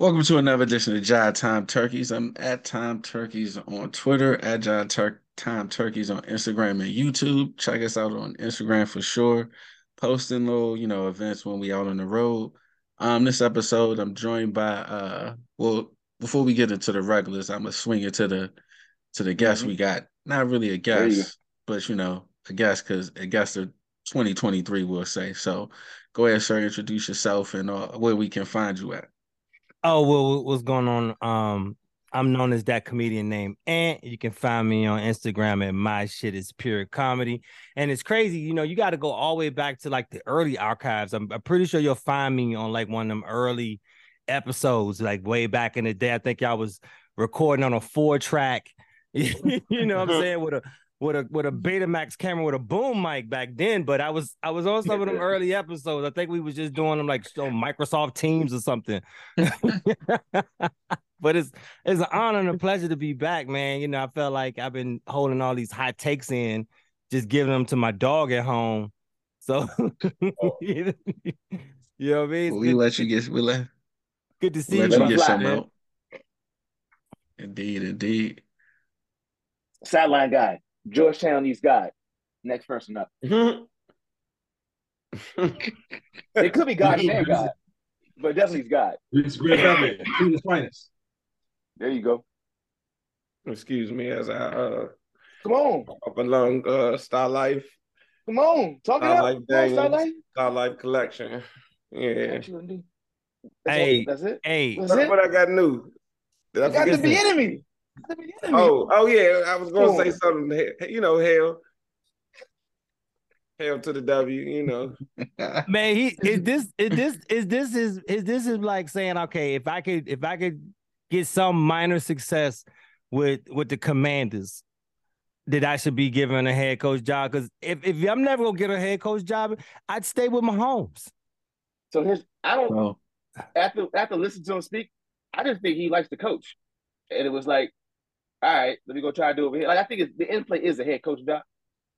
Welcome to another edition of Jive Time Turkeys. I'm at Time Turkeys on Twitter, at Jive Tur- Time Turkeys on Instagram and YouTube. Check us out on Instagram for sure. Posting little, you know, events when we out on the road. Um, this episode I'm joined by uh well, before we get into the regulars, I'm gonna swing it to the to the guest we got. Not really a There you guest, but you know, a guest because a guest of 2023, we'll say. So go ahead, sir, introduce yourself and uh, where we can find you at. Oh well, what's going on? Um, I'm known as that comedian named Ant. You can find me on Instagram at my shit is pure comedy. And it's crazy, you know, you got to go all the way back to like the early archives. I'm, I'm pretty sure you'll find me on like one of them early episodes, like way back in the day. I think y'all was recording on a four track, you know what I'm saying, with a with a with a Betamax camera with a boom mic back then. But I was I was on some of them early episodes. I think we was just doing them like on Microsoft Teams or something. but it's it's an honor and a pleasure to be back, man. You know, I felt like I've been holding all these hot takes in, just giving them to my dog at home. So oh. you know what I mean? It's we let you get we let, good to we see let you. you Let get fly, something man. out. Indeed, indeed. Sideline guy, Georgetown East guy. Next person up. It could be God and God, but definitely it's God. It's great family. Queen's finest. There you go. Excuse me, as I uh Come on, up along uh Star Life, come on, talk it Star out. Life Come on, Daniels, Starlight. Star Life collection. Yeah. That's all- Hey. that's it. Hey, That's What, it. what I got new? Did I got forget to be enemy. Got to be enemy. Oh, oh yeah, I was gonna say Cool. something. he- You know, hell, hell to the W. You know, man, he is this is this is this is is this is like saying, okay, if I could if I could get some minor success with with the commanders, that I should be given a head coach job. Because if, if I'm never gonna get a head coach job, I'd stay with Mahomes. So his, I don't Oh, after after listening to him speak, I just think he likes to coach, and it was like, all right, let me go try to do it over here. Like I think it's, the end play is a head coach job,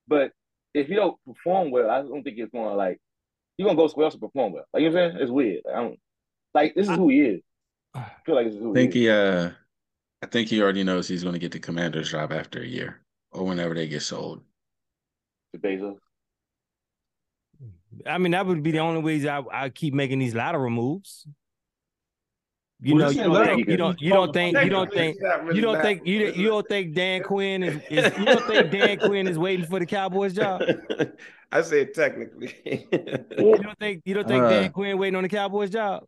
but if you don't perform well, I don't think it's going to like you're gonna go somewhere else to perform well. Like you know what I'm saying? It's weird. Like, I don't like this is who he is. I feel like this is who I think he is. he uh I think he already knows he's gonna get the commander's job after a year or whenever they get sold. To Bezos. I mean, that would be the only ways I, I keep making these lateral moves. You Well, know, you don't, think, you don't you don't think you don't think It's not really you don't think you don't, you don't think Dan Quinn is, is you don't think Dan Quinn is waiting for the Cowboys job? I said technically. You don't think you don't think Uh, Dan Quinn waiting on the Cowboys job?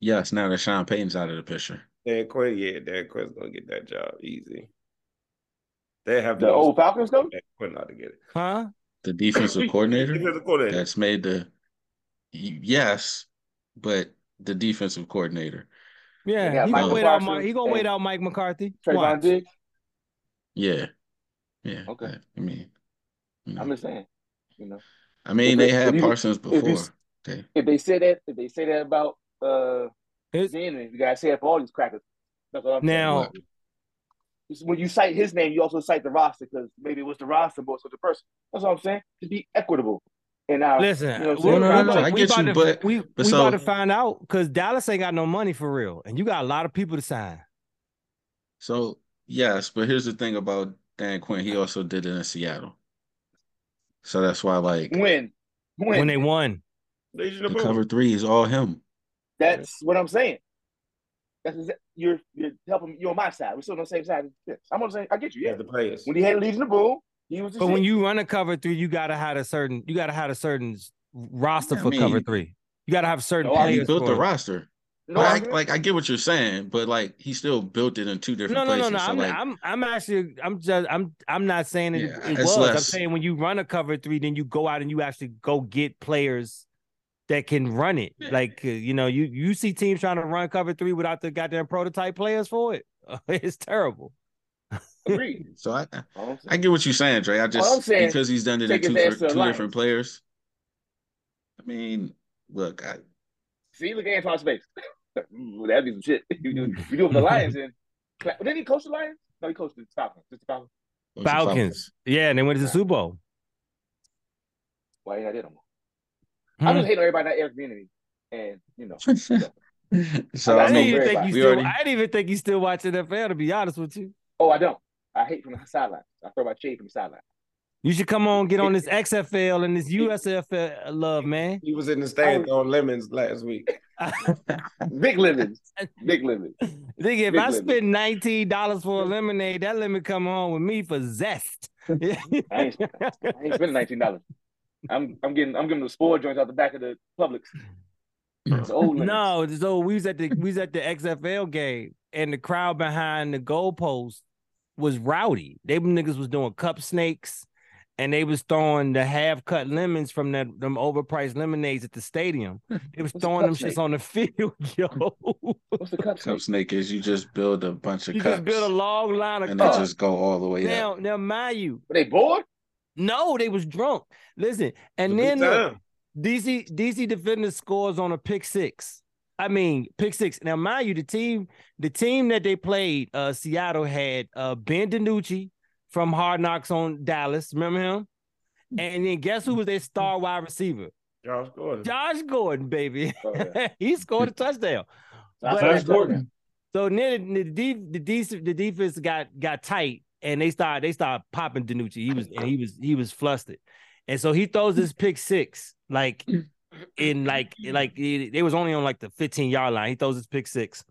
Yes, now that Sean Payton's out of the picture. Dan Quinn, yeah, Dan Quinn's gonna get that job easy. They have The old Falcons coach? Dan Quinn not to get it. Huh? The defensive coordinator Defensive coordinator. that's made the yes, but the defensive coordinator. Yeah, got he Mike gonna wait out. Mike, he gonna wait and out Mike McCarthy. Trevon Watch. Diggs. Yeah. Yeah. Okay. I mean, you know, I'm just saying. You know, I mean if they had if you- Parsons if you before. s- They, if they say that, if they say that about uh, His- Jalen, you gotta say it for all these crackers. That's saying. Now, when you cite his name, you also cite the roster because maybe it was the roster, but it's the person. That's what I'm saying. To be equitable. And now, listen, you know, we, so- No, no, we no, I get about you, to, but- we, but we so- about to find out because Dallas ain't got no money for real, and you got a lot of people to sign. so yes, but here's the thing about Dan Quinn. He also did it in Seattle. So that's why like when, when, When they won, Legion the of Boom. cover three is all him. that's what I'm saying. That's exa- you're you're helping. You're on my side. We're still on the same side. Yes. I'm on the same. I get you. Yeah, Yeah. the players. When he had Legion of Boom, he was. The but when you run a cover three, you gotta have a certain you gotta have a certain roster Yeah, I for cover three. You gotta have certain No, I- He players. built for the roster. no, Like, I'm like I get what you're saying, but like he still built it in two different No, no, no, places. no. So I'm, like I'm, I'm actually, I'm just, I'm, I'm not saying it, Yeah, it it's was. I'm saying when you run a cover three, then you go out and you actually go get players that can run it. Like, uh, you know, you you see teams trying to run cover three without the goddamn prototype players for it. it's terrible. Agreed. so I I'm saying. I get what you're saying, Dre. I just I'm saying, because he's done it in two, for, two different players. I mean, look, I, See, look at Antoine's face. Ooh, That'd be some shit. you do, you do it with the Lions, and didn't he coach the Lions? No, he coached the Falcons. Just the Falcons. those are Falcons. Yeah, and they went to the Super Bowl. Why ain't I did them? more? Hmm. I'm just hating on everybody not Eric Bieniemy, and you know. Falcons. So I I I didn't even think fine. you still. already- I didn't even think you still watch NFL. To be honest with you, Oh, I don't. I hate from the sideline. I throw my shade from the sideline. you should come on, get on this XFL and this USFL uh, love, man. He was in the stand throwing oh. lemons last week. Big lemons. Big lemons. Nigga, if Big I lemon. spend nineteen dollars for a lemonade, that lemon come home with me for zest. I ain't, I ain't spending nineteen dollars. I'm I'm getting I'm giving the spore joints out the back of the Publix. It's old lemons. no, so we was at the we was at the XFL game, and the crowd behind the goalpost was rowdy. They niggas was doing cup snakes, and they was throwing the half cut lemons from that them overpriced lemonades at the stadium. They was What's throwing them snake? shits on the field, yo. What's the cup cup snake? snake is you just build a bunch of You cups just build a long line of and they just go all the way now, up. now, mind you, Were they bored? no, they was drunk. Listen, and It's then good look. DC DC defender scores on a pick six. I mean, pick six. Now, mind you, the team, the team that they played, uh, Seattle had uh Ben DiNucci from Hard Knocks on Dallas. Remember him? And then guess who was their star wide receiver? Josh Gordon. Josh Gordon, baby. Oh, yeah. he scored a touchdown. Josh. Gordon. So then the the, the, def- the defense got got tight, and they started they started popping DiNucci. He was and he was he was flustered, and so he throws this pick six like in like like it, they was only on like the fifteen yard line. He throws his pick six,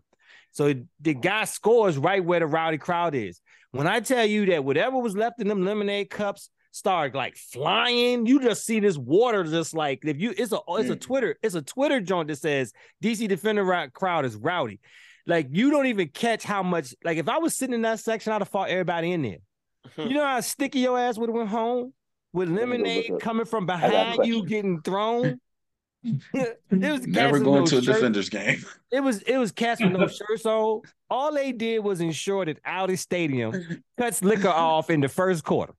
so the guy scores right where the rowdy crowd is. When I tell you that whatever was left in them lemonade cups started like flying, you just see this water just like if you it's a it's a Mm. Twitter it's a Twitter joint that says DC Defender crowd is rowdy. Like you don't even catch how much. Like if I was sitting in that section, I'd have fought everybody in there. You know how sticky your ass would have went home with lemonade coming from behind you getting thrown. It was Never going no to a shirt. defenders game. It was it was cats with no shirts on. All they did was ensure that Audi Stadium cuts liquor off in the first quarter.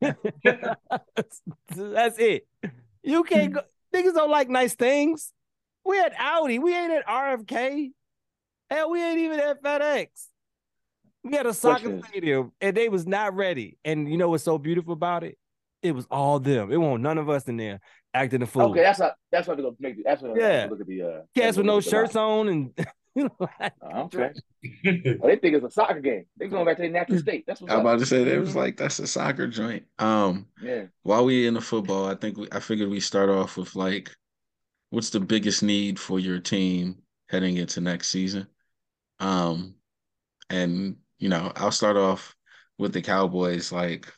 that's, that's it. You can't go. Niggas don't like nice things. We at Audi. We ain't at RFK. Hell, we ain't even at FedEx. We had a soccer Question. stadium, and they was not ready. And you know what's so beautiful about it? It was all them. It wasn't none of us in there acting a fool. Okay, that's how that's what they're gonna make. That's what Yeah. yeah. look at the uh Cats with no look at the shirts line. on, and you know, like, Oh, okay. Oh, they think it's a soccer game. They're going back to their natural state. That's what I'm about to say they was like that's a soccer joint. Um, Yeah. while we in the football, I think we, I figured we start off with like, what's the biggest need for your team heading into next season? Um, and you know, I'll start off with the Cowboys. Like,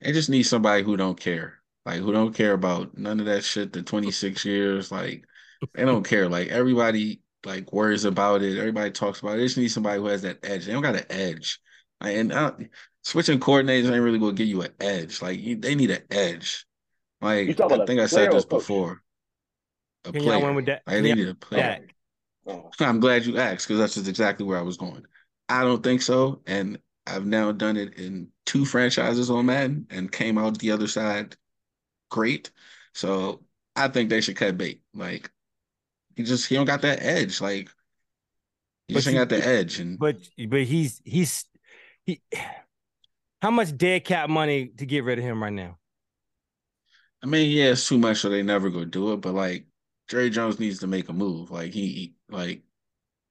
they just need somebody who don't care, like who don't care about none of that shit. The 26 years, like, they don't care. Like everybody like worries about it. Everybody talks about it. They just need somebody who has that edge. They don't got an edge. Like, and I, switching coordinators ain't really gonna give you an edge. Like you, they need an edge. Like You I think I said this before. A Can player. win with that? Like, Can they y'all- need a player. Dak. Oh. I'm glad you asked because that's just exactly where I was going. I don't think so, and I've now done it in two franchises on Madden and came out the other side great. So I think they should cut bait. Like he just he don't got that edge. Like he But just ain't got the edge. And But but he's he's he. How much dead cap money to get rid of him right now? I mean, yeah, it's too much, so they never go do it. But like Jerry Jones needs to make a move. Like he, he like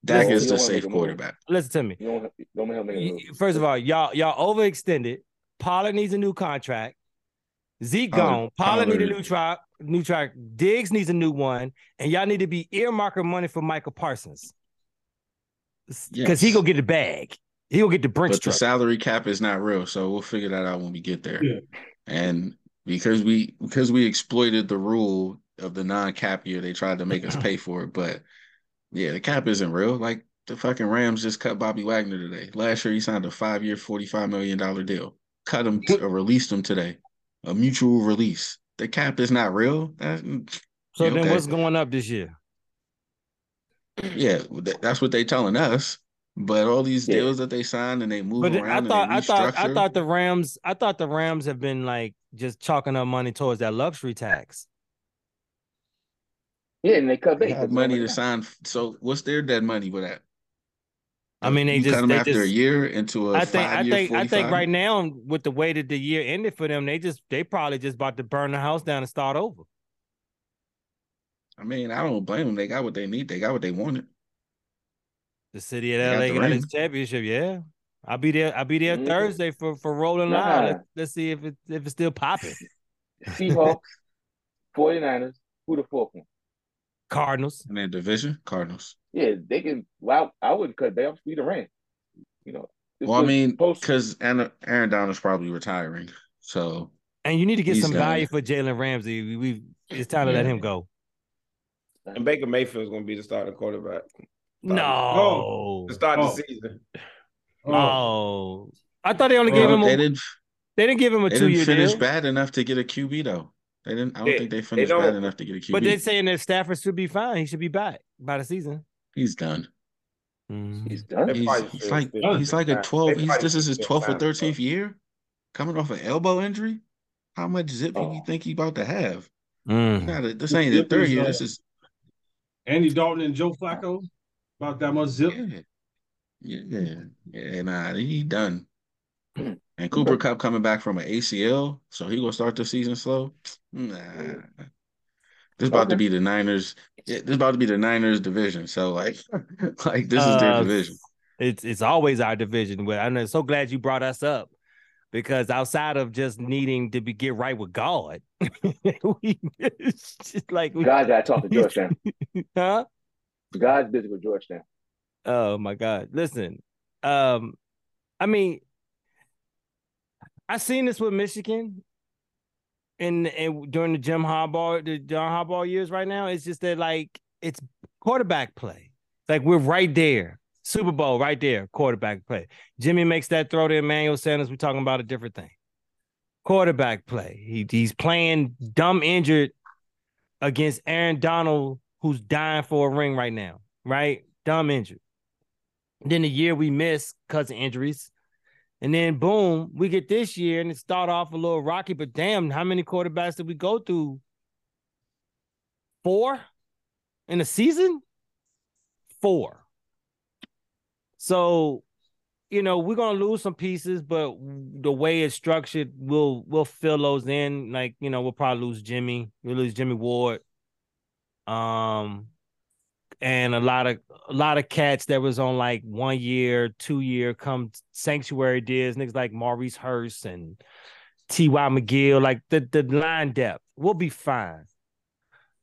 Dak is the don't wanna make safe quarterback. Listen to me. You don't you don't help me. Y- First of all, y'all y'all overextended. Pollard needs a new contract. Zeke Pollard- gone. Pollard, need a new track. New track. Diggs needs a new one, and y'all need to be earmarking money for Micah Parsons because he Yes. go get the bag. He go get the Brinks But the salary cap is not real, so we'll figure that out when we get there. Yeah. And because we because we exploited the rule of the non-cap year, they tried to make us pay for it. But yeah, the cap isn't real. Like the fucking Rams just cut Bobby Wagner today. Last year he signed a five-year, forty-five million dollar deal. Cut him or released him today. A mutual release. The cap is not real. That- so yeah, then, okay. what's going up this year? yeah, that's what they're telling us. But all these Yeah. deals that they signed and they move But around I thought and I thought I thought the Rams I thought the Rams have been like just chalking up money towards that luxury tax. Yeah, and they cut They bait. have money to sign. So what's their dead money with that? I mean, they you just- cut them they after a just- year into a I think I five-year, think I think right now with the way that the year ended for them, they just they probably just about to burn the house down and start over. I mean, I don't blame them. They got what they need. They got what they wanted. The city of They LA the got ring. its championship. Yeah, I'll be there. I'll be there Mhm. Thursday for for Rolling Nah. Loud. Let's, let's see if it if it's still popping. Seahawks, 49ers. Who the fourth one? Cardinals. In their division, Cardinals. Yeah, they can. Well, I wouldn't cut Bam speed the ring. You know. Well, I mean, because Aaron Donald's probably retiring. So And you need to get some done. value for Jalen Ramsey. We, we it's time to let him go. And Baker Mayfield's gonna be the starting quarterback No. to start Oh. the season. Oh. I thought they only They gave him don't- a, they didn't they didn't give him a they two didn't year finish deal. bad enough to get a QB though. They didn't. I don't They- think they they finished bad enough to get a QB. But they're saying that Stafford should be fine. He should be back by the season. He's done. He's done. He's, he's like he's like a twelve. He's this is his twelfth or sign him, though. thirteenth year, coming off an elbow injury. How much zip do Oh. you think he about to have? Mm. Not a, this ain't the Zip third year. uh, This is Andy Dalton and Joe Flacco about that much zip. yeah, yeah, yeah. Nah, he done. And Cooper Kupp coming back from an ACL, so he gonna start the season slow. Nah, this about to be the Niners. Yeah, this about to be the Niners division. So like, like this is their Uh, division. It's it's always our division. But I'm so glad you brought us up because outside of just needing to be get right with God, we it's just like we, God got to talk to Georgetown. huh? God's busy with Georgetown. Oh my God. Listen, um, I mean, I seen this with Michigan in, in during the Jim Harbaugh, the John Harbaugh years right now. It's just that like it's quarterback play. Like we're right there. Super Bowl right there, quarterback play. Jimmy makes that throw to Emmanuel Sanders. We're talking about a different thing. Quarterback play. He, he's playing dumb injured against Aaron Donald, who's dying for a ring right now, right? Dumb injured. Then the year we miss because of injuries. And then boom, we get this year and it start off a little rocky, but damn, how many quarterbacks did we go through? Four in a season? Four. So, you know, we're gonna lose some pieces, but the way it's structured, we'll we'll fill those in. Like, you know, we'll probably lose Jimmy. We'll lose Jimmy Ward. Um, and a lot of a lot of cats that was on like one year, two year come sanctuary deals, niggas like Maurice Hurst and T.Y. McGill, like the the line depth. We'll be fine.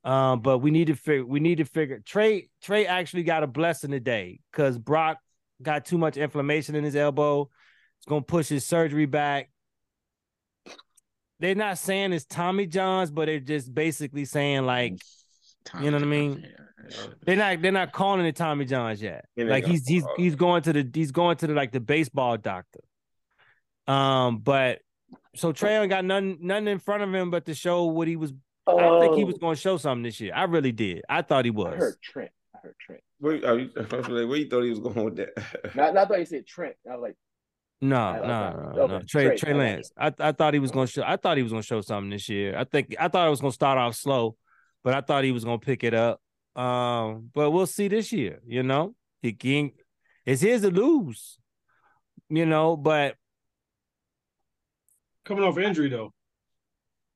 Um, but we need to figure we need to figure Trey Trey actually got a blessing today because Brock got too much inflammation in his elbow. It's gonna push his surgery back. They're not saying it's Tommy John's, but they're just basically saying like you know what I mean? Yeah, they're not they're not calling it Tommy John's yet. Like he's he's he's going to the he's going to the like the baseball doctor. Um, but so Trey ain't got nothing nothing in front of him but to show what he was. I think he was Oh, going to show something this year. I really did. I thought he was. I heard Trent. I heard Trent. Where, are you, where you thought he was going with that? Not, not thought you said Trent. I was like, No, I no, no, no. Okay, Trey Trey, Trey Lance. I I thought he was going to show. I thought he was going to show something this year. I think I thought it was going to start off slow, but I thought he was going to pick it up. Um, but we'll see this year. You know, he can. It's his to lose. You know, but Coming off injury though.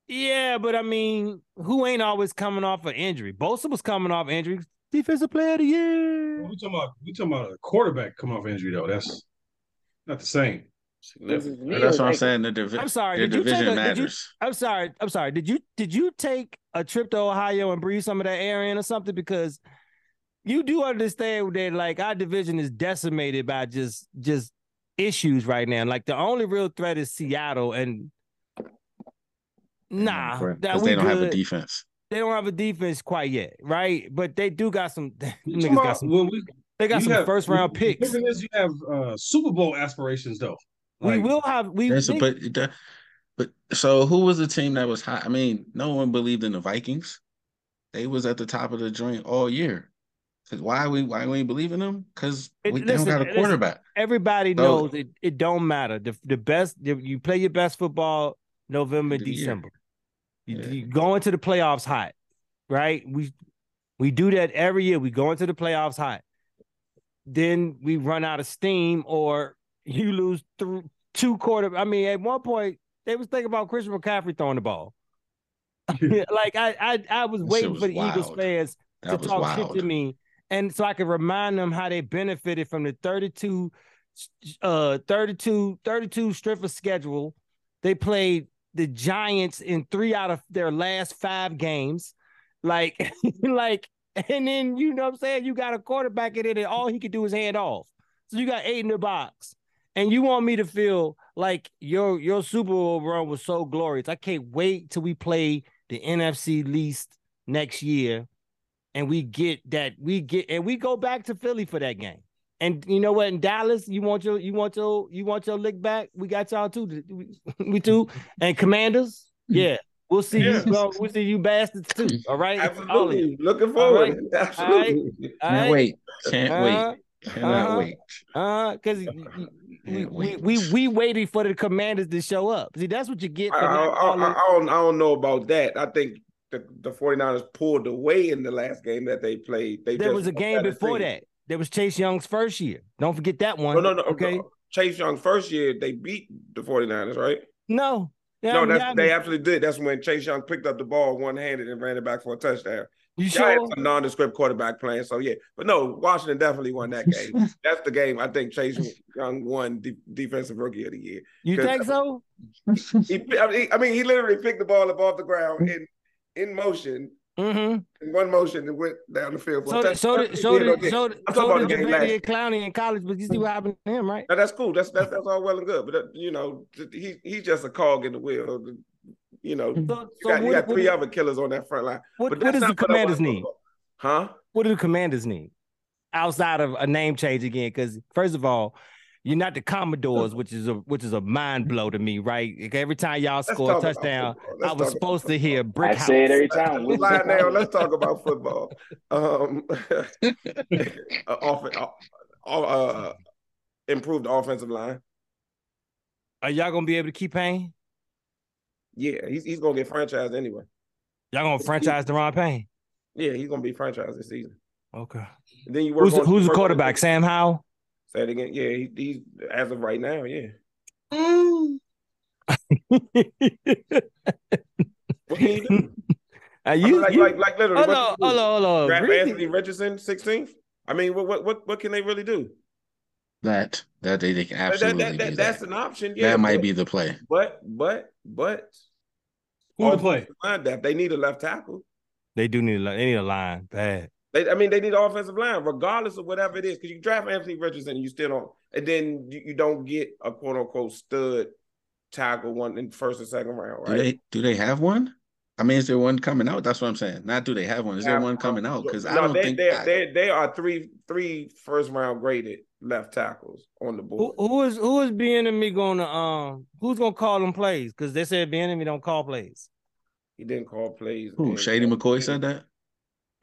Yeah, but I mean, who ain't always coming off an injury? Bosa was coming off injury. Defensive player of the year. We talking about we talking about a quarterback coming off injury though. That's not the same. This is me. But that's what I'm ankle? saying. The divi- I'm sorry, Their did you take division a- did you- matters. I'm sorry. I'm sorry. Did you did you take a trip to Ohio and breathe some of that air in or something? Because you do understand that like our division is decimated by just just issues right now. Like the only real threat is Seattle, and nah, that we they don't have a defense. They don't have a defense quite yet, right? But they do got some. them niggas got some. when we They got some have- first round picks. is you have uh, Super Bowl aspirations though. We Like, will have. We a, but but so who was the team that was high? I mean, no one believed in the Vikings. They was at the top of the joint all year. 'Cause why we why we ain't believing them? Because we they don't got a listen. quarterback. everybody So- knows it. It don't matter. The the best. You play your best football November. December. You, Yeah. you go into the playoffs hot, right? We we do that every year. We go into the playoffs hot. Then we run out of steam, or you lose through two quarter. I mean, at one point they was thinking about Christian McCaffrey throwing the ball. like I, I, I was waiting was for the Eagles fans That to talk shit to me, and so I could remind them how they benefited from the 32, uh, 32, 32 strength of schedule. They played the Giants in three out of their last five games, like, like, and then you know what I'm saying. You got a quarterback in it, and all he could do is hand off. So you got eight in the box, and you want me to feel like your your Super Bowl run was so glorious. I can't wait till we play the NFC least next year, and we get that we get and we go back to Philly for that game. And you know what? In Dallas, you want your you want your you want your lick back. We got y'all too. We, we too. And Commanders, yeah, we'll see Yeah. you. Bro. We'll see you bastards too. All right, Absolutely. you. Looking forward. right. Absolutely. All Can't wait. Can't Uh, wait. Cannot uh-huh. wait. Uh, because we, we, we we waited for the Commanders to show up. See, that's what you get. I, I, I, don't, I don't know about that. I think the, the 49ers pulled away in the last game that they played. They there was a game before that. There was Chase Young's first year. Don't forget that one. Oh, no, no, no. Okay. no. Chase Young's first year they beat the 49ers, right? No. no, that's, they absolutely did. That's when Chase Young picked up the ball one handed and ran it back for a touchdown. You sure? a nondescript quarterback playing. So yeah, but no, Washington definitely won that game. That's the game I think Chase Young won de- defensive rookie of the year. You think so? He, I mean, I mean, he literally picked the ball up off the ground in in motion, Mm-hmm. in one motion, and went down the field. So did, so did, so did so did, I'm so did the game Clowney in college, but you see what happened to him, right? Now, that's cool. That's that's that's all well and good, but uh, you know, he he's just a cog in the wheel. You know, you So, got, so you what, got what, three other killers on that front line. what, But what does the not what I commanders want to need? Huh? What do the commanders need? Outside of a name change again, because first of all, you're not the Commodores, which is a which is a mind blow to me, right? Like, Every time y'all Let's score a touchdown. I was supposed to hear brick I house. say it every time. Let's lie now. Let's talk about football. Um, uh, off, uh, uh, improved offensive line. Are y'all gonna be able to keep paying? Yeah, he's he's gonna get franchised anyway. Y'all gonna franchise Daron Payne? Yeah, he's gonna be franchised this season. Okay. And then you work Who's on, who's the quarterback? Sam Howell. Say it again. Yeah, he, he's as of right now. Yeah. What can you do? Are you, like, you like, like literally. hold what on, can hold on, hold on. Draft Really? Anthony Richardson, 16th. I mean, what, what what what can they really do? That that they, they can That- absolutely that, that, do that's an option. Yeah, that might but, be the play. But but but Who to play? offensive line depth, They need a left tackle. They do need a they need a line bad. They, I mean, they need an offensive line, regardless of whatever it is. Because you draft Anthony Richardson, you still don't, and then you, you don't get a quote unquote stud tackle one in first or second round, Do right? they do they have one? I mean, is there one coming out? That's what I'm saying. Not do they have one? Is there one coming out? Because I don't they, think they, I- they, they are three three first round graded left tackles on the Who, board. who is who is Bieniemy going to um who's gonna call them plays? Because they said Bieniemy don't call plays. He didn't call plays. who Shady McCoy said that.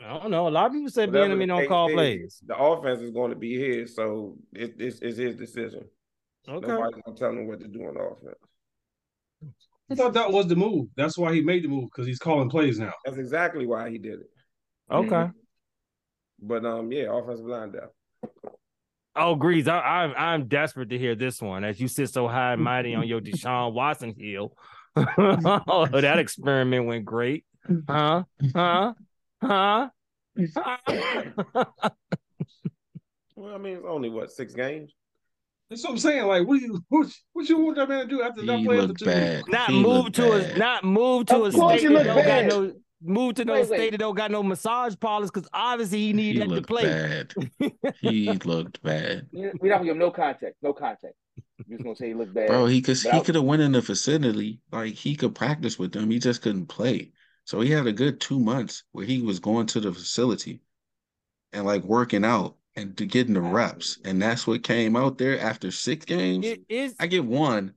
I don't know. A lot of people said Whatever being enemy don't call is, plays. The offense is going to be his, so it, it's, it's his decision. Okay. Nobody's going to tell him what to do on offense. I thought that was the move. That's why he made the move because he's calling plays now. That's exactly why he did it. Okay. But um, yeah, offensive line depth. Oh, Grease, I, I'm I'm desperate to hear this one as you sit so high and mighty on your Deshaun Watson hill. oh, that experiment went great. Huh? Huh? Huh? Well, I mean, it's only what six games. That's what I'm saying. Like, what do you what, what you want that man to do after not He playing for looked two not He move looked to a not move to Of a course state he that don't got bad. no move to no Wait, state wait. that don't got no massage parlors because obviously he needed He that to looked play. bad. He looked bad, We don't give him no context. No context. We're just gonna say he looked bad. bro. He could But he could have went in the facility like he could practice with them. He just couldn't play. So he had a good two months where he was going to the facility and like working out and to getting the reps, and that's what came out there after six games. It is I get one,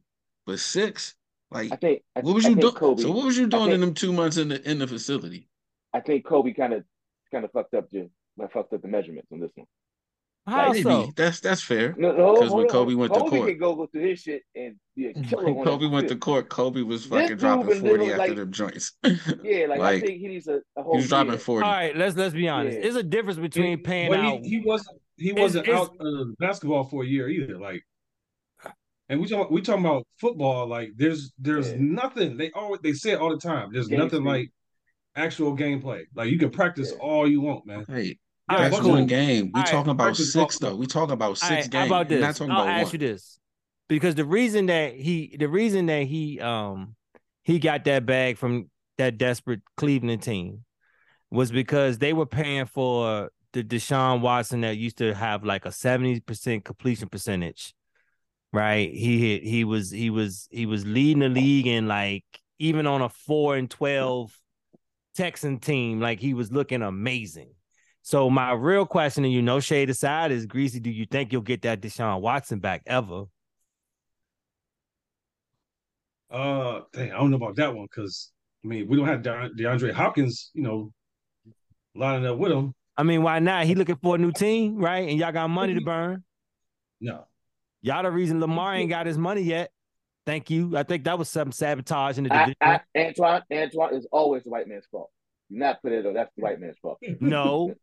but six, like I think. I, what was I you doing? Kobe, So what was you doing in them two months in the in the facility? I think Kobe kind of kind of fucked up the fucked up the measurements on this one. how Maybe so? that's that's fair. No, no, Because hold when on. Kobe went to court. can go go through his shit and be a killer When Kobe that went to court, Kobe was fucking dude dropping 40 after like- them joints. Yeah, like, I think he needs a, a he whole was dropping year. 40. All right, let's let's be honest. Yeah. There's a difference between paying But out. he, he wasn't he wasn't it's- out of basketball for a year either. Like And we talk, we talking about football. Like there's there's Yeah. nothing. They always they say it all the time. There's Game nothing speed. like actual gameplay. Like you can practice Yeah. all you want, man. Hey, All right, that's cool. one game. We All right, talking about practice six all- though. We talking about six right, games. about We're not this? talking I'll about ask one. you this. Because the reason that he the reason that he um he got that bag from that desperate Cleveland team was because they were paying for the Deshaun Watson that used to have like a 70% completion percentage. Right? He hit he was he was he was leading the league in like even on a 4 and 12 Texan team like he was looking amazing. So my real question, and you know, shade aside, is Greasy. Do you think you'll get that Deshaun Watson back ever? Uh, dang, I don't know about that one because I mean we don't have De- DeAndre Hopkins, you know, lining up with him. I mean, why not? He looking for a new team, right? And y'all got money to burn. No, Y'all the reason Lamar ain't got his money yet. Thank you. I think that was some sabotage in the division. I, Antoine, Antoine is always the white man's fault. Do not put it on. That's the white man's fault. no,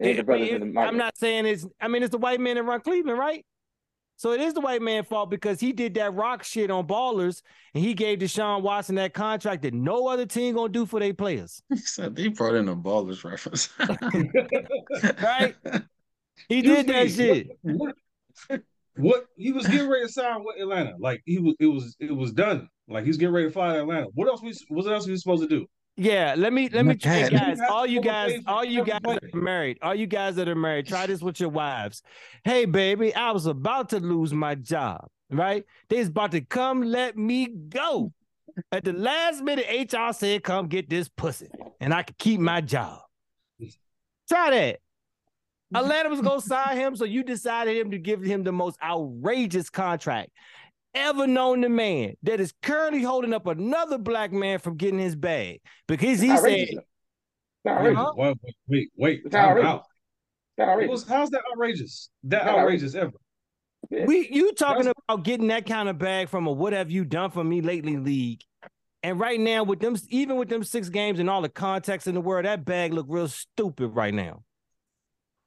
And It- the I brothers mean, in the it- market. I'm not saying it's. I mean, it's the white man that run Cleveland, right? So it is the white man fault because he did that rock shit on ballers, and he gave Deshaun Watson that contract that no other team gonna do for their players. He said he brought in a ballers reference. Right? He did that shit. What, what he was getting ready to sign with Atlanta? Like he was, it was, it was done. Like he's getting ready to fly to Atlanta. What else? We, what else we supposed to do? Yeah, let me let me Not hey guys, all you guys, all you guys that are married, all you guys that are married, try this with your wives. Hey baby, I was about to lose my job, right? They's about to come let me go. At the last minute, HR said, come get this pussy, and I could keep my job. Try that. Atlanta was gonna sign him, so you decided him to give him the most outrageous contract ever known to man that is currently holding up another black man from getting his bag because he outrageous. said, It's. Huh? Wait, wait, wait, wait. It's time outrageous. out. It was- how's that outrageous? That Not outrageous ever? Yeah. "We, you talking That's- about getting that kind of bag from a what have you done for me lately league?" And right now, with them, even with them six games and all the context in the world, that bag look real stupid right now.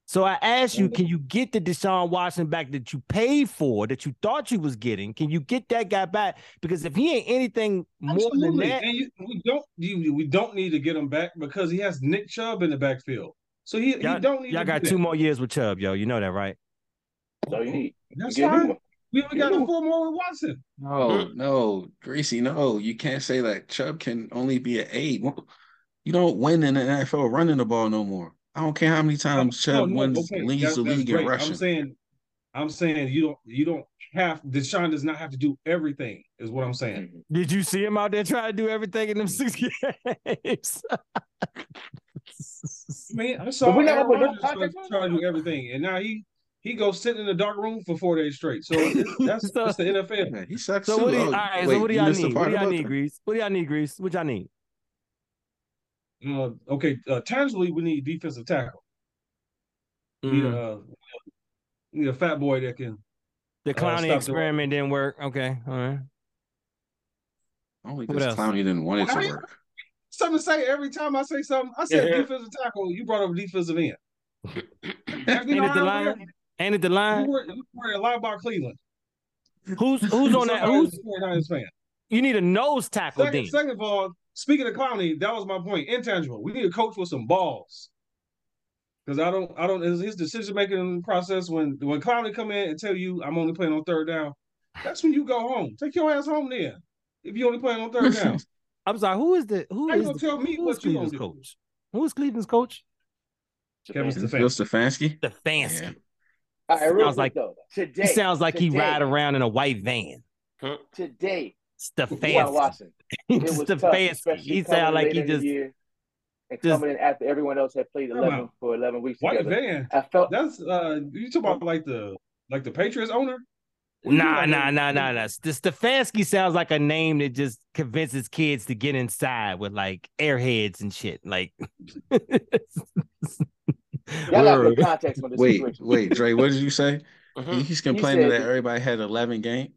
So I asked you, mm-hmm. can you get the Deshaun Watson back that you paid for, that you thought you was getting? Can you get that guy back? Because if he ain't anything more than that, And you, we don't, you, we don't need to get him back because he has Nick Chubb in the backfield. So he, he y'all, don't need. y'all to got do two that. more years with Chubb, yo. You know that, right? So you need That's get a fine. We only a got four more with Watson. no, no, Gracie, no. You can't say that Chubb can only be an eight. You don't win in the NFL running the ball no more. I don't care how many times No, Chubb no, wins okay, leads that's- the league in great. rushing. I'm saying, I'm saying you don't, you don't have. Deshaun does not have to do everything. Is what I'm saying. Mhm. Did you see him out there trying to do everything in them six games? I mean, I saw we're not Aaron gonna put Rodgers try, context on it? try to do everything, and now he he goes sit in the dark room for four days straight. So it's, that's So- that's the NFL. Yeah, he sucks So too. what do you, all right, wait, so what do you y'all need? What do y'all need. Grease? What do y'all need, Grease? What y'all need? Uh, okay, uh, tangibly, we need defensive tackle. We need, we need a fat boy that can. The uh, clowning the experiment didn't work. Okay, all right. Only What because else? Clowney didn't want it Why to you- work. Something to say every time I say something. I said Yeah. defensive tackle. You brought up defensive end. You Ain't know it the line? is. Ain't it the You line? were, you were a lie about Cleveland. Who's who's on that? Somebody Who's a fan. you need a nose tackle Second, then. second of all, speaking of Clowney, that was my point. Intangible. We need a coach with some balls. Because I don't, I don't. His, his decision making process when when Clowney come in and tell you I'm only playing on third down, that's when you go home. Take your ass home then. If you only playing on third down, I'm sorry. Who is the who how you gonna the, tell me who is what you gonna Cleveland's do? coach? Who is Cleveland's coach? Kevin Japan. Bill Stefanski. Stefanski? Stefanski. Yeah. All right, Sounds like- though. Today, He sounds like he ride around in a white van. Today, Deshaun Stefanski. Watson. It was tough, Stefanski. He coming sound like he just and just- coming in after everyone else had played eleven on. for eleven weeks White together. van. I felt That's uh, you talking about like the like the Patriots owner? Nah, Like, nah, nah, nah, nah. The Stefanski sounds like a name that just convinces kids to get inside with like airheads and shit. Like, y'all got Word. good context on this Wait, situation. wait, Dre, what did you say? Mhm. He's complaining said that that- everybody had 11 game.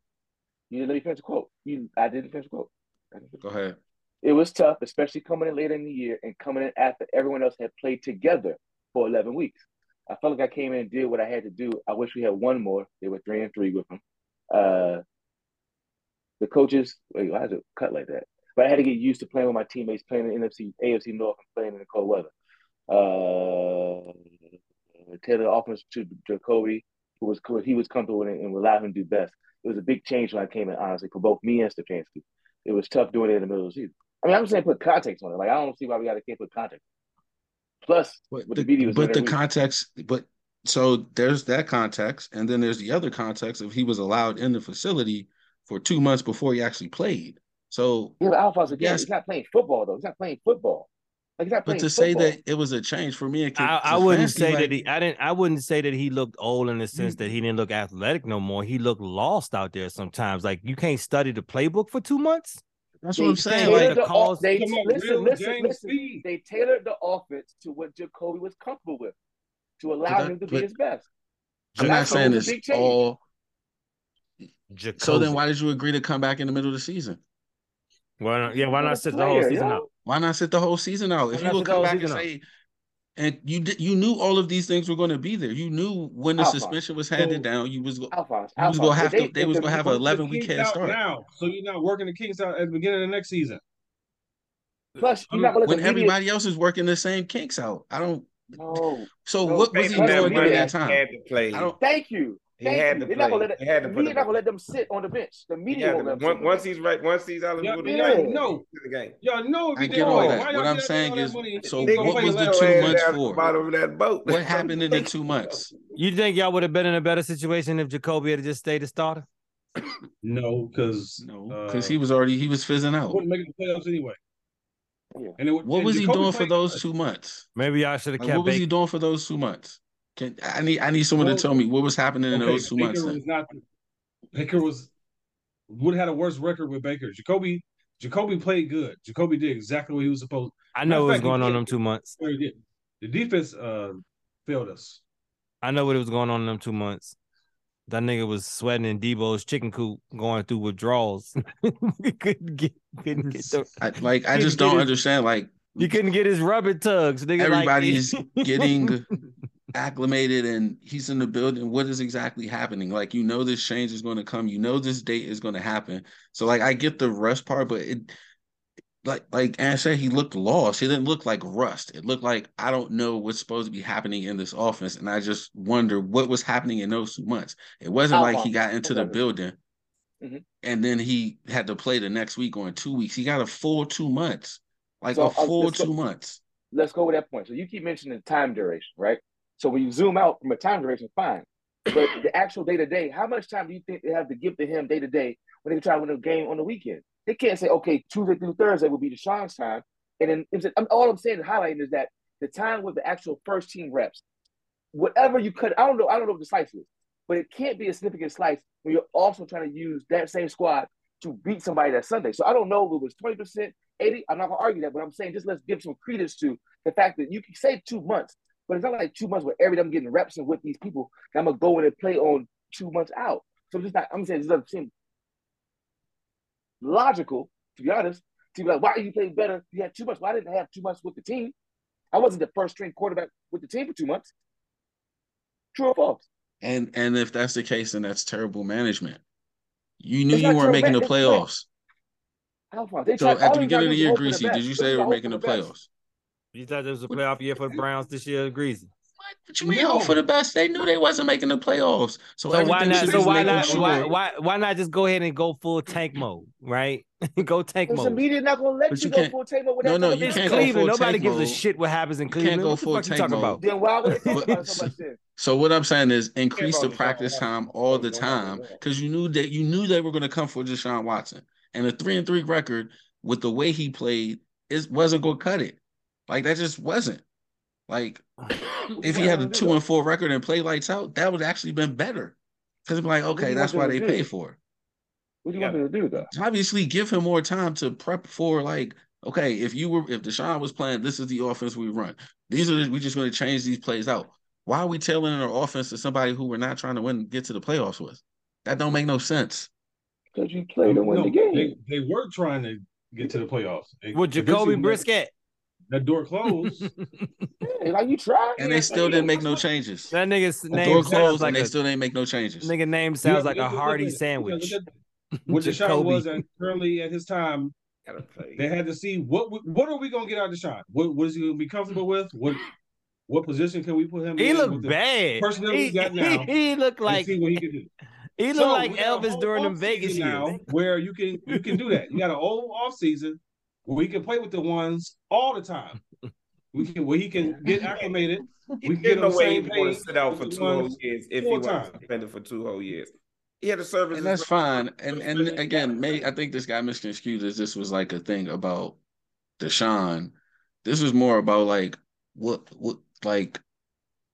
You didn't let me finish the quote. You, I didn't finish the quote. Finish the Go ahead. it was tough, especially coming in later in the year and coming in after everyone else had played together for 11 weeks. I felt like I came in and did what I had to do. I wish we had one more. They were three and three with them. Uh, the coaches. Wait, why is it cut like that? But I had to get used to playing with my teammates, playing in the NFC, AFC North, and playing in the cold weather. Uh, Taylor offense to Jacoby, who was he was comfortable and, and allow him to do best. It was a big change when I came in, honestly, for both me and Stefanski. It was tough doing it in the middle of the season. I mean, I'm saying put context on it. Like I don't see why we got to can't put context. Plus, But the, the was but the week. context, but so there's that context, and then there's the other context of he was allowed in the facility for two months before he actually played. So, Yeah, but Alphonse again, Yes. he's not playing football though. He's not playing football. Like but playing to say that it was a change for me, and I, I wouldn't Stefanski, say like, that he. I didn't. I wouldn't say that he looked old in the mm-hmm. sense that he didn't look athletic no more. He looked lost out there sometimes. Like you can't study the playbook for two months. That's They what I'm saying. Like, the the calls- they on, listen, listen, listen. They tailored the offense to what Jacoby was comfortable with to allow that- him to be his best. I'm not saying was a it's all. So then, why did you agree to come back in the middle of the season? Why not, yeah, why not sit the whole season yo. out? Why not sit the whole season out? If you not will sit come back and out? say, and you did, you knew all of these things were going to be there. You knew when the Alphonse. suspension was handed So- down, you was go- Alphonse, you was gonna have they- to. They if was gonna have an 11 week kinks head start. now, so you're not working the kinks out at the beginning of the next season. Plus, I you're not gonna let When everybody else is working the same kinks out, I don't. No, So No, what was he doing during that time? Had to play. I don't. thank you. He Thank had you. to They're not gonna let He it, had to put media him not gonna let them sit on the bench. The media had won't to- let them once, once he's right, once he's eligible Y'all, to Yeah. y'all play, know, to the game. y'all know I get all that. What I'm saying all that is- money? so what was the two months for? bottom of that boat. What happened in the two months? You think y'all would have been in a better situation if Jacoby had just stayed a starter? No, because No, uh, because he was already he was fizzing out. wouldn't make the playoffs anyway. Yeah. And it, would- What and was he Jacoby doing for those two months? Maybe y'all should have Like, kept what was he doing for those two months? Can I need I need someone Well, to tell me what was happening in Okay, those two Baker months? was not. Baker was would have had a worse record with Baker. Jacoby, Jacoby played good. Jacoby did exactly what he was supposed. To. I know of what was going on did. them two months. to. He did. The defense uh, failed us. I know what was going on in them two months. That nigga was sweating in Debo's chicken coop, going through withdrawals. he couldn't get, couldn't get the, I, like I just don't his- understand. Like he couldn't get his rubber tugs. Nigga, like- everybody's getting acclimated and he's in the building. What is exactly happening? Like you know this change is going to come. You know this date is going to happen. So like I get the rust part, but it like like Ann said, he looked lost. He didn't look like rust. It looked like I don't know what's supposed to be happening in this offense, and I just wonder what was happening in those two months. It wasn't like he got into the building. Mhm. And then he had to play the next week or in two weeks. He got a full two months, like So, a uh, full go- two months. let's go with that point. So you keep mentioning time duration, right? So when you zoom out from a time duration, fine. But the actual day to day, how much time do you think they have to give to him day to day when they try to win a game on the weekend? They can't say, okay, Tuesday through Thursday will be Deshaun's time. And then all I'm saying highlighting is that the time with the actual first team reps, whatever you cut, I don't know, I don't know what the slice is, but it can't be a significant slice when you're also trying to use that same squad to beat somebody that Sunday. So I don't know if it was 20%, 80. I'm not gonna argue that, but I'm saying just let's give some credence to the fact that you can say two months, but it's not like two months where every day I'm getting reps and with these people, that I'm gonna go in and play on two months out. So I'm just not, I'm saying it doesn't seem logical, to be honest, to be like, why are you play better? You had two months. Why didn't I have two months with the team? I wasn't the first string quarterback with the team for two months. True or false? And and if that's the case, then that's terrible management. You knew It's you weren't making the man- great. playoffs. So at the beginning of the year, was hope for Greasy, did you say they were making the best. playoffs? You thought there was a playoff year for the Browns this year, Greasy. What? What you mean oh, hope for the best? They knew they wasn't making the playoffs. So, So why not? So why not? sure. Why, why why not just go ahead and go full tank mode, right? go tank Because the mode. media not gonna let But you, you go full table with No, no, you It's can't business. go Cleveland. full Nobody tank gives a shit what happens in You Cleveland. can't go what the full fuck you tank talking mode. about? Then why would they about so? So what I'm saying is increase the practice time all the time because you knew that you knew they were going to come for Deshaun Watson, and a three and three record with the way he played it wasn't going to cut it. Like that just wasn't. Like if he had a two and four record and play lights out, that would actually been better. Because I'm like, okay, that's why they to do? pay for it. What do you want them to do though? Obviously, give him more time to prep for like, okay, if you were if Deshaun was playing, this is the offense we run. These are the, we're just going to change these plays out. Why are we tailoring our offense to somebody who we're not trying to win, get to the playoffs with? That don't make no sense. Because you play to win No, the game. They, they were trying to get to the playoffs. They- With eventually Jacoby when Brissett. That door closed. Yeah, like you tried. And they still didn't make no changes. That nigga's The name door sounds closed like and they a still didn't make no changes. nigga name sounds Yeah, like a look look hearty at- sandwich. Look at, what Deshaun Jacoby. was at, currently at his time. They had to see what we- what are we gonna get out of Deshaun? What what is he gonna be comfortable with? What what position can we put him He in? looked with the- bad. personnel he, we got now, he looked and like see what he can do. he looked So, like we got a Elvis during the Vegas season years. now where you can you can do that. You got an old off season where we can play with the ones all the time. We can where he can get acclimated. We can There's get on the way he same want to sit out for with two whole years if he full was time. suspended for two whole years. He had a service. And that's fine. And and again, may I think this guy misconstrued as this was like a thing about Deshaun. This was more about like what what like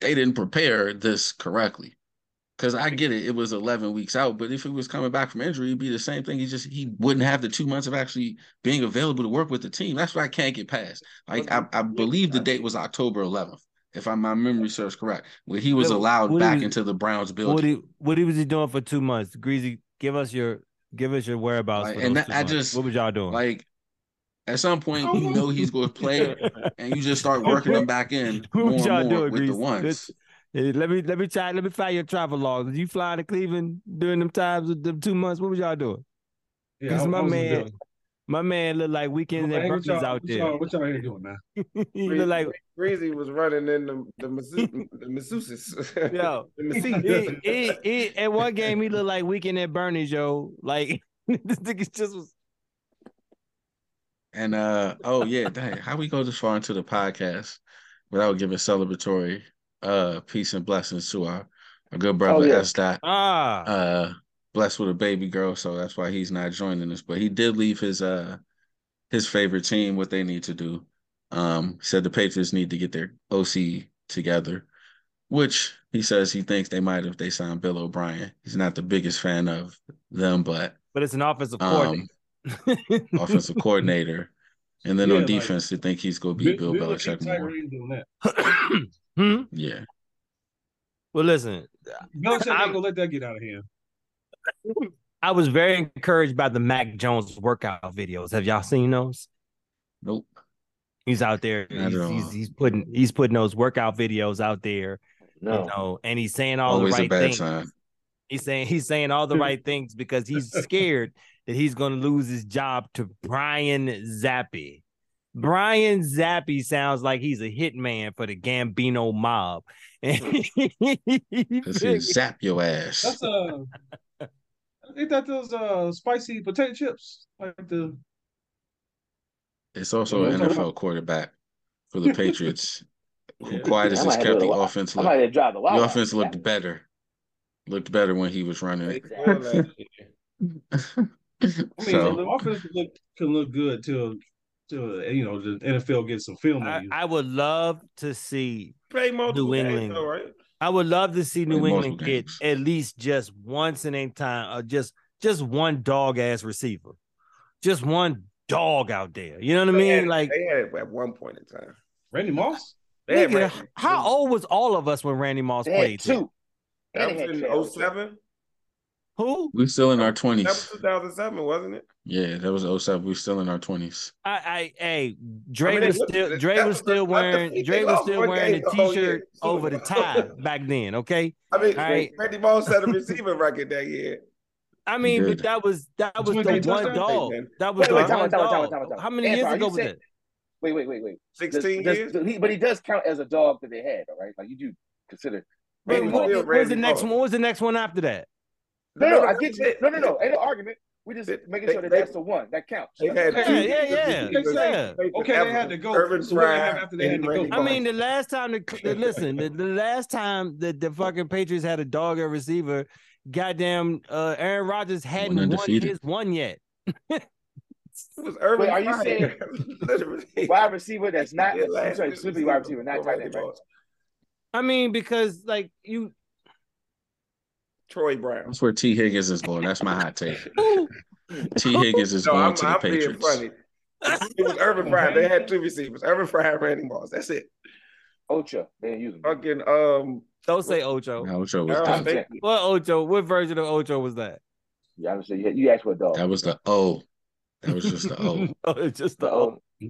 they didn't prepare this correctly. Cause I get it, it was 11 weeks out, but if he was coming back from injury, it'd be the same thing. He just he wouldn't have the two months of actually being available to work with the team. That's what I can't get past. Like I, I believe the date was October 11th, if I, my memory serves correct, where he was allowed what back is- into the Browns building. What he what he was he doing for two months? Greasy, give us your give us your whereabouts. Like, for and those that- two I months. just- what was y'all doing? Like at some point, you know he's going to play, and you just start working them back in What more y'all and more doing, with the ones. Let's- Hey, let me let me try let me find your travel logs. Did you fly to Cleveland during them times with them two months? What was y'all doing? Yeah, Because I- my man- doing- My man looked like weekends Hey, at what Berkeley's out what there. y'all- What y'all here doing, man? he looked like Greasy was running in the the, masseuse, the masseuses. yo. the he, masseuses. he, he, at one game he looked like weekend at Bernie's, yo. Like this nigga just was And uh, oh yeah, dang, how we go this far into the podcast without giving celebratory uh peace and blessings to our, our good brother yeah. S. Dot. ah uh blessed with a baby girl, so that's why he's not joining us. But he did leave his uh his favorite team what they need to do. Um said the Patriots need to get their OC together, which he says he thinks they might if they sign Bill O'Brien. He's not the biggest fan of them, but but it's an offensive um coordinator. offensive coordinator. And then Yeah, on like, defense, they think he's gonna be Bill Bill- Belichick more. ain't doing that. hmm? Yeah. Well, listen, Belichick I'm- ain't gonna let that get out of here. I was very encouraged by the Mac Jones workout videos. Have y'all seen those? Nope. He's out there. He's, he's, he's putting he's putting those workout videos out there. You No. know, and he's saying all Always the a right bad things. sign. He's saying he's saying all the right things because he's scared that he's going to lose his job to Brian Zappe. Brian Zappe sounds like he's a hitman for the Gambino mob. Cause he'll zap your ass. That's uh, ain't that those uh spicy potato chips? Like the It's also an NFL quarterback for the Patriots. Who Yeah. quiet as I this might have kept the go to- offense I look. might have dropped the The offense looked better. Looked better when he was running it. They spoiled last year. I mean, So the offense look can look good till till you know the NFL gets some film I, you. I would love to see Play multiple New games, England. though, right? I would love to see New England multiple get at least just once in a time, or just just one dog ass receiver, just one dog out there. You know what I mean? had- Like, they had at one point in time. Randy Moss. Nigga, Randy- how old was all of us when Randy Moss They played? here? two. That was in Trail. 07? Who? we're still in our oh, That was twenties. 2007, wasn't it? Yeah, that was 07. We're still in our twenties. I, I, hey, Dre I mean, was still, Dre was was still the- not the wearing, feat. Dre They was lost still one wearing a game the oh, whole t-shirt over the tie back then. Okay, I mean, All right. Randy Moss set a receiving record that year. I mean, but that was that was the one dog. That was Wait, the one dog. time out, time out. How many years ago was saying- that? Wait, wait, wait, wait. 16 does- years. does but he does count as a dog that they had, all right? Like you do consider. Wait, Randy what, Moss. Moss. what was the next one? What was the next one after that? No, no, I get you. No, no, no. Ain't no argument. We just They- making sure that they- that's the one that counts. They had Yeah, two yeah, yeah, receivers yeah. Okay, they had to go. Urban So what Fry after they had to go? I mean, the last time the, the listen, the, the last time that the fucking Patriots had a dog at receiver, goddamn, uh, Aaron Rodgers hadn't won his one yet. It was Urban Wait, are you saying- Wide receiver that's not. Yeah, I'm sorry, year wide receiver, not before tight end. Right? I mean, because like you, Troy Brown. That's where Tee Higgins is going. That's my hot take. Tee Higgins is No, going I'm, to the I'm being Patriots. funny. It was Irving Fryar. They had two receivers. Irving Fryar and Randy Moss. That's it. Ocho, they didn't use him. Fucking um don't say Ocho. Now, Ocho was Aaron done. What Ocho? What version of Ocho was that? Yeah, I was saying you, you asked for a dog. That was the O. That was just the O. Oh, it's just the The O. O.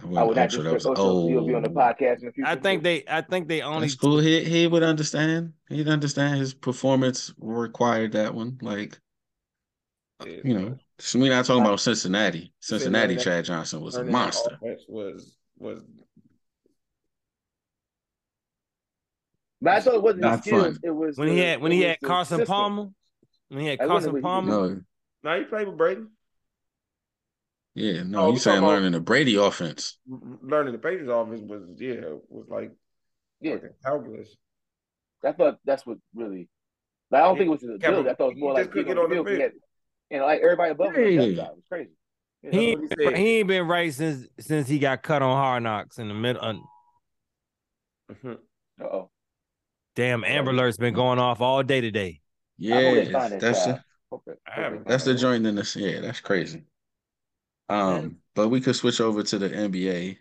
That I wasn't would not Ocho. that was Ocho. He'll be on the oh. podcast in the future. I think they, I think they only. That's cool. He he would understand. He'd understand his performance required that one. Like uh, Yeah, You know, so we're not talking about Cincinnati. Cincinnati, that- Chad Johnson was a monster. offense Was was But I thought it wasn't his Not skills. fun. It was when he had when he had Carson system. Palmer, when he had I Carson Palmer, No, no. He played with Brady. Yeah, no, Oh, you saying learning the Brady offense. Learning the Patriots offense was yeah was like Yeah, fucking calculus. I thought that's what really. Like, I don't think it was his Yeah, ability. I thought it was more like just couldn't get on the field. Field. had- And like everybody above him, on the Yeah. left was crazy. Yeah, he what he said. he ain't been right since since he got cut on Hard Knocks in the middle. Uh, uh-oh. damn, Amber Alert's been going off all day today. I hope they Yeah, find that's child. the, Hope they- I hope they haven't- find that's the joint in this. Yeah, that's crazy. Um, but we could switch over to the NBA.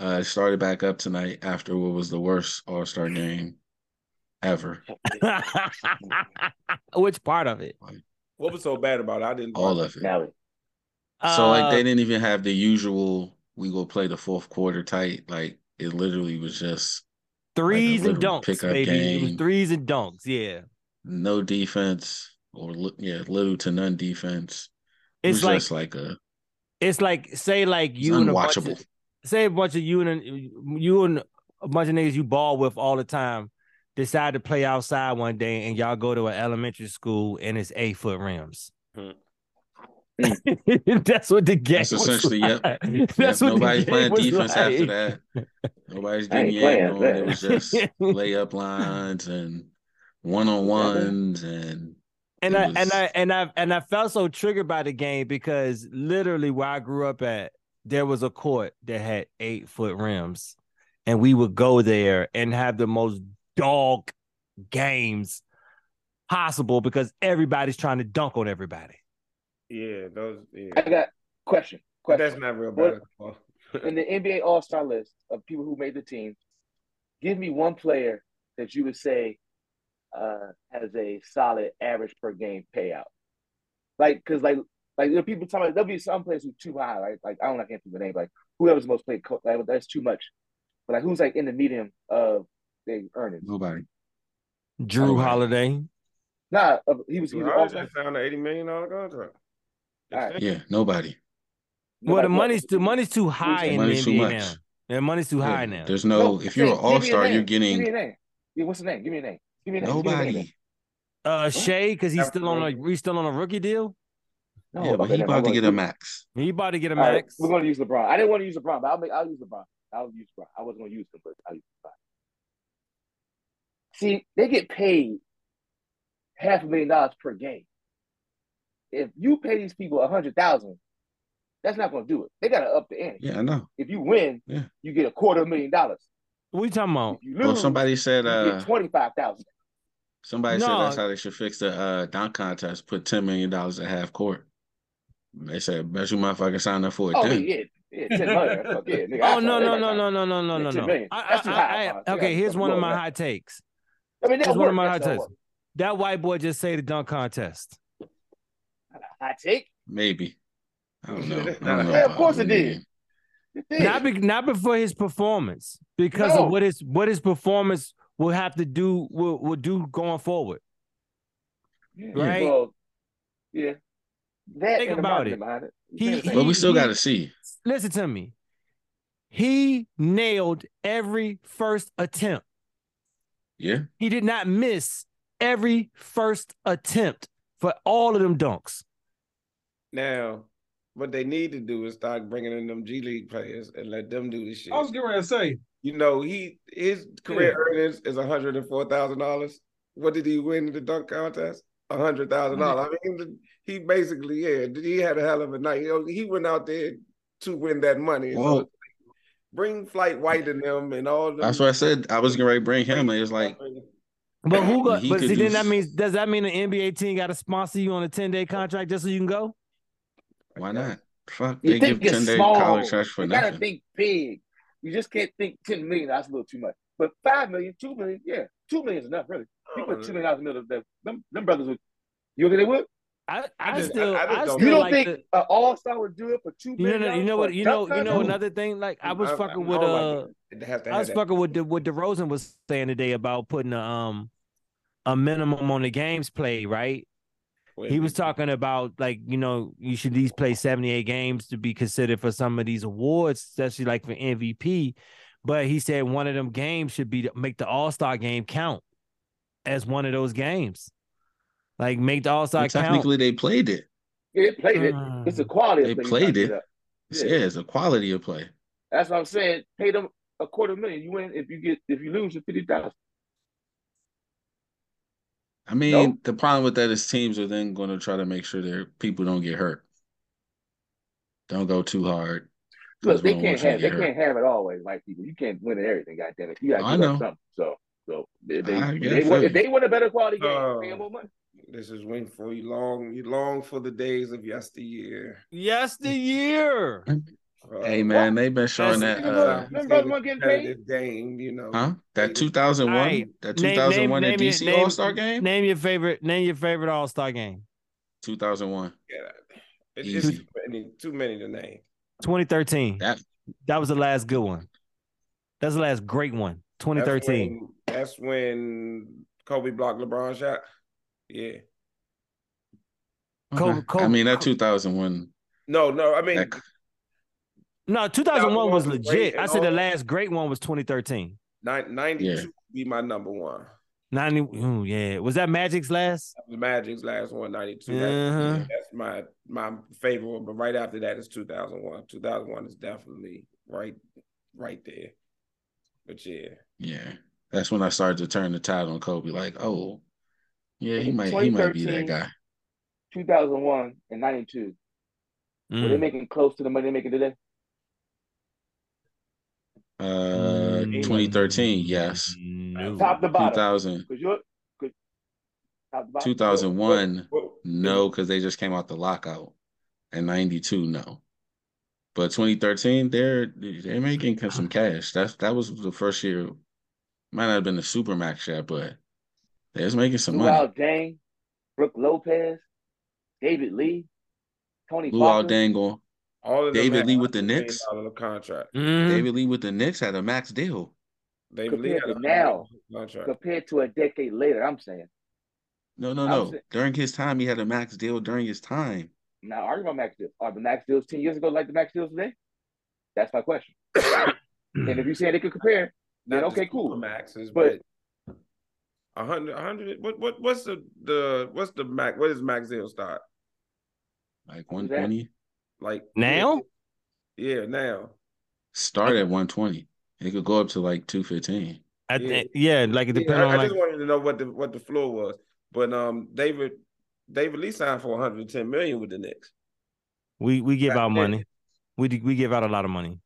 Uh, it started back up tonight after what was the worst All Star game ever. Which part of it? What was so bad about it? I didn't All of it. Now, So like Uh, they didn't even have the usual we go play the fourth quarter tight. Like it literally was just threes and literal dunks, pickup baby. It was game. threes and dunks. Yeah, no defense or li- yeah, little to none defense. It it's was like just like a it's like say like it's you and a bunch of, say a bunch of you and you and a bunch of niggas you ball with all the time decide to play outside one day and y'all go to an elementary school and it's eight foot rims. Hmm. That's what the game. That's essentially- yep. like. Yep, That's what nobody's the playing game was defense after that. Nobody's I ain't getting playing. It was just layup lines and one on ones and And It I and I and I and I felt so triggered by the game because literally where I grew up at, there was a court that had eight foot rims, and we would go there and have the most dog games possible because everybody's trying to dunk on everybody. Yeah, those. Yeah. I got question. Question. that's not real What- basketball. In the NBA All Star list of people who made the team, give me one player that you would say uh, has a solid average per game payout. Like, cause like, like there are people talking about there'll be some players who too high, right? Like I don't know, I can't think of the name. Like whoever's most played, co- like, that's too much. But like who's like in the medium of their earnings? nobody. Drew Nobody. Holiday. Nah, uh, he was he was also just found an eighty million dollar contract. All right. Yeah, nobody. Well, the money's too money's too high in the Money's too NBA much. now. Yeah, money's too Yeah, high now. There's no, if you're an all give me a star, you're getting. Give me getting a name. Yeah, what's the name? Give me a name. Give me a name. Give me a name. nobody. Uh, Shai, because he's still on a right. he's still on a rookie deal. No, Yeah, but he about to get a max. He about to get a All right, max. we're gonna use LeBron. I didn't want to use LeBron, but I'll make I'll use LeBron. I'll use LeBron. I wasn't gonna use him, but I'll use LeBron. See, they get paid half a million dollars per game. If you pay these people a hundred thousand, that's not gonna do it. They gotta up the ante. Yeah, I know. If you win, Yeah. you get a quarter of a million dollars. What are you talking about? If you lose, Well, somebody said you uh twenty five thousand. Somebody said that's how they should fix the uh dunk contest, put ten million dollars at half court. They said bet you motherfucker sign up for it Oh then. yeah, yeah, yeah, ten million. Fuck yeah, nigga. Oh saw no no no no no no no no no. million. I- That's too I- high, I- Fonz. You okay, here's one of my hot takes. I mean, Here's that one of my hot takes. That white boy just say the dunk contest. Hot take. Maybe. I don't know. I don't know Yeah, of course it did. It did. Not be, not before his performance, because No. of what his what his performance will have to do will, will do going forward. Yeah. Right? Well, yeah. That Think about it. behind it. He- You But we still got to see. Listen to me. He nailed every first attempt. Yeah. He did not miss every first attempt for all of them dunks. Now, what they need to do is start bringing in them G League players and let them do this shit. I was getting ready to say, You know, he his career earnings is one hundred and four thousand dollars. What did he win in the dunk contest? A hundred thousand dollars. Mm-hmm. I mean, he basically yeah, he had a hell of a night. You know, he went out there to win that money. So bring Flight White in them and all. Them That's what I said. I was gonna bring him. and It's like But who got He but see do then that s- means does that mean the NBA team got to sponsor you on a 10-day contract just so you can go? why not? Fuck, You they give think it's ten day small. college trash for you gotta nothing. think big. You just can't think ten million. That's a little too much. But five million, two million, yeah, two million is enough, really. You put two million dollars in the middle of that. Them, them brothers would. You think they would? I, I, I still I- I I, don't still You don't like think the, an all star would do it for two you know you know what you know you know another thing like I was I- fucking I with don't uh like it. It has to I was that. fucking with the, what DeRozan was saying today about putting a um a minimum on the games played, right? He was talking about like you know you should at least play seventy eight games to be considered for some of these awards, especially like for MVP. But he said one of them games should be to make the All Star game count as one of those games. Like make the All Star Well, count. technically, they played it. it played it. Mm. It's a quality. They of played it. get. Yeah. Yeah. it's a quality of play. That's what I'm saying. Pay them a quarter million. You win if you get if you lose, it's fifty thousand. I mean, Nope. the problem with that is teams are then going to try to make sure their people don't get hurt. Don't go too hard. 'cause Look, they can't want you to have they hurt. can't have it always, white people. You can't win at everything. God damn it, you got to give something. So, so if they, I they, want, if they want a better quality game, Uh, pay them more money. This is waiting for you long, you long for the days of yesteryear. Yes, the year. Uh, Hey man, they've been showing that. Uh, Remember those one getting paid? competitive game, you know. huh? That 2001, Alright, that 2001 name- at name DC All Star game. Name your favorite. Name your favorite All Star game. 2001. Yeah, it's Easy. too many, too many to name. 2013. That That was the last good one. That's the last great one. That's 2013. when, that's when Kobe blocked LeBron shot. Yeah. Kobe- okay. Kobe- I mean, that 2001. No, no. I mean, That, No, 2001 was legit. I said the last great one was 2013. nine- 92 Yeah. would be my number one. 90. ooh, yeah. Was that Magic's last? The Magic's last one, 92. Uh-huh. That's my my favorite one. But right after that is 2001. 2001 is definitely right right there. But yeah. yeah, that's when I started to turn the tide on Kobe. Like, oh, yeah, he might, he might be that guy. 2001 and 92. Were they Mm. making close to the money they're making today? Uh, Mm. 2013, yes. No. Top to bottom. 2000, Because you're good. Top to bottom. 2001, no, because they just came out the lockout. And 92, no. But 2013, they're they're making some cash. That's that was the first year. Might not have been the super max yet, but they was making some money. Luol Deng, Brook Lopez, David Lee, Tony Luau Parker. Dangle, All of David Lee with the $100 million Knicks. dollar contract. Mhm. David Lee with the Knicks had a max deal. David Lee had a now. contract. compared to a decade later. I'm saying. No, no, no. saying- During his time, he had a max deal during his time. Now, argue about max deals. Are the max deals 10 years ago like the max deals today? That's my question. and if you say they could compare, then Not the okay, cool. Maxes, But- but a hundred, a hundred. What, what, what's the the what's the max? What does max deal start? Like Who's that? 120. Like Now? Yeah, now. Start at 120. It could go up to like 215. I Yeah. think, yeah, like it Yeah, depends I, on I like just wanted to know what the what the floor was. But um, David David Lee signed for 110 million with the Knicks. we we give Back out then. money. We we give out a lot of money.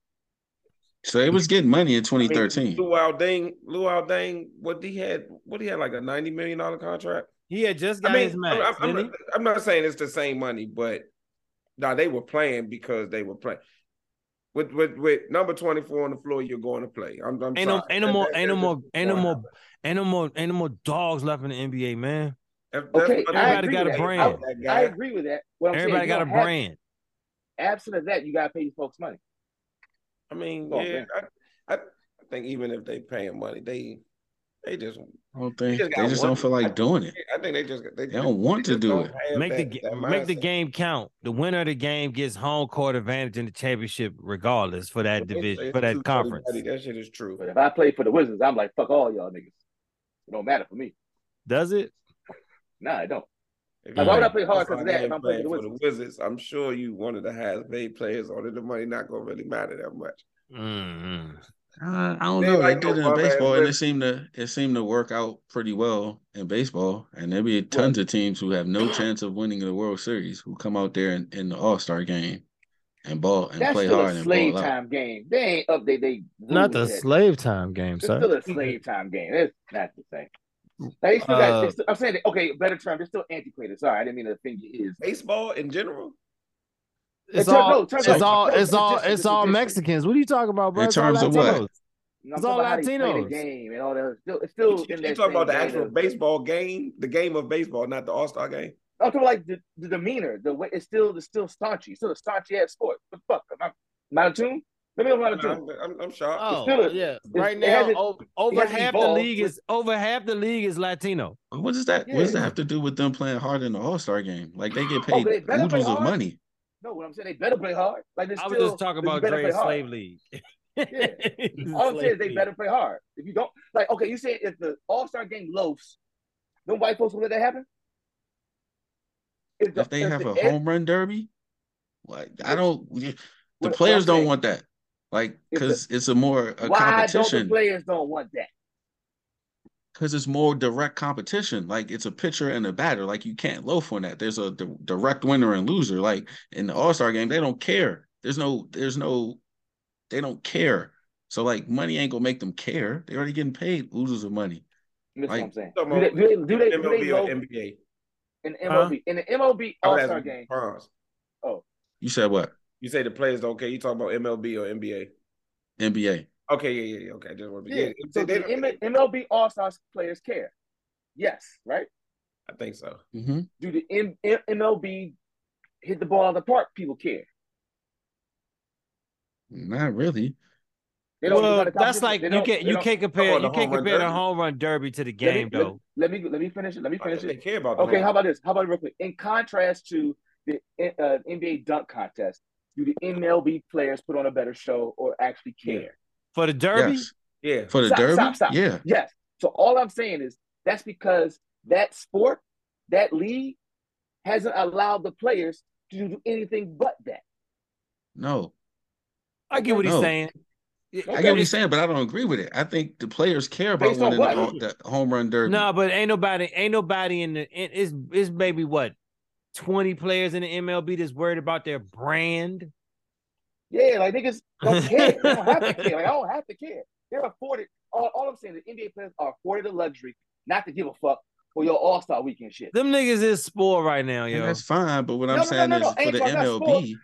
So they was getting money in I mean, 2013. Luol Deng, Luol Deng, what he had, what he had like a 90 million dollar contract. He had just I mean, his max. I'm, I'm, I'm not saying it's the same money, but now they were playing because they were playing. With with with number 24 on the floor, you're going to play. I'm, I'm he? Ain't no sorry. ain't no more ain't no more ain't no going more to ain't no more ain't no more dogs left in the NBA, man. happen. If that's Okay, Everybody got a brand. I, I agree with that. What I'm Everybody saying, got a have- brand. absent of that, you got to pay these folks money. I mean, Oh, yeah. I, I, I think even if they paying money, they they just I don't think just they just don't feel like doing it. I think they just they, They don't want to do it. Make the that- ga- that make the game count. The winner of the game gets home court advantage in the championship, regardless for that division for that conference. buddy, That shit is true. But if I play for the Wizards, I'm like, fuck all y'all niggas. It don't matter for me. Does it? Nah, it don't. If Like, why would I play play hard All-Star 'cause of that if I'm playing playing for for the the Wizards? I'm sure you one of the highest paid players on it. The money not gonna really matter that much. Mm-hmm. Uh, I don't They know. like they did it in baseball, and it seemed to it seemed to work out pretty well in baseball. And there be tons of teams who have no chance of winning the World Series who come out there in, in the All Star game and ball and That's play still hard a and slave ball out. time game. They ain't update they Not the rules slave time game, It's sir. still a slave time game. It's not the same. They still Uh, they still, I'm saying, that- okay, better term. They're still antiquated. Sorry, I didn't mean to offend you. Is Baseball in general. It's all, no, in terms it's all, it's it's all, it's it's all Mexicans. What are you talking about, bro? In It's all terms of what? Latinos. I'm It's all about how they play the Latinos. game and all that. It's still, it's You, still you, in you talking about the actual of- baseball game, the game of baseball, not the All Star game. I'm talking like the, the demeanor, the way it's still it's still staunchy, it's still a staunchy ass sport. What the fuck? Am I, am I in tune? Let me know what I'm I'm, I'm, I'm shocked. Oh still a- yeah, right now hasn't- over, over hasn't half the league with- is over half the league is Latino. What does that? What does that have to do with them playing hard in the All Star game? Like they get Oh, paid they better play oodles of hard. money. No, what I'm saying, they better play hard. Like they I was still, just talking about better Dre. Slave League. Yeah. All I'm saying is they better play hard. If you don't, like, okay, you say if the All Star game loafs, them white folks will let that happen. If, the- If they if have the a ed- home run derby, like I don't. The players what don't want that. Like because it's a more a why don't the players don't want that? Because it's more direct competition. Like it's a pitcher and a batter. Like you can't loaf on that. There's a di- direct winner and loser. Like in the All Star game, they don't care. There's no. There's no. They don't care. So like money ain't gonna make them care. They already getting paid oodles of money. That's what Like- I'm saying. Do they, do they, do they, do MLB they or NBA? in the Huh? MLB in the MLB All Star asking game? Franz. Oh. You said what? You say the players don't care. You talking about MLB or NBA? NBA. Okay, yeah, yeah, yeah. Okay, just want to be. Yeah. Yeah, So they- do they- the M- MLB All Star players care? Yes, right. I think so. hmm Do the M- M- MLB hit the ball out of the park? People care. Not really. Well, it's not a that's like you can't you can't compare you can't compare the home run derby to the Let me- game let- though. Let me let me finish it. Let me finish think it. they care about Okay, how about this? How about it real quick? In contrast to the uh, NBA dunk contest, do the MLB players put on a better show or actually care? For the derby, Yes. Yeah, For the Stop, derby, stop, stop. yeah. Yes. So all I'm saying is that's because that sport, that league, hasn't allowed the players to do anything but that. No, I get what he's No. saying. I get what he's saying, but I don't agree with it. I think the players care about Based winning the, the home run derby. No, but ain't nobody, ain't nobody in the. It, it's it's maybe what twenty players in the MLB that's worried about their brand. Yeah, like niggas don't care. They don't have to care. Like I don't have to care. They're afforded. All, all I'm saying is the NBA players are afforded the luxury not to give a fuck for your All Star Weekend shit. Them niggas is spoiled right now, And yo. that's fine. But what No, I'm no, no, saying no, no. is for the talking about MLB,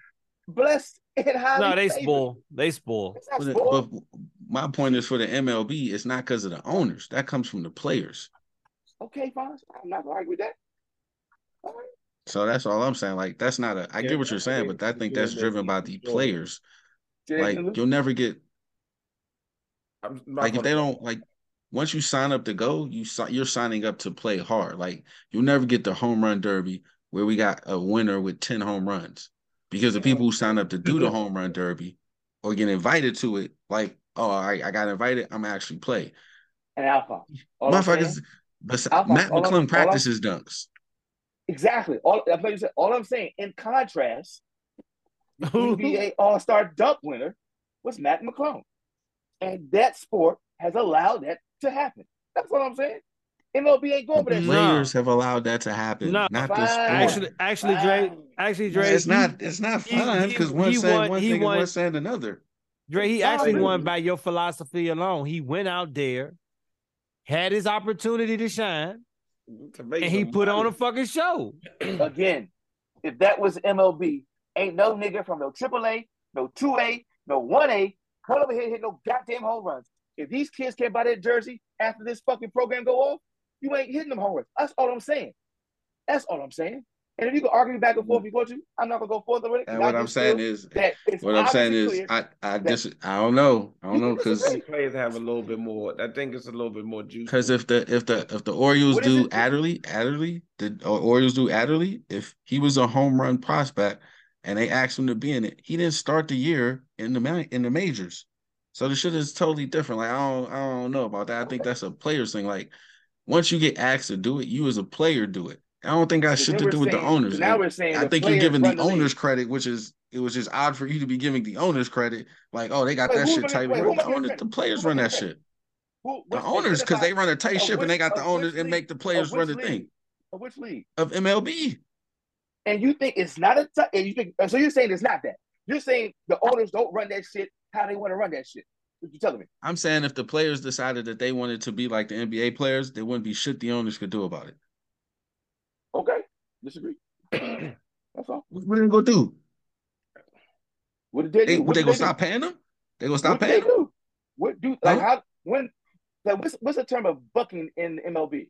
Blessed and highly No, they favored. spoil. They spoil. It's not but, spoiled. but my point is for the MLB, it's not because of the owners. That comes from the players. Okay, fine. I'm not gonna argue with that. All right. So that's all I'm saying. Like that's not a. I Yeah, get what you're saying, but I think that's driven by the players. Like you- you'll never get like if they don't like once you sign up to go, you you're signing up to play hard. Like you'll never get the home run derby where we got a winner with 10 home runs. Because the people who sign up to do the home run derby or get invited to it, like, oh, I, I got invited, I'm actually play. and Alpha. All Motherfuckers, Alpha, Mac McClung practices dunks. Exactly. All that's what you said. All I'm saying, in contrast, the NBA All Star dunk winner was Mac McClung, and that sport has allowed that to happen. That's what I'm saying. MLB ain't going for that. No. Players have allowed that to happen, No. not the Fine. sport. Actually, actually, Dre, actually, Dre, it's he- not. It's not he- fine he- because one he saying won- one he thing and one saying another. Dre, he Fine. actually won by your philosophy alone. He went out there, had his opportunity to shine, to make and he some put on a fucking show. Again, if that was MLB, ain't no nigga from no AAA, no 2A, no 1A, come over here and hit no goddamn home runs. If these kids can't buy that jersey after this fucking program go off, you ain't hitting them home runs. That's all I'm saying. That's all I'm saying. And if you can argue back and forth mm. if you want to, I'm not gonna go further with it. And what I'm saying is, that it's what I'm saying is, I I that- dis I don't know, I don't know because players have a little bit more. I think it's a little bit more juice. because if the if the if the Orioles do it? Adley Adley the uh, Orioles do Adley if he was a home run prospect and they asked him to be in it, he didn't start the year in the ma- in the majors. So the shit is totally different. Like I don't I don't know about that. I think that's a players thing. Like once you get asked to do it, you as a player do it. I don't think So shit to do with the owners. now eh? we're saying I think you're giving the league. owners credit, which is it was just odd for you to be giving the owners credit. Like, oh, they got Wait, that shit tight. wait, The owners, the players run that shit. Who- The owners, because they run a tight ship and they got the owners which and make the players run which the thing? Of which league? of MLB. And you think it's not a t- and you think so you're saying it's not that. You're saying the owners don't run that shit how they want to run that shit. What you telling me? I'm saying if the players decided that they wanted to be like the NBA players, there wouldn't be shit the owners could do about it. Okay. Disagree. That's all. What what they gonna do? What did they They, do? what, What they gonna do? stop paying them? They gonna stop What paying they do? What do like Huh? how when like what's what's the term of bucking in MLB?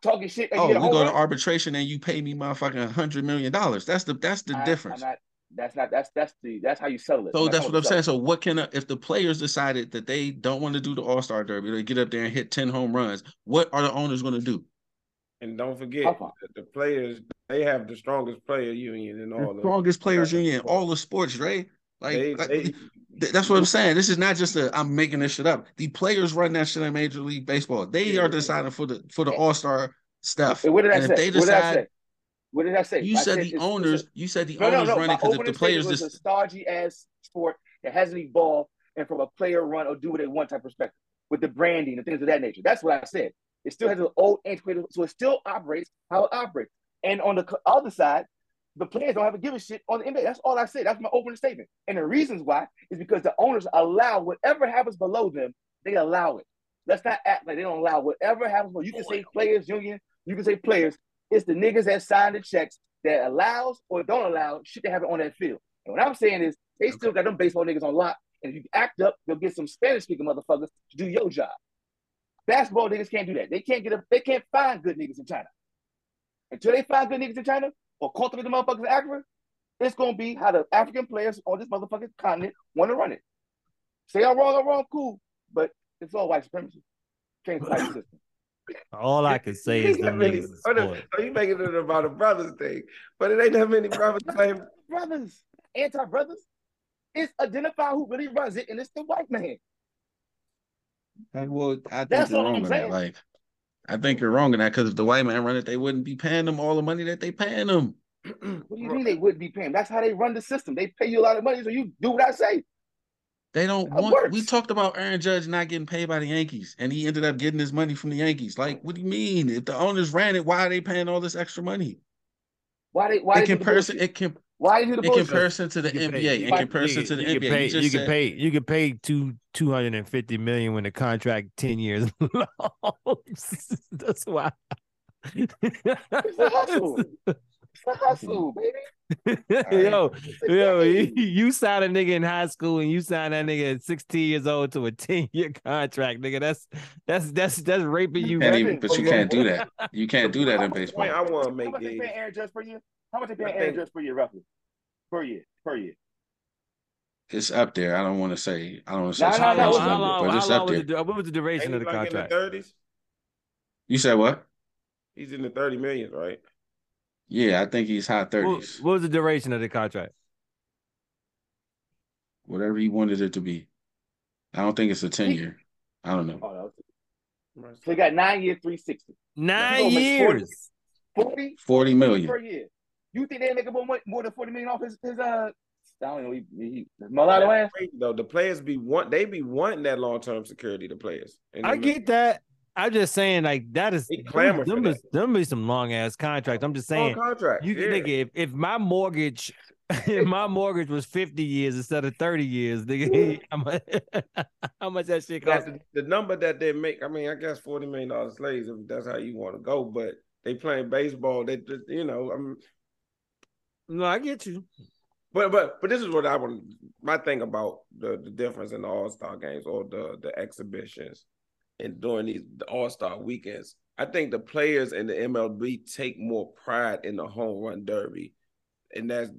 Talking shit and Oh, we get a go to arbitration and you pay me motherfucking hundred million dollars. That's the that's the I- difference. I'm not, That's not that's that's the that's how you settle it. So That's that's what I'm saying. settle So what can a, if the players decided that they don't want to do the All Star Derby, they get up there and hit ten home runs? What are the owners going to do? And don't forget that the players they have the strongest player union in all The of strongest players union, in all the sports, right? Like, they, like, they, that's what I'm saying. This is not just a I'm making this shit up. The players run that shit in Major League Baseball. They Yeah. are deciding for the for the All Star stuff. And what did I and say? if they what did I say? What did I say? you I said the it's- it's owners, a- you said the No, no, owners no. run it because if the players statement was just a stodgy ass sport that hasn't evolved and from a player run or do what they want type perspective with the branding and things of that nature. That's what I said. It still has an old antiquated, so it still operates how it operates. And on the other side, the players don't have to give a shit on the NBA. That's all I said. That's my opening statement. And the reasons why is because the owners allow whatever happens below them, they allow it. Let's not act like they don't allow whatever happens. below. You can say players union, you can say players. It's the niggas that sign the checks that allows or don't allow shit to happen on that field. And what I'm saying is they still got them baseball niggas on lock. And if you act up, they'll get some Spanish speaking motherfuckers to do your job. Basketball niggas can't do that. They can't get up, they can't find good niggas in China. Until they find good niggas in China or cultivate the motherfuckers in Africa, it's gonna be how the African players on this motherfucking continent want to run it. Say I'm wrong, I'm wrong, cool. But it's all white supremacy. Change the white system. All I can say is them many- oh, oh, you making it about a brothers thing, but it ain't that many brothers claim. brothers, anti brothers. It's identify who really runs it, and it's the white man. Like, well, I think That's you're wrong I'm in that. Like, I think you're wrong in that because if the white man run it, they wouldn't be paying them all the money that they paying them. What do you mean they wouldn't be paying? That's how they run the system. They pay you a lot of money, so you do what I say. They don't That want. We talked about Aaron Judge not getting paid by the Yankees, and he ended up getting his money from the Yankees. Like, what do you mean? If the owners ran it, why are they paying all this extra money? Why they why in they do the comparison, it can Why they do the in comparison to the You pay- NBA, in can- comparison to the you NBA, can pay, you you can said- pay you can pay two two hundred and fifty million when the contract ten years long. That's why. It's a hustle. It's a hustle, baby. yo, yo, you, game. you sign a nigga in high school and you signed that nigga at 16 years old to a 10 year contract, nigga. That's that's that's that's raping you. Can't even, but you can't do that. You can't do that in baseball. I want to make much they is paying Aaron Judge per year? How much they paying Aaron Judge per year, roughly? Per year, per year. It's up there. I don't want to say. I don't want to say. Nah, it's nah, a nah, crazy what's how long, but it's up there. the, what was the duration of the like in the contract? thirties? You said what? He's in the thirty millions, right? Yeah, I think he's high thirties. what was the duration of the contract? Whatever he wanted it to be. I don't think it's a ten year. I don't know. Oh. So he got nine years, 360. Nine gonna 40. years. 40? 40 million. per year. You think they make more, more than 40 million off his, his uh, I don't know, he, he, mulatto ass? Crazy, though. The players be want they be wanting that long term security. The players. And I them- get that. I'm just saying, like that is They clamor for them, that. is- them be some long ass contracts. I'm just long saying, contract. you yeah. nigga, if, if my mortgage, if my mortgage was 50 years instead of 30 years, nigga, how much, how much that shit cost? That, the number that they make, I mean, I guess forty million dollars slaves if that's how you want to go. But they playing baseball. They, you know, I'm. No, I get you. But but but this is what I want. My thing about the the difference in the All Star games or the the exhibitions and during these the All Star weekends. I think the players in the MLB take more pride in the home run derby, and that's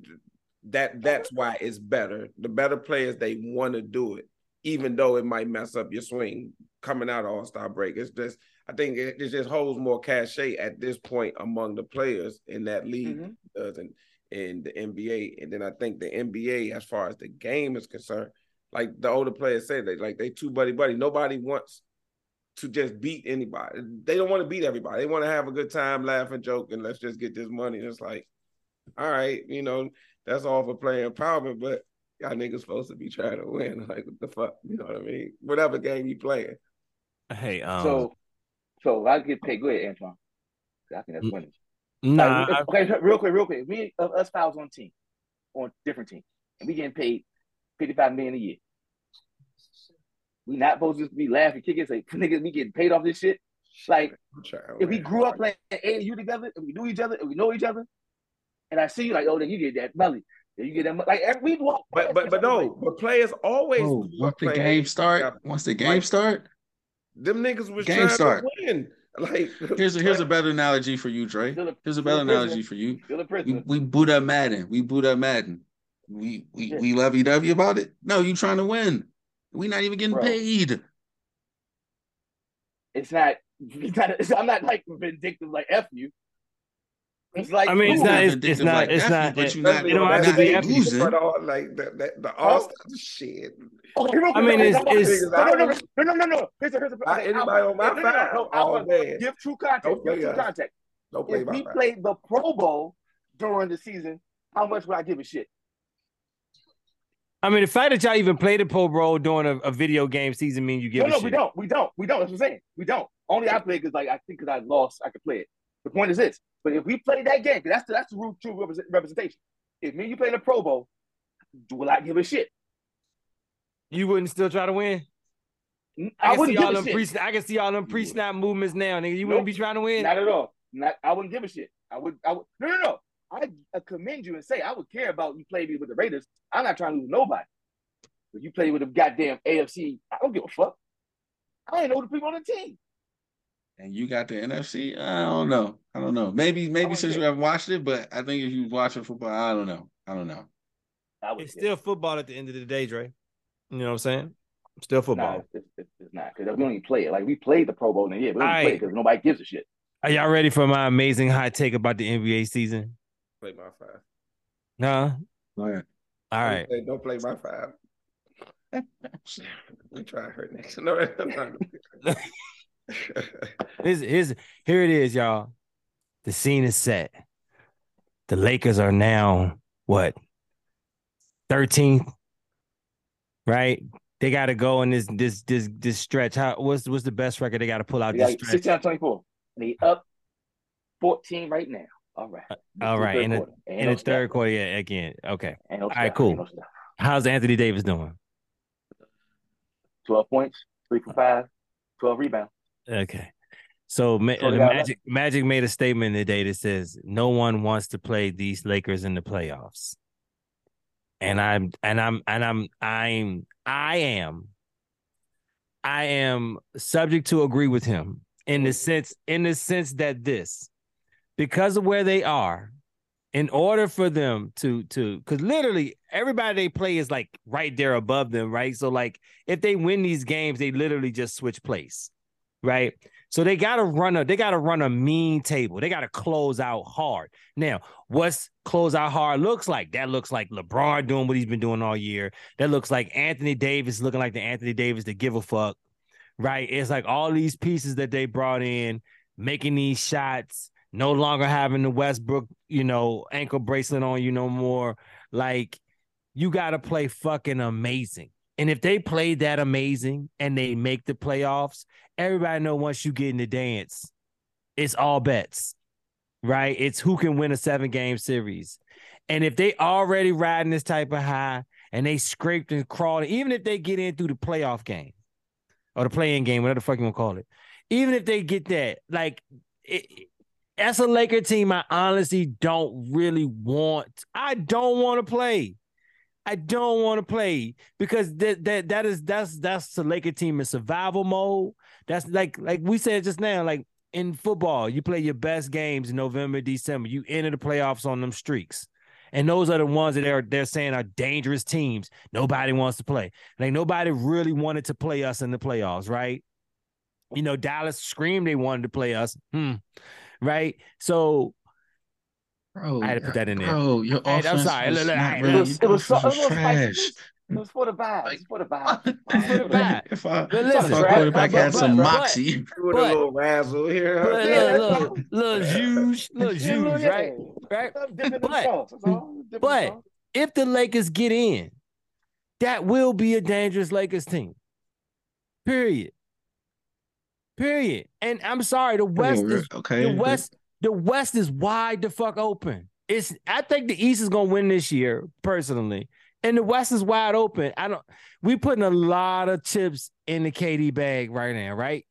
that that's why it's better. The better players they want to do it, even though it might mess up your swing coming out of All Star break. It's just I think it, it just holds more cachet at this point among the players in that league Mhm. does and in the NBA. And then I think the NBA, as far as the game is concerned, like the older players say, they like they too buddy buddy. Nobody wants to just beat anybody. They don't want to beat everybody. They want to have a good time, laugh and joke, and let's just get this money. And it's like, all right, you know, that's all for player empowerment, but y'all niggas supposed to be trying to win. Like what the fuck? You know what I mean? Whatever game you playing. Hey, um, So, so I get paid. Go ahead, Antoine. I think that's Mm, funny. Nah, Like, okay, real quick, real quick. Me, uh, us files on team, on different teams, and we getting paid fifty-five million a year. We not supposed to be laughing, kicking, say, niggas, we getting paid off this shit. Like, I'm trying to if we grew up playing AAU together, if we knew each other, if we know each other, and I see you like, oh, then you get that money, then you get that money. Like, every, we walk. but but but no, but players always Oh, once the game start, once the game Like- start, Them niggas was Game trying start. to win. Like here's a here's a better analogy for you, Dre. A, Here's a better a analogy for you. We, we boot up Madden. We boot up Madden. we we Yeah. we lovey dovey about it. No, you trying to win. We not even getting Bro. paid. It's not. It's not it's, I'm not like vindictive like f you. It's like I mean, it's not. It's, it's not. like it's F not. you, but it- you not, it don't have to be not losing. But all like the the, the all stars shit. Okay, real I mean, quick, it's- no, no, it's- no, no, no, no, no, no, no. Here's a, here's a, Not okay, anybody I'll- on my no, no, no, side no, all I'll day. Give true context. Don't Give true us. context. Don't play If we played the Pro Bowl during the season, how much would I give a shit? I mean, the fact that y'all even played the Pro Bowl during a, a video game season mean you give No, a no, shit. we don't. We don't. We don't. That's what I'm saying. We don't. Only I play because like I think because I lost, I could play it. The point is this. But if we play that game, that's the, that's the true, true represent- representation. If me and you play in the Pro Bowl, will I give a shit? You wouldn't still try to win. I, I, wouldn't all give a shit. pre. I can see all them pre-snap movements now, nigga. You Nope. wouldn't be trying to win. Not at all. Not. I wouldn't give a shit. I would. I would. No, no, no. I uh, commend you and say I would care about you play me with the Raiders. I'm not trying to lose nobody. If you play with the goddamn AFC, I don't give a fuck. I ain't know the people on the team. And you got the NFC. I don't know. I don't know. Maybe maybe wouldn't since you haven't watched it, but I think if you watching football, I don't know. I don't know. I would It's still football at the end of the day, Dre. You know what I'm saying? Still football. No, it's, it's, it's not because we don't even play it. Like we played the Pro Bowl in the year, but we don't play because nobody gives a shit. Are y'all ready for my amazing hot take about the NBA season? Play my five. No. Go ahead. All right. Hey, don't play my five. we try her next. No, I'm not. Here's, here's, here it is, y'all. The scene is set. The Lakers are now what? 13th, right? They got to go in this this this this stretch. How what's what's the best record they got to pull out this stretch? 16 out of 24. They up 14 right now. All right. all right, in the- In no the third quarter, yeah, again. Okay. No right, cool. No. How's Anthony Davis doing? 12 points, three for five, 12 rebounds. Okay. So Ma- So the they got Magic Magic made a statement today that says no one wants to play these Lakers in the playoffs. And I'm and I'm and I'm I'm I am I am subject to agree with him in the sense in the sense that this because of where they are in order for them to to because literally everybody they play is like right there above them right so like if they win these games they literally just switch place right? So they got to run a they got to run a mean table. They got to close out hard. Now what's close out hard looks like? That looks like lebron doing what he's been doing all year. That looks like anthony davis looking like the anthony davis to give a fuck right? It's like all these pieces that they brought in making these shots no longer having the westbrook you know ankle bracelet on you no more. Like you got to play fucking amazing and if they play that amazing and they make the playoffs everybody know once you get in the dance, it's all bets, right? It's who can win a seven game series. And if they already riding this type of high and they scraped and crawled, even if they get in through the playoff game or the playing game, whatever the fuck you want to call it, even if they get that, like it, as a Laker team, I honestly don't really want. I don't want to play. I don't want to play because that that that is that's that's the Laker team in survival mode. That's like like we said just now, like in football, you play your best games in November, December. You enter the playoffs on them streaks. And those are the ones that they're they're saying are dangerous teams. Nobody wants to play. Like nobody really wanted to play us in the playoffs, right? You know, Dallas screamed they wanted to play us. Hmm. Right. So Bro, I had to put that in there. Bro, your Hey, I'm offense sorry. was Look, look, not really, It was, it your was, so, it was, was trash. It was for the vibes. It was for the vibes. for the vibe. If I, But if our quarterback had some but- moxie, With But- a little razzle here. Look, Yeah, look, that's look, little Jews, little Yeah, Jews, yeah. right? Right. I'm dipping in the But- sauce, that's all. Dipping in the but- If the Lakers get in, that will be a dangerous Lakers team. Period. Period. And I'm sorry, the West is okay, the West, the West is wide the fuck open. It's I think the East is gonna win this year, personally. And the West is wide open. I don't we putting a lot of chips in the KD bag right now, right?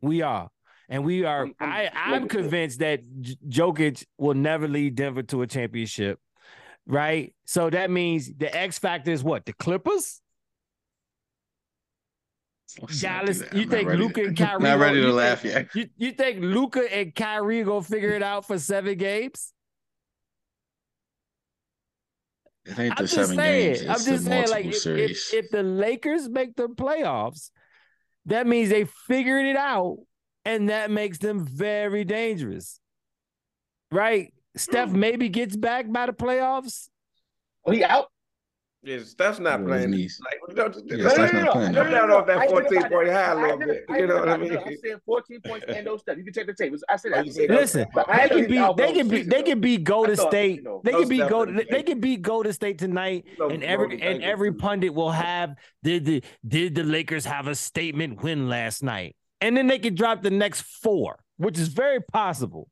We are. And we are I, I'm convinced that J- Jokic will never lead Denver to a championship. Right? So that means the X factor is what? The Clippers? Let's Dallas, you I'm think Luka and Kyrie Not ready go- to you laugh think- yet. You you think Luka and Kyrie gonna figure it out for seven games? It ain't the I'm just seven saying. games. I'm just the saying, like, if, if, if the Lakers make the playoffs, that means they figured it out, and that makes them very dangerous, right? Steph hmm. maybe gets back by the playoffs. Oh, he out. Yeah, Steph's not Yeah, playing. he's- Like, don't, Yeah, don't- Steph's not playing. Come down off that 14 point high a I little bit. You know what I mean? I'm saying 14 points and no Steph. You can check the tape. I said Oh, that. said Listen, they can he's beat out they can the beat season, they can beat Golden I State. They can beat Steph Golden they game. can beat Golden State tonight. And every and every pundit will have did the did the Lakers have a statement win last night? And then they can drop the next four, which is very possible.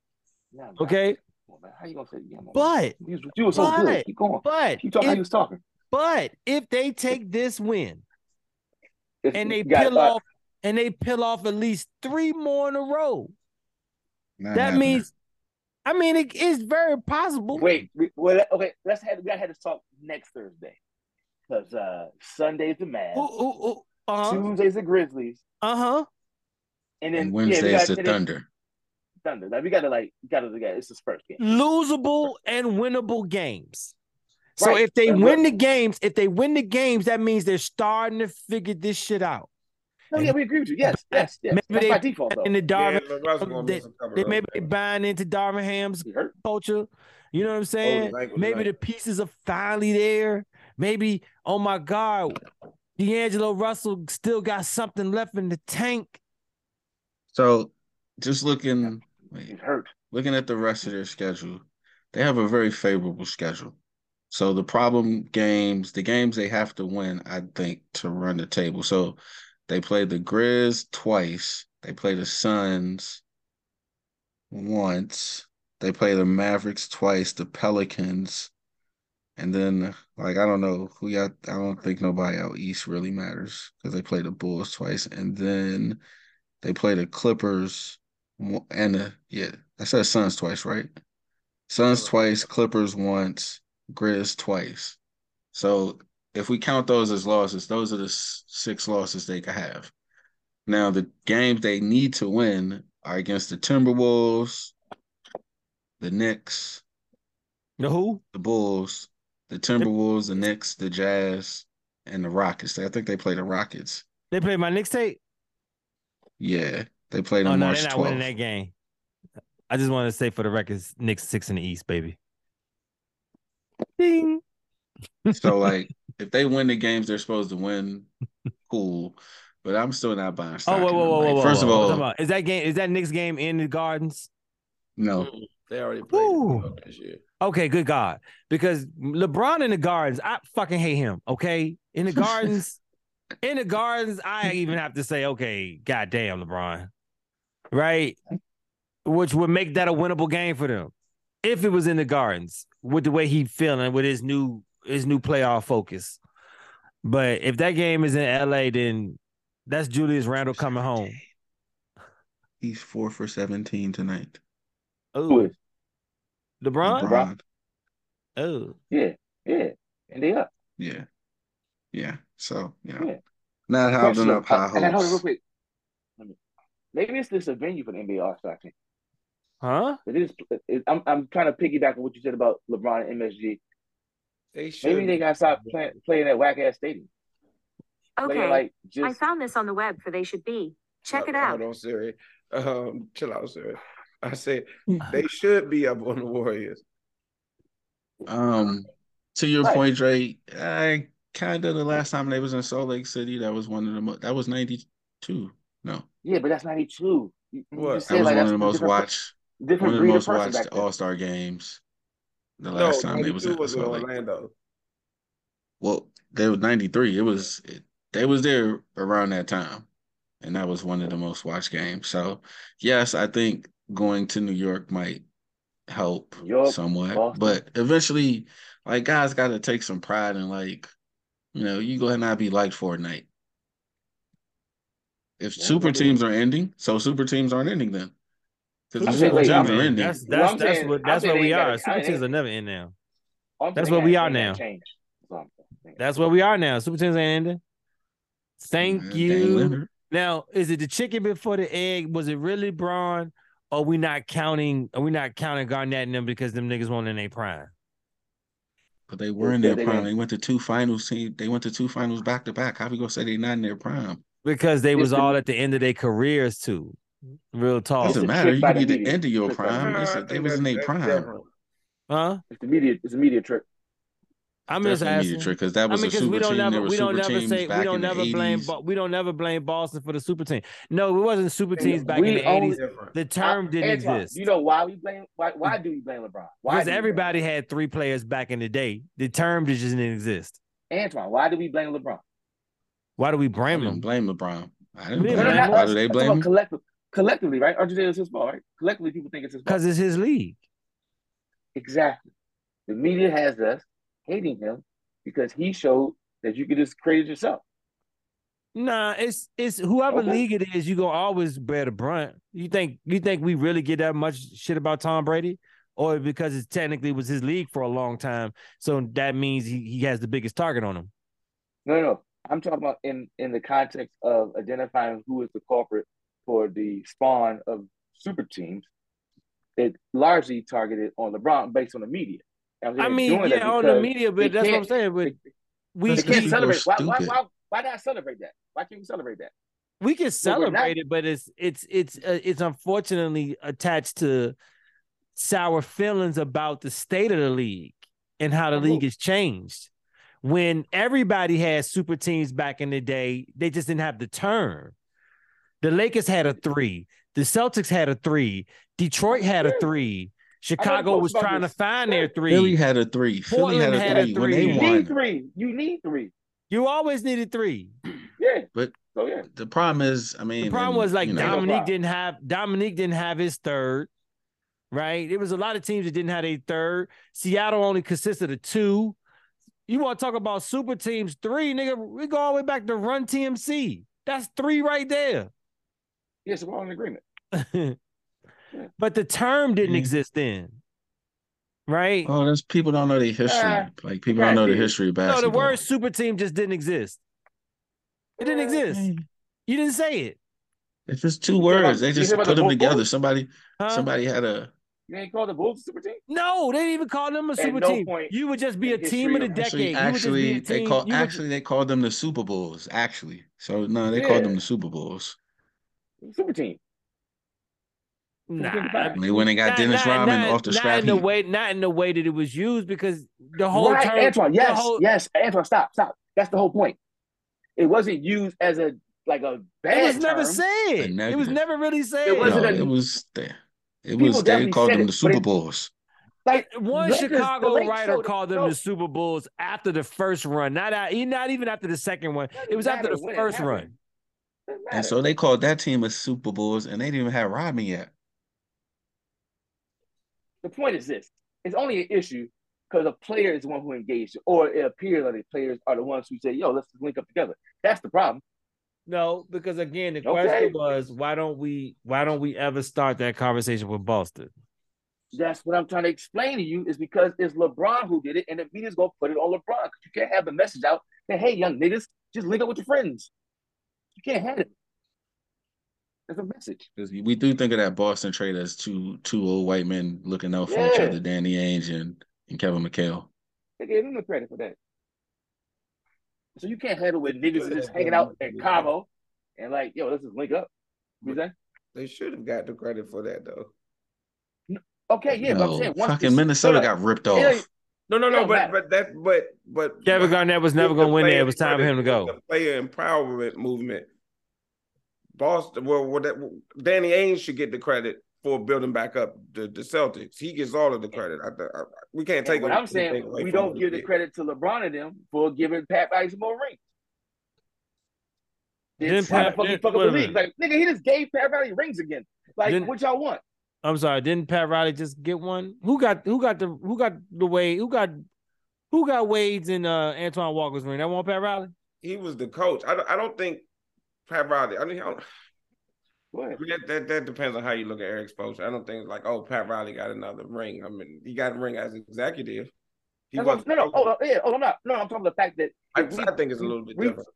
Yeah. Okay. Man. How you gonna say it? But you, was- were so but- good. Keep going. but Keep talking how you was talking. But if they take this win It's- and they you peel off and they peel off at least three more in a row, Not that happening. means I mean it is very possible. Wait, we- well, okay. Let's have we gotta have this talk next Thursday because uh Sunday's the Mavs, Ooh, ooh, ooh. Uh-huh. Tuesday's the Grizzlies, Uh-huh. and then and yeah, Wednesday we the and Thunder. Thunder. Like we gotta like gotta we gotta. It's the Spurs game. losable and winnable games. So Right. if they And win the games, if they win the games, that means they're starting to figure this shit out. Oh yeah, we agree with you. Yes, yes, yes. Maybe That's they- by default though. And the Yeah, Darvin, Russell gonna they, miss a couple they of maybe those they buying into Darvin Ham's culture. You know what I'm saying? his ankle Maybe tonight. the pieces are finally there. Maybe, oh my God, D'Angelo Russell still got something left in the tank. So just looking wait, hurt. looking at the rest of their schedule, they have a very favorable schedule. So the problem games, the games they have to win, I think, to run the table. So they play the Grizz twice. They play the Suns once. They play the Mavericks twice, the Pelicans, and then like I don't know who got. I don't think nobody out east really matters because they play the Bulls twice, and then they play the Clippers and the yeah. I said Suns twice, right? Suns twice, Clippers once, Grizz twice. So if we count those as losses, those are the six losses they could have. Now the games they need to win are against the Timberwolves, the Knicks, The who? the Bulls, the Timberwolves, the Knicks, the Jazz, and the Rockets. I think they play the Rockets. They play my Knicks tape. Yeah, they played Oh on no, March they're not winning that game. I just want to say for the records, Knicks six in the East, baby. Ding. So like, if they win the games they're supposed to win, cool. But I'm still not buying Oh, stock. whoa, whoa, them. whoa, Like, whoa, whoa! First of all, is that game? Is that Knicks game in the Gardens? no. They already played in Ooh. New York this year. Okay, good God, because LeBron in the Gardens, I fucking hate him. Okay, in the Gardens, in the Gardens, I even have to say, okay, goddamn, LeBron, right? Which would make that a winnable game for them if it was in the Gardens with the way he feeling with his new his new playoff focus. But if that game is in LA, then that's Julius Randle coming home. He's four for 17 tonight. Oh. LeBron. LeBron. Oh, Yeah, yeah. And they up. Yeah. Yeah. So, you know, Yeah. not holding Question, up high hold it real hopes. quick. Maybe it's just a venue for the NBA All Star team. Huh? It is. It, I'm I'm trying to piggyback on what you said about LeBron and MSG. They should. Maybe they gotta stop playing playing that whack ass stadium. Playing Okay, like I found this on the web for They Should Be. Check it out. Hold on, Siri. Um, chill out, Siri. I said they should be up on the Warriors. Um, to your Right. point, Dre, I kind of the last time they was in Salt Lake City, that was one of the most, that was 92. No, yeah, but that's ninety two. You, you What? that was like one of the most different, watched, different one of the breed of most person watched. All Star games. The No, last time they was in was in Salt Lake. Orlando. Well, they were 93. It was it, they was there around that time. And that was one of the most watched games. So yes, I think going to New York might help New York, somewhat. Boston. But eventually, like guys gotta take some pride in like, you know, you go ahead and not be liked for a night. If Yeah, super teams are ending, so super teams aren't ending then. Because I'm super wait, teams I'm- are ending, That's that's I'm that's saying- what that's saying where they we are. Super I- teams will never end now. I'm That's saying, where we are now. Change. That's all I'm saying. That's where we are now. Super teams ain't ending. Thank you. Now, is it the chicken before the egg? Was it really Bron? Or we not counting? Are we not counting Garnett and them because them niggas won't in their prime? But they were in their they prime. went- They went to two finals. Team. They went to two finals back to back. How we gonna say they not in their prime? because they was all at the end of their careers too. Real talk. Doesn't matter. You by can the be the media. end of your Trick by the prime. media. It's I a- they was in that's- their prime. Huh? It's the media. It's a media trick. I'm just Definitely media asking. trick because that I was mean, a super we don't team. never There were we don't super never teams say we don't never blame 80s. Bo- we don't never blame Boston for the super team. No, it wasn't super teams back we in the eighties. The term I- didn't Antoine, exist. You know why we blame? Why? Why do we blame LeBron? Why because do we blame everybody had three players back in the day. The term just didn't exist. Antoine, why do we blame LeBron? Why do we blame didn't him? blame LeBron. I didn't blame didn't No, no, him. Why do they blame him? collective, collectively, right? Argentina is his fault, right? Collectively, people think it's his. Because it's his league. Exactly. The media has us hating him because he showed that you could just create it yourself. Nah, it's it's whoever Okay. league it is, you gonna always bear the brunt. You think you think we really get that much shit about Tom Brady? Or because it technically was his league for a long time. So that means he, he has the biggest target on him. No, no, no. I'm talking about in in the context of identifying who is the culprit for the spawn of super teams. It largely targeted on LeBron based on the media. I mean, yeah, on the media, but that's what I'm saying. But we can't celebrate. are Why, why, why, why not celebrate that? Why can't we celebrate that? we can we're not- celebrate it, but it's it's it's uh, it's unfortunately attached to sour feelings about the state of the league and how the league has changed. When everybody had super teams back in the day, they just didn't have the term. The Lakers had a three, the Celtics had a three, Detroit had a three, Chicago was about trying to find their three. Philly had a three. Philly had Portland a had a three when they You won. need three. You need three. You always needed three. Yeah. But So yeah. the problem is, I mean, The problem and, was like you know, Dominique didn't have Dominique didn't have his third, right? It was a lot of teams that didn't have a third. Seattle only consisted of two. You want to talk about super teams? Three, nigga. We go all the way back to Run TMC. That's three right there. Yes, we're all in agreement. but the term didn't Yeah. exist then, right? Oh, that's people don't know the history. Ah, like people don't know the history of no, the word super team just didn't exist. It didn't exist. You didn't say it, It's just two You about- words. They just put the them Bulls? together. Somebody, huh? somebody had a. You ain't called the Bulls a super team? No, they didn't even call them a super no team. point You would just be a team of the decade. Actually, you would just be actually, they call you would- actually they called them the Super Bulls. Actually, so no, they called them the Super Bulls. Super team. Nah, Nah, And they went and got not- Dennis not- Rodman not- off the not scrap in the heap. way, not in the way that it was used, because the whole right, term, Antoine. the Yes, whole- yes, Antoine. Stop, stop. That's the whole point. It wasn't used as a like a bad. it was never term. said. It was never really said. wasn't No, a- it was there. It was they called them it, the Super it- Bulls. Like One Chicago Lakers writer called them the Super Bulls after the first run, not out, not even after the second one. It was after the first happened. run. Doesn't And so they called that team a Super Bulls, and they didn't even have Rodman yet. the point is this: it's only an issue because a player is the one who engaged, or it appears that the players are the ones who say, "Yo, let's link up together." That's the problem. No, because again, the Okay. question was why don't we why don't we ever start that conversation with Boston? That's what I'm trying to explain to you is because it's LeBron who did it, and the media's gonna put it on LeBron because you can't have the message out that hey, young niggas, just link up with your friends. You can't have it. That's a message. 'Cause we do think of that Boston trade as two two old white men looking out for each other, Danny Ainge and, and Kevin McHale. They gave him the credit for that. So you can't handle with niggas just hanging out in Cabo and like, yo, let's just link up. You say? They should have got the credit for that though. Okay, yeah, but I'm saying once fucking this- Minnesota hold got ripped off. ain't- No, no, no, but matter. but that but but Kevin Garnett was never Give gonna win there. It was time for him to go. The player empowerment movement. Boston, well, well that, Danny Ainge should get the credit for building back up the, the Celtics. He gets all of the credit. I, I, we can't take what I'm saying, away we don't give the credit to LeBron and them for giving Pat Riley more rings. Then Didn't trying to Pat- fucking didn't- fuck up the league. Like, nigga, he just gave Pat Riley rings again. Like, Didn't- what y'all want? I'm sorry, didn't Pat Riley just get one? Who got who got the who got the Wade? Who got who got Wade's and uh Antoine Walker's ring? That one Pat Riley? He was the coach. I I don't think Pat Riley. I mean, I don't, Go ahead. that, that that depends on how you look at Erik Spoelstra. I don't think like, oh, Pat Riley got another ring. I mean, he got a ring as executive. He was no, no, oh, yeah, oh, I'm not. No, I'm talking about the fact that I, we- I think it's a little bit we- different.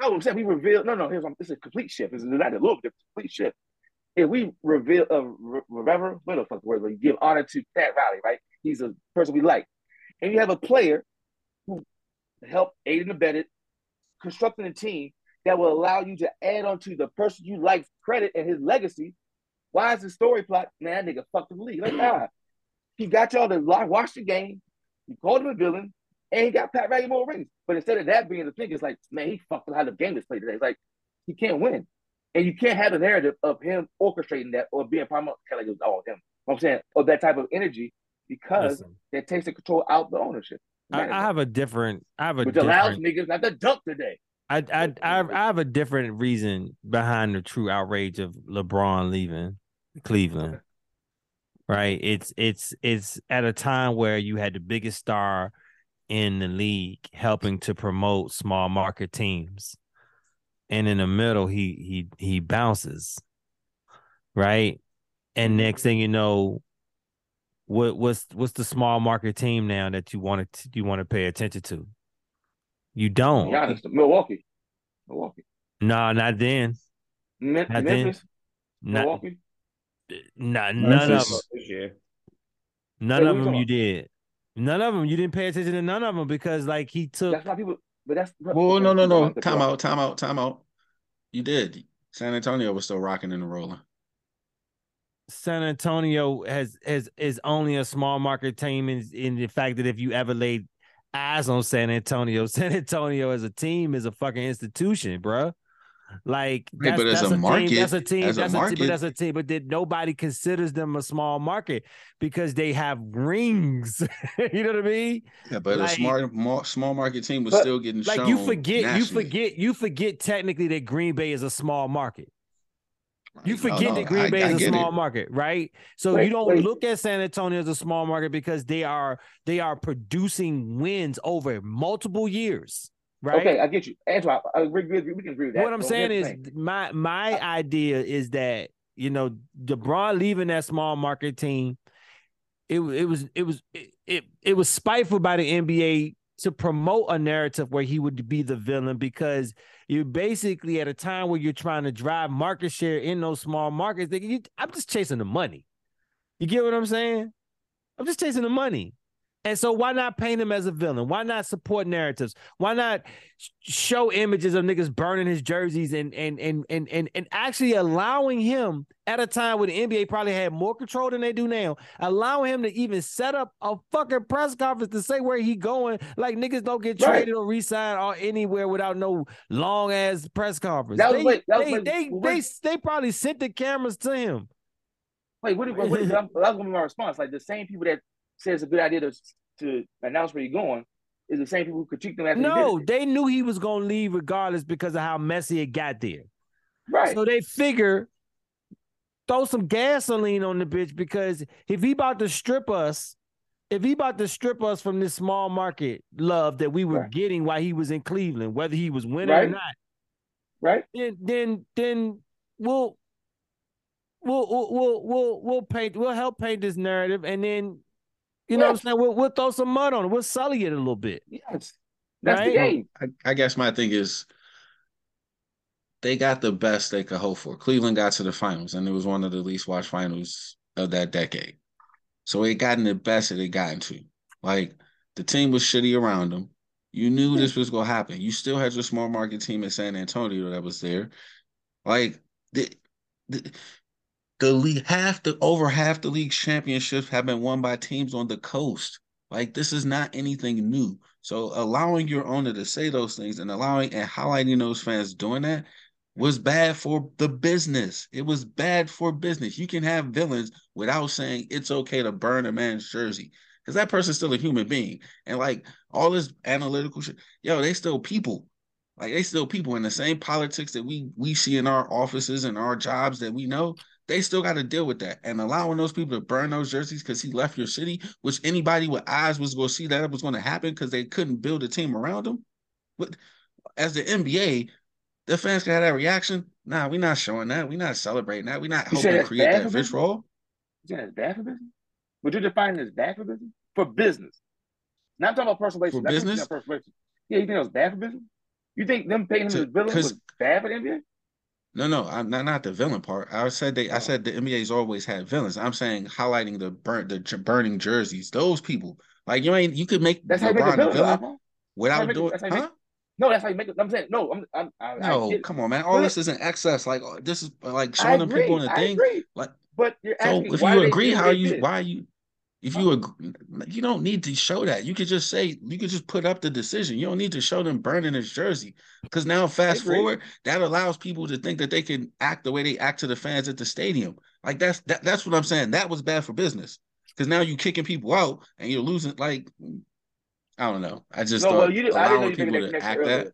No, I'm saying we reveal. No, no. Here's it's a complete shift. It's not a little bit. Complete shift. If we reveal, uh, re- rever, what the fuck word? We give honor to Pat Riley, right? He's a person we like, and you have a player who helped aid and abetted constructing a team that will allow you to add on to the person you like credit and his legacy. Why is the story plot? Man, that nigga fucked the league. Like, nah. He got y'all to watch the game. He called him a villain, and he got Pat Riley more rings. But instead of that being the thing, it's like, man, he fucked how the game is played today. It's like he can't win. And you can't have a narrative of him orchestrating that or being part of like it was all him. You know I'm saying, or that type of energy because Listen. that takes the control out the ownership. I, I, have a different. I have a which different, allows niggas not to dunk today. I, I I I have a different reason behind the true outrage of LeBron leaving Cleveland. Right? It's it's it's at a time where you had the biggest star in the league helping to promote small market teams. And in the middle he he he bounces. Right? And next thing you know, what what's what's the small market team now that you want to you want to pay attention to? You don't. Yeah, Milwaukee. Milwaukee. No, not then. Me- not Memphis. Then. Milwaukee. Not none of them. None hey, of them you did. None of them you didn't pay attention to none of them because like he took. That's why people. But that's. Well, no, no, no. Time out. Time out. Time out. You did. San Antonio was still rocking and rolling. San Antonio has has is only a small market team in, in the fact that if you ever laid eyes on San Antonio, San Antonio as a team is a fucking institution, bro. Like that's, but as a, a market, team, that's a team, that's a, market, team, but that's a team, but that nobody considers them a small market because they have rings. you know what I mean? Yeah, but like, a smart small market team was still getting like you forget, nationally. you forget, you forget technically that Green Bay is a small market. You forget no, no, that Green Bay I, is I a small it. market, right? So wait, you don't wait. look at San Antonio as a small market because they are they are producing wins over multiple years. Right. Okay, I get you. Angela, I agree, we can agree with that. What I'm saying is my my idea is that you know LeBron leaving that small market team, it it was it was it, it, it was spiteful by the NBA to promote a narrative where he would be the villain because you're basically at a time where you're trying to drive market share in those small markets. You, I'm just chasing the money. You get what I'm saying? I'm just chasing the money. And so why not paint him as a villain? Why not support narratives? Why not show images of niggas burning his jerseys and and and and and, and actually allowing him at a time when the NBA probably had more control than they do now, allowing him to even set up a fucking press conference to say where he going. Like niggas don't get traded or re-signed or anywhere without no long ass press conference. That was, they, that they, was, they, they, they, they probably sent the cameras to him. Wait, what, what, what, that was gonna be my response. Like the same people that say it's a good idea to to announce where you're going is the same people who critique them after No, they knew he was gonna leave regardless because of how messy it got there. Right. So they figure throw some gasoline on the bitch because if he about to strip us, if he about to strip us from this small market love that we were right. getting while he was in Cleveland, whether he was winning right. or not, right? Then then then we'll we'll we'll we'll we'll paint we'll help paint this narrative and then you know what I'm saying? We'll, we'll throw some mud on it. We'll sully it a little bit. Yes. That's right? the game. I, I guess my thing is they got the best they could hope for. Cleveland got to the finals, and it was one of the least watched finals of that decade. So it gotten the best that it got into. Like the team was shitty around them. You knew this was gonna happen. You still had your small market team in San Antonio that was there. Like the, the the league, half the over half the league championships have been won by teams on the coast. Like this is not anything new. So allowing your owner to say those things and allowing and highlighting those fans doing that was bad for the business. It was bad for business. You can have villains without saying it's okay to burn a man's jersey because that person's still a human being. And like all this analytical shit, yo, they still people. Like they still people in the same politics that we we see in our offices and our jobs that we know they still got to deal with that. And allowing those people to burn those jerseys because he left your city, which anybody with eyes was going to see that it was going to happen because they couldn't build a team around him. But as the NBA, the fans can have that reaction. Nah, we're not showing that. We're not celebrating that. We're not you helping create that visual. You saying it's bad for business? Would you define it as bad for business? For business. Not talking about personal relations. For business? Personal Yeah, you think it was bad for business? You think them paying him to, as villain was bad for the NBA? No, no, I'm not not the villain part. I said they. I oh. said the NBA's always had villains. I'm saying highlighting the burnt the burning jerseys. Those people, Like you ain't you could make That's how you make a LeBron a villain. without it- doing that's how you make- huh? No, that's how you make it. I'm saying no. I'm. I'm I, I No, it. come on, man. All But- this is in excess. Like oh, this is like I showing them people in the I thing. agree. Like But you're so, asking if you agree, how you why you if oh. you agree, you don't need to show that. You could just say you could just put up the decision. You don't need to show them burning his jersey because now fast forward that allows people to think that they can act the way they act to the fans at the stadium. Like that's that, that's what I'm saying. That was bad for business because now you're kicking people out and you're losing. Like I don't know. I just No, thought well, you did, I didn't know you making people that to connection act earlier. that.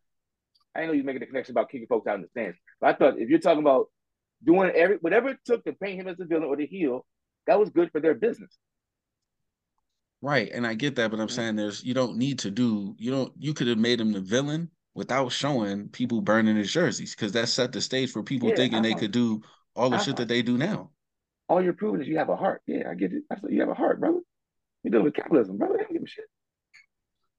I didn't know you making the connection about kicking folks out in the stands. But I thought if you're talking about doing every whatever it took to paint him as the villain or the heel, that was good for their business. Right, and I get that, but I'm saying there's you don't need to do you don't you could have made him the villain without showing people burning his jerseys because that set the stage for people Yeah, thinking they could do all the Uh-huh. shit that they do now. All you're proving is you have a heart. Yeah, I get it. I said you have a heart, brother. You're dealing with capitalism, brother. They don't give a shit.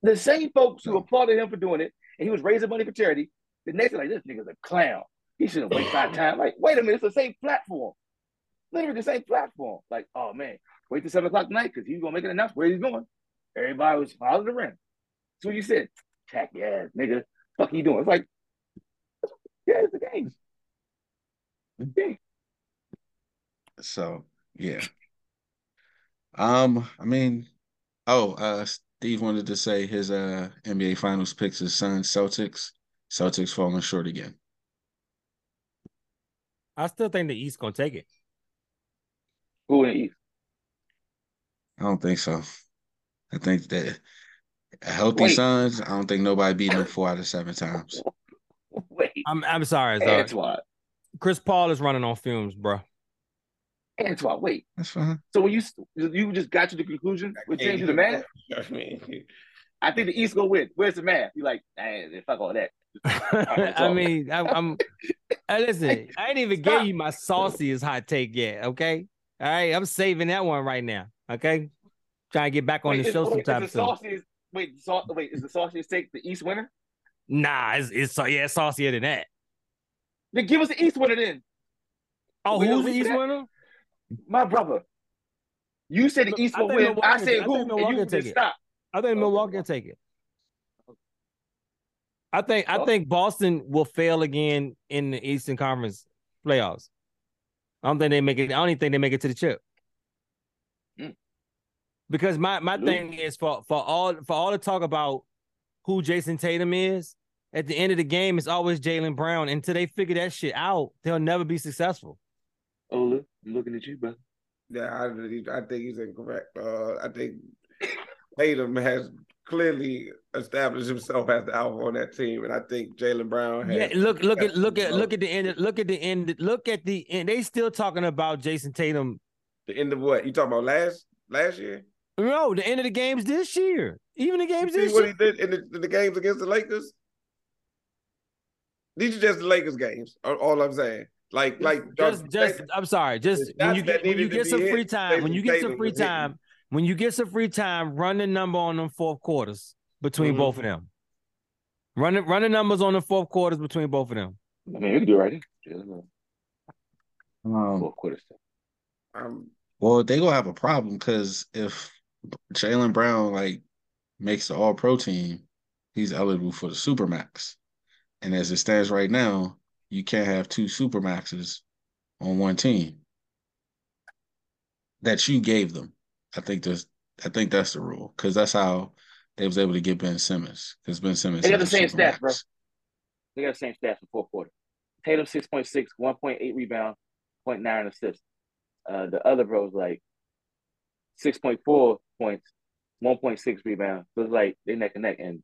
The same folks who applauded him for doing it and he was raising money for charity, the next thing like this nigga's a clown. He shouldn't waste our time. Like, wait a minute, it's the same platform. Literally the same platform. Like, oh man, wait till seven o'clock tonight because he's gonna make an announcement where he's going. Everybody was following the rim. So you said, tack your ass, nigga. Fuck you doing? It's like, yeah, it's the game. It's the game. So yeah. Um, I mean, oh, uh Steve wanted to say his uh NBA finals picks his son Celtics. Celtics falling short again. I still think the East gonna take it. Who in the East? I don't think so. I think that healthy Wait. Suns, I don't think nobody beat them four out of seven times. Wait, I'm I'm sorry, sorry. Antoine. Chris Paul is running on fumes, bro. Antoine, wait. That's fine. So when you you just got to the conclusion with changing the math, I mean, I think the East go win. Where's the math? You're like, nah, fuck all that. I mean, I'm, I'm hey, uh, listen, I ain't even Stop. gave you my sauciest hot take yet. Okay. All right. I'm saving that one right now. Okay. Trying to get back on Wait, the is- show wait, sometime the soon. wait, sau- wait, is the sauciest take the East winner? Nah, it's, it's so yeah, it's saucier than that. Then give us the East winner then, Oh, We who's the East at- winner? my brother. You said the East will win. Milwaukee I said take- I think and Milwaukee you take it. stop. I think Okay. Milwaukee will take it. I think I think Boston will fail again in the Eastern Conference playoffs. I don't think they make it. I don't even think they make it to the chip. Mm. Because my my Really? thing is for for all for all the talk about who Jayson Tatum is, at the end of the game, it's always Jaylen Brown. Until they figure that shit out, they'll never be successful. Ola, I'm looking at you, brother. yeah, I, I think he's incorrect. Uh, I think Tatum has clearly established himself as the alpha on that team, and I think Jaylen Brown has. Yeah, look, look at look at look at the end. Look at the end. Look at the end. They still talking about Jayson Tatum. The end of what you talking about last last year. No, the end of the games this year. Even the You games see this what year. he did in the, in the games against the Lakers. These are just the Lakers games. All, all I'm saying, like, like Just, just. I'm sorry. Just when you get when you get some hit, free time. When you get some free was hitting. time. When you get some free time, run the number on them fourth quarters between Mhm. both of them. Run the run the numbers on the fourth quarters between both of them. I mean, you can do it right here. Jaylen Brown, Um, Fourth quarter stuff. Um, Well, they gonna have a problem because if Jaylen Brown like makes the All Pro team, he's eligible for the Supermax. And as it stands right now, you can't have two Supermaxes on one team that you gave them. I think that's I think that's the rule because that's how they was able to get Ben Simmons because Ben Simmons They got has the a same stats, bro. Supermax. They got the same stats for fourth quarter. Tatum 6.6, 1.8 rebound, 0.9 assists. Uh, the other bro was like 6.4 points, 1.6 rebound. So it's like they neck and neck, and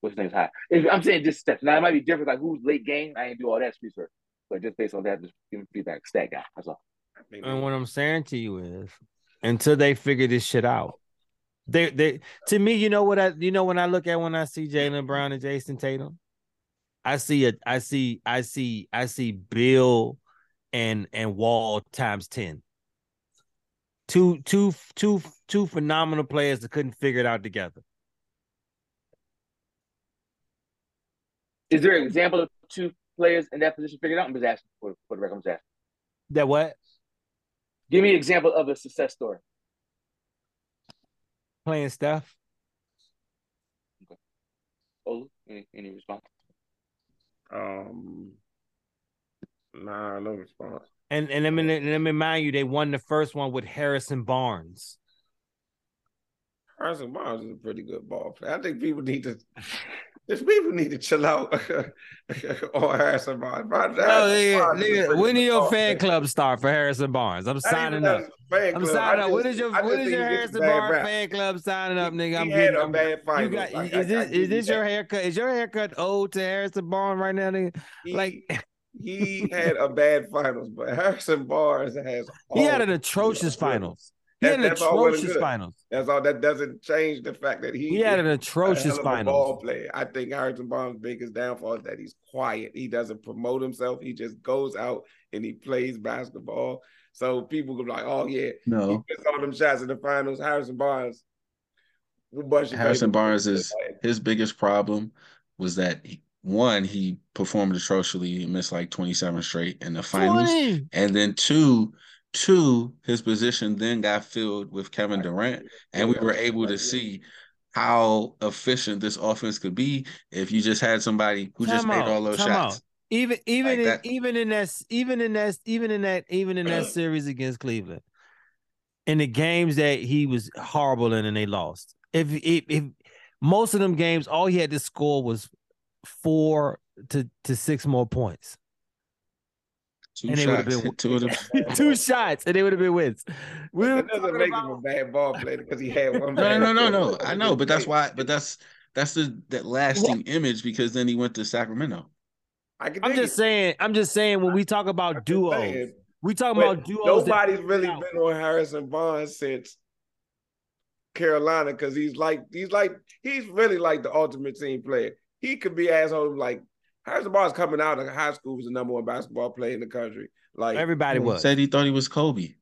what's his name's high. I'm saying just steps. Now it might be different, like who's late game. I ain't do all that research, but just based on that, just give me feedback. Stat guy. That's all. I And what I'm saying to you is, until they figure this shit out, they they to me, you know what I you know when I look at when I see Jaylen Brown and Jayson Tatum, I see a I see I see I see Beal and and Wall times ten. Two two two two phenomenal players that couldn't figure it out together. Is there an example of two players in that position figured out? I'm just asking for, for the record. I'm just asking. That what? Give me an example of a success story. playing Steph. Okay. Olu, any, any response? Um, nah, no response. And and let me let me remind you, they won the first one with Harrison Barnes. Harrison Barnes is a pretty good ball player. I think people need to. Just people need to chill out on Harrison Barnes. Oh, Harrison No, Barnes is nigga, a nigga, pretty when did your fan player. club start for Harrison Barnes? I'm signing up. as a fan I'm club. signing up. What is your I when is your Harrison Barnes rap. fan club signing up, nigga? I'm getting. a bad got Like, is I- I this is this your haircut? Is your haircut owed to Harrison Barnes right now, nigga? He, Like he had a bad finals, but Harrison Barnes has. he had an atrocious finals. He had an that's all well and atrocious good. finals. That's all. That doesn't change the fact that he He had an atrocious hell a finals. ball player. I think Harrison Barnes' biggest downfall is that he's quiet. He doesn't promote himself. He just goes out and he plays basketball. So people go like, "Oh yeah, he No, missed all them shots in the finals." Harrison Barnes. who bust your Harrison? Barnes is his biggest problem was that he, one he performed atrociously. He missed like twenty seven straight in the finals, 20. and then two, two his position then got filled with Kevin Durant, and we were able to see how efficient this offense could be if you just had somebody who just Time made out, all those shots. out. Even even Like in, even in that even in that even in that even in that series against Cleveland, in the games that he was horrible in and they lost. If if, if most of them games, all he had to score was four to to six more points, Two and shots, been- two of them. two shots, and they would have been wins. We were That doesn't make about- him a bad ball player because he had one. No, no, no, no, no. I know, but that's why. But that's that's the that lasting image because then he went to Sacramento. I can I'm just it. saying. I'm just saying when we talk about just duos, saying. we talk about duos. Nobody's really out. been on Harrison Barnes since Carolina because he's like he's like he's really like the ultimate team player. He could be asshole like Harrison Barnes coming out of high school was the number one basketball player in the country. Like Everybody was. said he thought he was Kobe.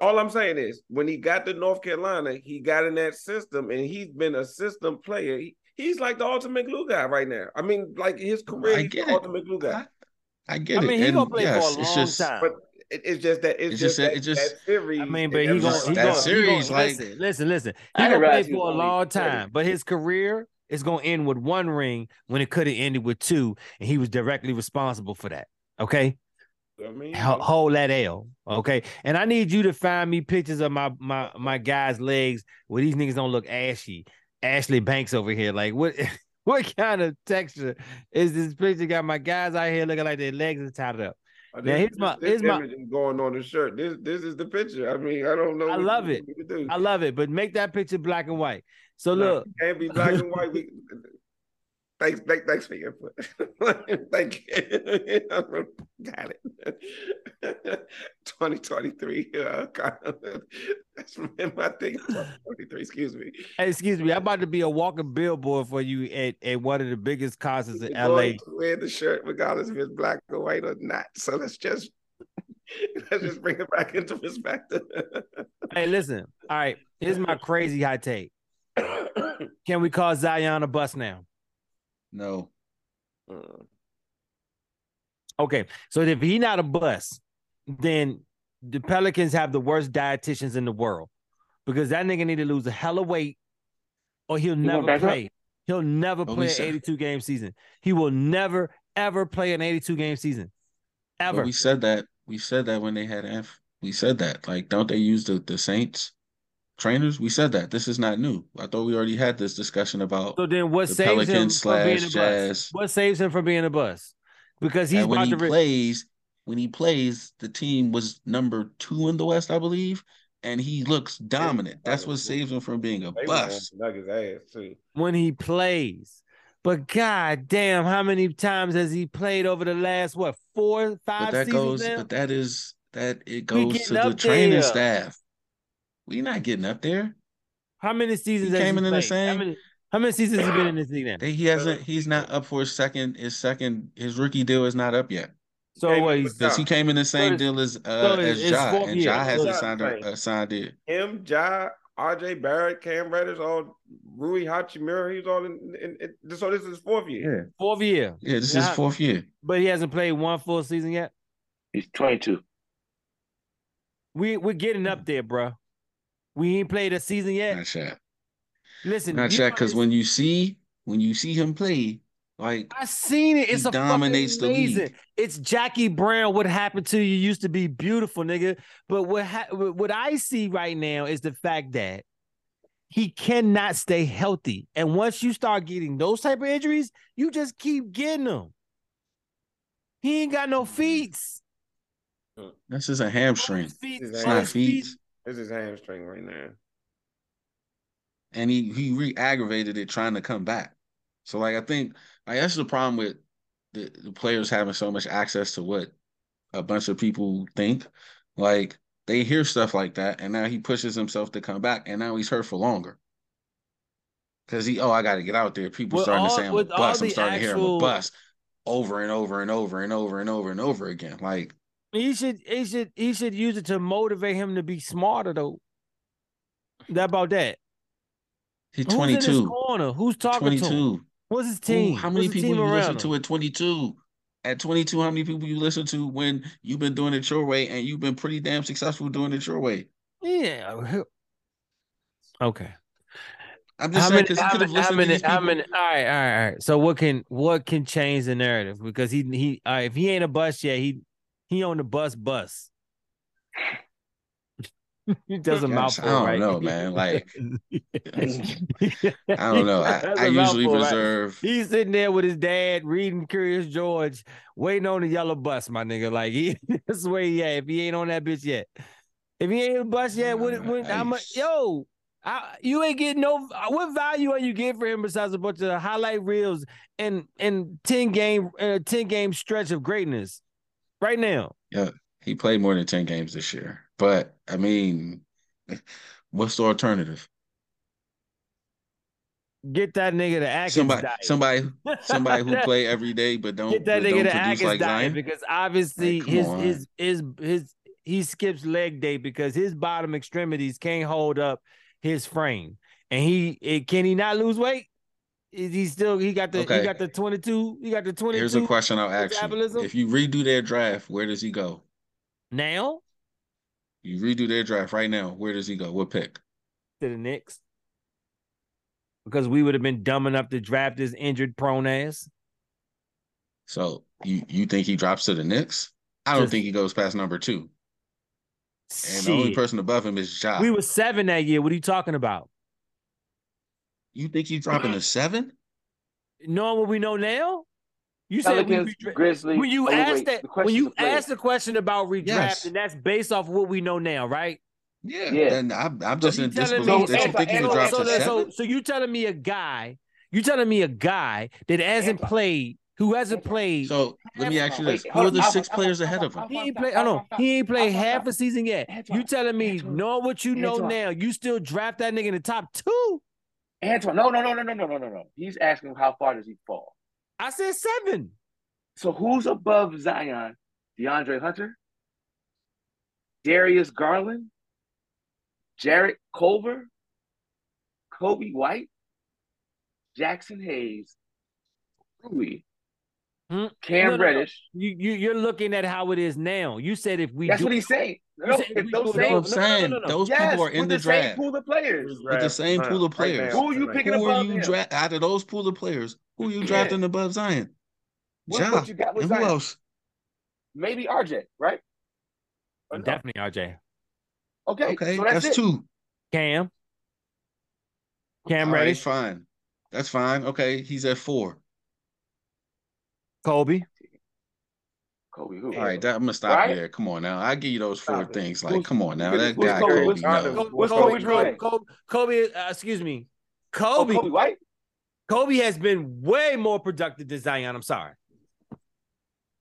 all I'm saying is when he got to North Carolina, he got in that system and he's been a system player. He, he's like the ultimate glue guy right now. I mean, like his career, I he's get the it. ultimate glue guy. I, I get I it. I mean, he's and gonna play yes, for a long just, time. But it, it's just that it's It just, just- that, it just- that series. I mean, but he never gonna just- he worked that gonna, out. he gonna series, like- listen, listen, listen. I He didn't gonna play realize he was for a long time, but his career is gonna end with one ring when it could have ended with two, and he was directly responsible for that. Okay, I mean, Ho- hold that L. Okay, and I need you to find me pictures of my my my guys' legs where these niggas don't look ashy. Ashley Banks over here, like what? What kind of texture is this picture? Got my guys out here looking like their legs are tied up. Now, here's my- here's my- going on the shirt. This this is the picture. I mean, I don't know. I love it. want me to do. I love it, but make that picture black and white. So look, can't be black and white. We, thanks, thanks, thanks for your input. Thank you. Got it. 2023. Uh, kind of, that's my thing. 2023. Excuse me. Hey, excuse me, I'm about to be a walking billboard for you at, at one of the biggest concerts in LA. Wear the shirt regardless if it's black or white or not. So let's just let's just bring it back into perspective. Hey, listen. All right, here's my crazy hot take. Can we call Zion a bust now? no. Uh, Okay, so if he not a bust, then the Pelicans have the worst dietitians in the world because that nigga need to lose a hell of weight, or he'll went never back up? play. He'll never But we play an 82 game season. He will never ever play an 82 game season, But ever. we said that. We said that when they had F. We said that. Like, don't they use the, the Saints trainers? We said that. This is not new. I thought we already had this discussion about So then, what the saves him Pelicans from being a slash bust? What saves him from being a bust? Because he's and when he. Re- plays, when he plays, the team was number two in the West, I believe, and he looks dominant. That's what saves him from being a they bust. were on Nuggets ass too. when he plays. But god damn, how many times has he played over the last what four, five? But five that seasons goes. now? But that is that it goes to the up training there. staff. We not getting up there. How many seasons He has came he in in the played? How same- many, how many seasons has he been in this league now? He hasn't. He's not up for his second. His second. His rookie deal is not up yet So what he's because he came in the same it's- deal as uh, so as Ja, and year. Ja hasn't So- signed a, a signed it. Him, Ja, RJ Barrett, Cam Reddish, all Rui Hachimura, he's all in, in, in so this is fourth year. fourth year, Yeah, this is Now- his fourth year. but he hasn't played one full season yet. He's 22. We we're getting up there, bro. We ain't played a season yet. Not sure. Listen, Not you Shaq, because when you see when you see him play, like I seen it. It's He a dominates the fucking league. amazing. It's Jackie Brown. What happened to you used to be beautiful, nigga. But what ha- what I see right now is the fact that he cannot stay healthy. And once you start getting those type of injuries, you just keep getting them. He ain't got no feet. this is a hamstring. Feet, It's It's not his feet. This is hamstring right now. and he he re-aggravated it trying to come back. So like I think like that's the problem with the, the players having so much access to what a bunch of people think. Like they hear stuff like that, and now he pushes himself to come back, and now he's hurt for longer. Cause he, oh, I got to get out there. People With starting all- to say I'm a with bust. I'm the starting to hear I'm a actual- bust over and over and over and over and over and over again. Like He should he should he should use it to motivate him to be smarter though. That about that. he's Who's in his 22. corner? Who's talking to him? 22. What's his team? how many people you listen around to at 22? At 22, how many people you listen to when you've been doing it your way and you've been pretty damn successful doing it your way? Yeah. Okay. I'm How just saying because he could have many, listened to these people. many, all right, all right, all right. So what can what can change the narrative? Because he he all right, if he ain't a bus yet, he he on the bus bus. he does a Gosh, mouthful, I don't right? know, man. Like, I I don't know. I, I usually reserve. He's sitting there with his dad reading Curious George, waiting on the yellow bus, my nigga. Like he that's where he at. If he ain't on that bitch yet, if he ain't on the bus yet, what, what how much? Nice. Yo, I, you ain't getting no. What value are you getting for him besides a bunch of highlight reels and and ten game uh, ten game stretch of greatness right now? Yeah, he played more than 10 games this year. But, I mean, what's the alternative? Get that nigga to Atkins Somebody, diet. somebody, somebody who play every day but don't, Get that nigga produce Atkins like diet Zion. because obviously come his, his his his he skips leg day because his bottom extremities can't hold up his frame. And he it, can he not lose weight? Is he still he got the Okay. he got the 22, he got the 22 Here's a question I'll ask you. If you redo their draft, where does he go? now You redo their draft right now, where does he go? What pick? to the Knicks. Because we would have been dumb enough to draft his injured prone ass. So you you think he drops to the Knicks? I don't Just- think he goes past number two. And the only person above him is Ja. We were seven that year. What are you talking about? You think he's dropping a seven? Knowing what we know now? You said we, Pelicans, we, Grizzlies. when you oh, asked that the when you asked the question about redraft, Yes. and that's based off what we know now, right? Yeah. Yeah. Then I'm, I'm just you in disbelief me- that you Antoine- think he would drop so, to so, so you telling me a guy, you telling me a guy that hasn't Antoine. played, who hasn't Antoine. played, So let me ask you this: Who are the six players ahead of him? He ain't Stop, played. I know stop, stop. he ain't played half a season yet. You telling me, knowing what you know now, you still draft that nigga in the top two? Antoine, no, no, no, no, no, no, no, no, no. He's asking how far does he fall. I said seven. So who's above Zion? DeAndre Hunter, Darius Garland, Jarrett Culver, Coby White, Jaxson Hayes, Rui, Hmm? Cam No, no, no. Reddish. You you you're looking at how it is now. You said if we That's do what he's saying. You No, said those same, I'm no, no, no, saying no, no. those yes, people are in with the, the same draft pool of players. with the same pool of players. Who you picking Who are you him? draft out of those pool of players? Who are you Yeah. drafting above Zion? What, Ja. what you got with And who else? Maybe RJ, right? No? definitely RJ. Okay, Okay, so that's, that's, two. Cam. Cam All right, Reddish. fine. That's fine. Okay, he's at four. Kobe. Kobe, who? All right, that, I'm gonna stop Right? you there. Come on now. I give you those four Stop it. things. Like, Who's- come on now. That guy Kobe? Kobe, Who's no. Kobe? Kobe, What's Kobe, Kobe Kobe. Kobe, Kobe, uh, excuse me. Oh, Kobe, Coby White? Kobe has been way more productive than Zion. I'm sorry.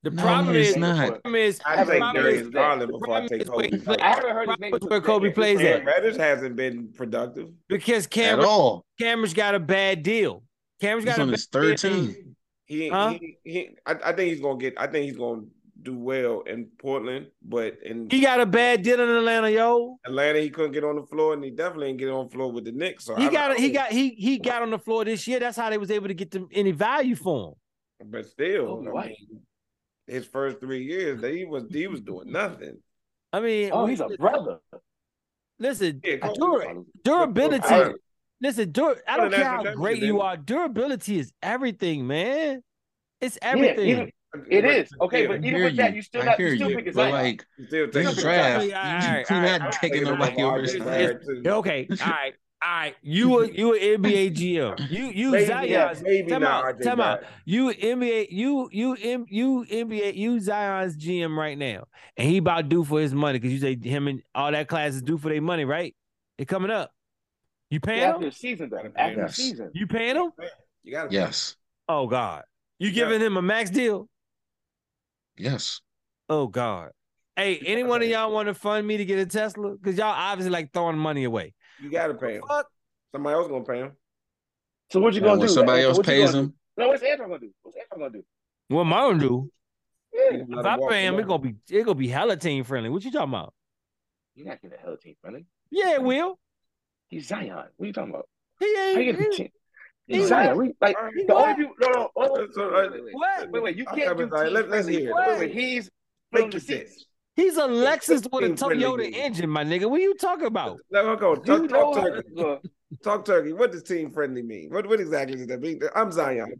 The No, problem he is is, not. the problem is, I haven't take heard Darius his Garland before I take is where he Kobe. plays. I haven't heard his name. Where Kobe plays at Reddish hasn't been productive. because At all. Cameron's got a bad deal. Cameron's He's got on a his bad third deal. team. He, Huh? he, he I, I think he's gonna get. I think he's gonna do well in Portland, but in He got a bad deal in Atlanta, yo. Atlanta he couldn't get on the floor, and he definitely didn't get on the floor with the Knicks. So He I- got I he got he he got on the floor this year. That's how they was able to get them any value for him. But still, Kobe I mean, his first three years, he was he was doing nothing. I mean, Oh, he's a brother. listen, Yeah, Kobe dur- durability, Listen, dur- I don't care how great you are. Durability is everything, man. It's Yeah, everything. even- it is okay, Yeah, but even hear with that, you. you still I got hear you still you. pick a But Zion. like Still this taking Still draft, All right, all you, right, you're all not right. taking Taking nobody over over RJ Zion. Barrett, too. Yeah, Okay, all right, all right. You a you an NBA GM. You you Maybe, Zion. yeah, maybe time not out, RJ time out. You NBA, you you M- you NBA, you Zion's GM right now, and he about due for his money because you say him and all that class is due for their money, right? It coming up. You paying After him? the season, though. Gotta After the Yes. season. You paying him? You got to Yes. Oh God, you Yeah. giving him a max deal? Yes. Oh God. Hey, anyone of y'all want to fund me to get a Tesla? Because y'all obviously like throwing money away. You got to pay him. Fuck. Somebody else gonna pay him. So what you gonna when do? somebody else what pays him, do? No, what's Antoine gonna do? What's Antoine gonna do? What am I gonna do? Yeah, You let If I pay him, away. it gonna be it gonna be hella team friendly. What you talking about? you're not getting a hell team friendly. Yeah, it will. He's Zion. What are you talking about? He How you ain't. get a he- team? He He's Zion. Like All right. the what? only people. No, no. Oh, So, wait, uh, wait, wait, What? wait, wait. You can't do Zion. Let- let's hear it. Wait, wait. He's filling Make the it sense. He's a Lexus with a Toyota engine, my nigga. What are you talking about? Let her go. You Talk, know talk turkey. uh, Talk turkey. What does team friendly mean? What what exactly does that mean? I'm Zion.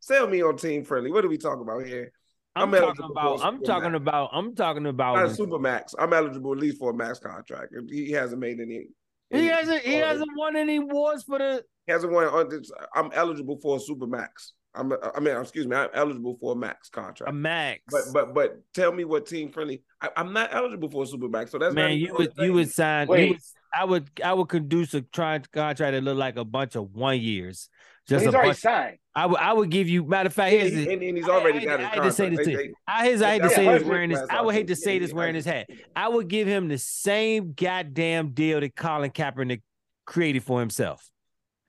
Sell me on team friendly. What are we talking about here? I'm, I'm talking about. for a I'm super talking about. I'm talking Not a about. super max. I'm eligible at least for a max contract. He hasn't made any. He hasn't. He hasn't won any awards for the. He hasn't won. on this- I'm eligible for a super max. I'm. Uh, I mean, excuse me. I'm eligible for a max contract. A max. But but but tell me what team friendly. I, I'm not eligible for a super max, so that's man, you would I'm you would sign. You Wait. would, I would I would conduce a try, contract that look like a bunch of one years. Just he's a already bunch. signed. I would I would give you. Matter of fact, And, here's he- and, and he's already I, got his I hate to say this They- to they- you. I, his, I hate to say this wearing his. class I would hate to say Yeah, this yeah, wearing his hat. I would give him the same goddamn deal that Colin Kaepernick created for himself,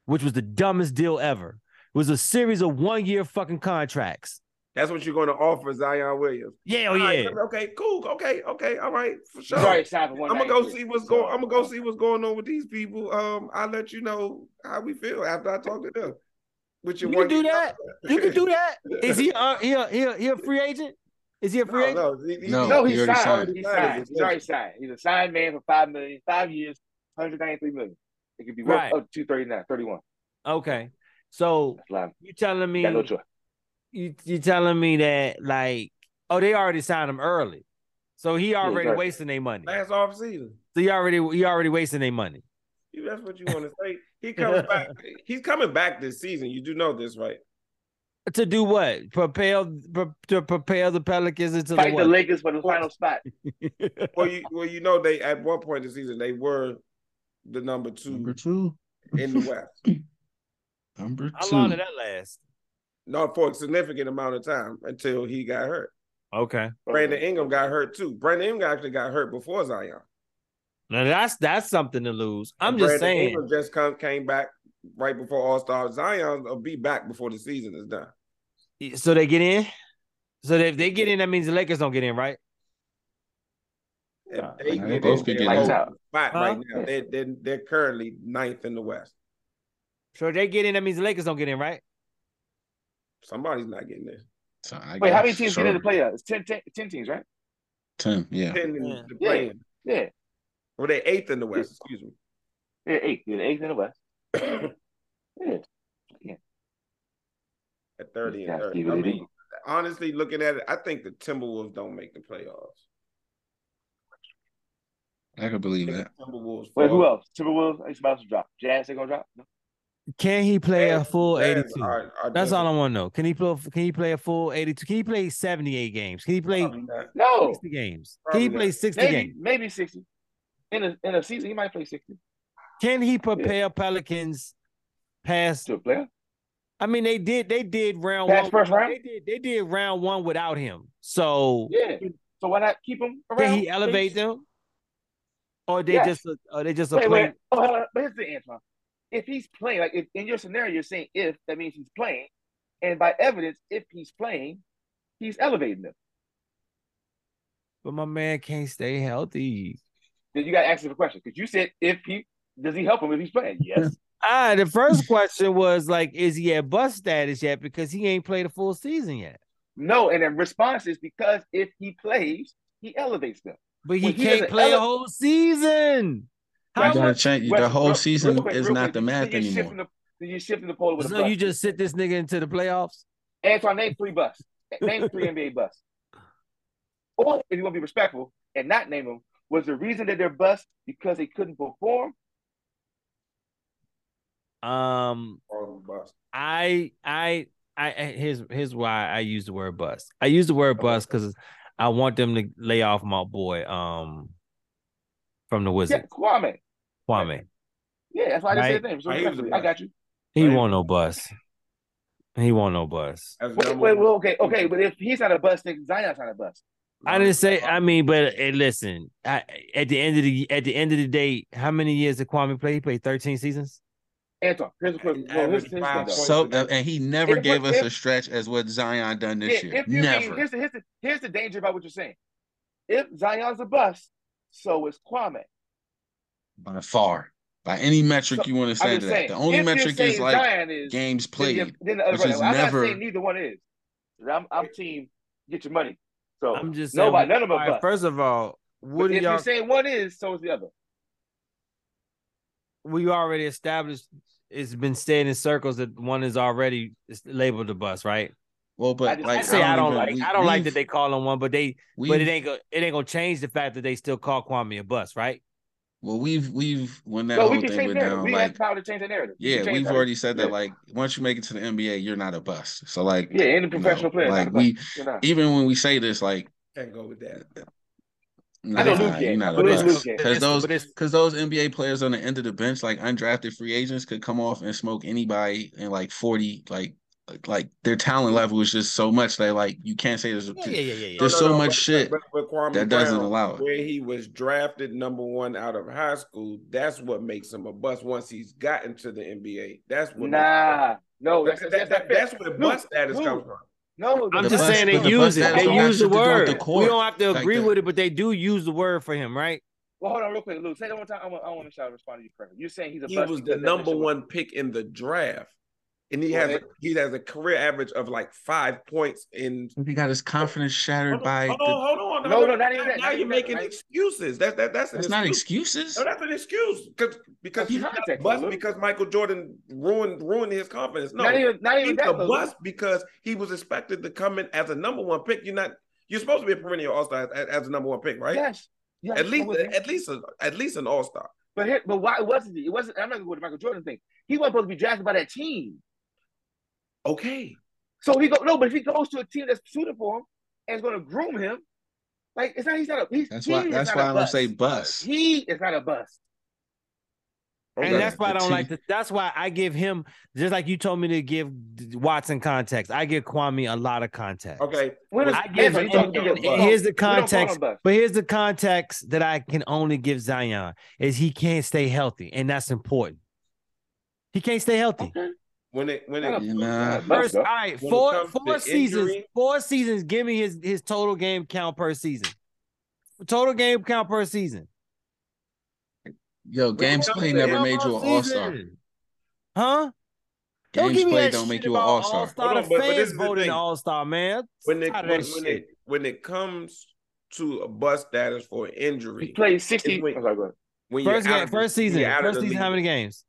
which was the dumbest deal ever. It was a series of one year fucking contracts. That's what you're going to offer Zion Williams. Yeah, oh All right, yeah. okay, cool. Okay, okay, all right, for sure. He's already signed for one. I'm gonna go see what's going. I'm gonna go see what's going on with these people. Um, I'll let you know how we feel after I talk to them. With your You can do that. You can do that. Is he uh, he a, he a, he a free agent? Is he a free No, agent? no, he- he- No. No, he he's already signed. signed. He's Signed signed. He's already signed. He's a signed man for five million, five years, 193 million. It could be worth Right. up to 239, 31. Okay. So That's live. you telling me no you you telling me that like oh they already signed him early, so he already right. wasting their money. last off season. So he already he already wasting their money. That's what you want to say. He comes back. He's coming back this season. You do know this, right? To do what? Propel pre- to prepare the Pelicans into the Fight the what? Lakers for the final spot. Well, you well you know they at one point in the season they were the number two number two, in the West. number two. How long did that last? Not for a significant amount of time until he got hurt. Okay. Brandon Ingram got hurt too. Brandon Ingram actually got hurt before Zion. Now that's that's something to lose. I'm And just Brandon saying. Ingram just come, came back right before All Star. Zion will be back before the season is done. So they get in. So if they get in, that means the Lakers don't get in, right? If Nah, they they both could get hold in. spot Huh? right now. They they they're currently ninth in the West. So they get in, that means the Lakers don't get in, right? Somebody's not getting there. So I Wait, how many teams sure. get in the playoffs? It's 10, 10, 10 teams, right? Ten, yeah. Ten in Yeah. the Yeah. play-in. Yeah. Or they eighth in the West. Excuse me. Yeah, eight. You're the eighth in the West. Yeah. At thirty and thirty. I mean, honestly, looking at it, I think the Timberwolves don't make the playoffs. I can believe that. Timberwolves. Wait, who else? Timberwolves. Somebody else to drop. Jazz, they gonna drop? No? Can he play a full 82? are- are That's all I want to know. Can he play? Can he play a full 82? Can he play 78 games? Can he play No. 60 games? Can he Probably play 60 Maybe, games? maybe 60. In a in a season, he might play 60 Can he prepare Pelicans past? to a player. I mean, they did. They did round Past one. first round? They did. They did round one without him. So Yeah. So why not keep him around? can he elevate them? Or they Yes. just? Or they just a Wait, play? wait. Oh. But here's the answer. If he's playing, like if, in your scenario, you're saying if, that means he's playing. And by evidence, if he's playing, he's elevating them. But my man can't stay healthy. Then you got to answer the question. Because you said if he, does he help him if he's playing? Yes. Ah, the first question was like, is he at bus status yet? Because he ain't played a full season yet. no. And the response is because if he plays, he elevates them. But he he can't doesn't play a whole season. How You gotta much? change. Wes, The whole real- season real quick, is not quick, the math anymore. Shifting the, then you're shifting the poll with So bust. you just sit this nigga into the playoffs? Antoine, name three busts. Name three NBA busts. Or if you want to be respectful and not name them, was the reason that they're bust because they couldn't perform? Um, All of them bust. I, I, I. I- Here's here's why I use the word bust. I use the word bust because I want them to lay off my boy, um, from the Yeah, Wizards, Kwame. Kwame. Yeah, that's why I didn't say his name. So Right. He was respectfully, the I got you. He Right. won't no bus. He won't no bus. As Wait, wait, okay, okay, but if he's not a bus, then Zion's not a bus. I didn't say. I mean, but eh, listen. I, at the end of the at the end of the day, how many years did Kwame play? He played thirteen seasons. Antoine, here's the question. Well, here's, here's the five thing, though. points. So uh, and he never If- gave us a stretch as what Zion done this Yeah, year. if you mean, Never. here's the, here's, the, here's the danger about what you're saying. If Zion's a bust, so is Kwame. by far. By any metric So, you want to say to just that. The only metric is like Zion is games played. you- then the which way. is I'm never- not saying neither one is. I'm, I'm team get your money. So I'm just saying. nobody, none of them all right, first of all, what do if y'all? you're saying one is, so is the other. we already established. It's been staying in circles that one is already labeled a bus, right? Well, I but just- like I say I don't even- like. we- I don't like that they call him one, but they. But we've- it ain't. Go, it ain't gonna change the fact that they still call Kwame a bus, right? Well, we've we've when that No, we whole can thing went narrative. down, We like have power to change the narrative. Yeah, change we've that. already said that Yeah. like once you make it to the NBA, you're not a bust. So like Yeah, any you know, professional player. like we bust. You're not. even when we say this, like Can't go with that. Nah, I know Luke you're can. not But a it's Luke can. because those because those NBA players on the end of the bench, like undrafted free agents, could come off and smoke anybody in like forty, like like, like their talent level is just so much that like you can't say there's a, yeah, yeah, yeah, yeah. There's so much but- shit but, but Kwame that doesn't Brown, allow it. Where he was drafted number one out of high school, that's what makes him a bust. Once he's gotten to the NBA, that's what. Nah, no, that's, that, that's, that, that's, that's where bust status Luke. comes from. No, I'm The just bus- saying they the use it. They use the shit to do with word. the We don't have to agree that. with it, but they do use the word for him, right? Well, hold on, real quick, Luke. Say that one time. I want, I want to try to respond to you correctly. You're saying he's a He bust was the number makes him a- one pick in the draft, and he has a, he has a career average of like five points in. He got his confidence shattered Hold on, by hold on, hold on. No, no, on. not even that, Now you're even that, making excuses. That, that that's an that's not excuses. No, that's an excuse because because he's not a bust because Michael Jordan ruined ruined his confidence. No, Not even, not even he's that. a bust because he was expected to come in as a number one pick. You're not. You're supposed to be a perennial All Star as, as a number one pick, right? Yes. yes. At least, at least, a, at least an All Star. But here, but why wasn't he? It wasn't. I'm not gonna go to Michael Jordan thing. He wasn't supposed to be drafted by that team. Okay, So he go no, but if he goes to a team that's suited for him and is going to groom him, like it's not. He's not a. He's, That's he why is that's why a I don't bust. say bust. He is not a bust. okay. And that's why I don't team- like the, That's why I give him just like you told me to give Watson context. I give Kwame a lot of context. okay. When is, I give Anthony, him, and- and here's the we don't call him context, but here's the context that I can only give Zion is he can't stay healthy, and that's important. He can't stay healthy. Okay. When it when it a- Nah. not a bust, First, though. all right, When four four seasons, injury- four seasons. Give me his his total game count per season. Total game count per season. Yo, games comes played never made you an all star. season. Huh? Don't Games give me played don't make you an all star. All-Star. Hold The on, but- but this fans is voted. All Star, man. when it when, when it when it comes to a bust status for He injury, played 60. Wait. I'm sorry, go ahead. when First you're game, first when season, you're first the season. How many games?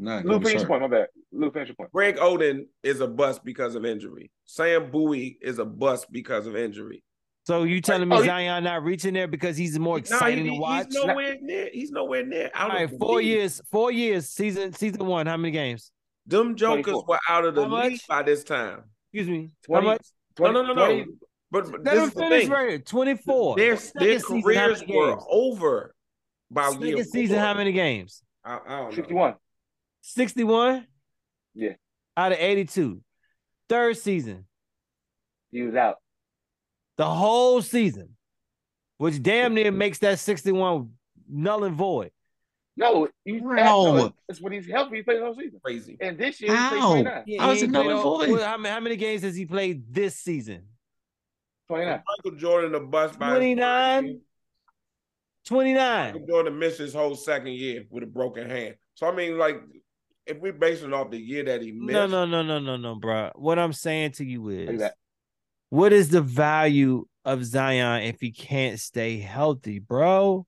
Nah, Lou, give finish your point. My bad. Lou, finish your point. Greg Oden is a bust because of injury. Sam Bowie is a bust because of injury. So you telling me Oh, he- Zion not reaching there because he's more Nah, exciting he- to watch? He's nowhere near. He's nowhere near. All Out right, of four league. years, four years, season season one. How many games? Them jokers 24. were out of the league by this time. Excuse me. How 20, much? No, no, no, no. 20 But, but this is the thing. right here. Twenty-four. Their, their careers were over by year Second season, four. how many games? I, I don't know. 61. Yeah. Out of eighty-two. Third season, He was out. the whole season, which damn near makes that sixty-one null and void. No, he's No. no, it's when he's healthy. He played the whole season. Crazy. And this year, he played How? 29. Yeah, he is it null and void? well, How many, how many games has he played this season? 29. Michael Jordan the bust by 29? 29. Michael Jordan missed his whole second year with a broken hand. So I mean, like, if we base it off the year that he missed, No, no, no, no, no, no, bro. What I'm saying to you is, what is the value of Zion if he can't stay healthy, bro?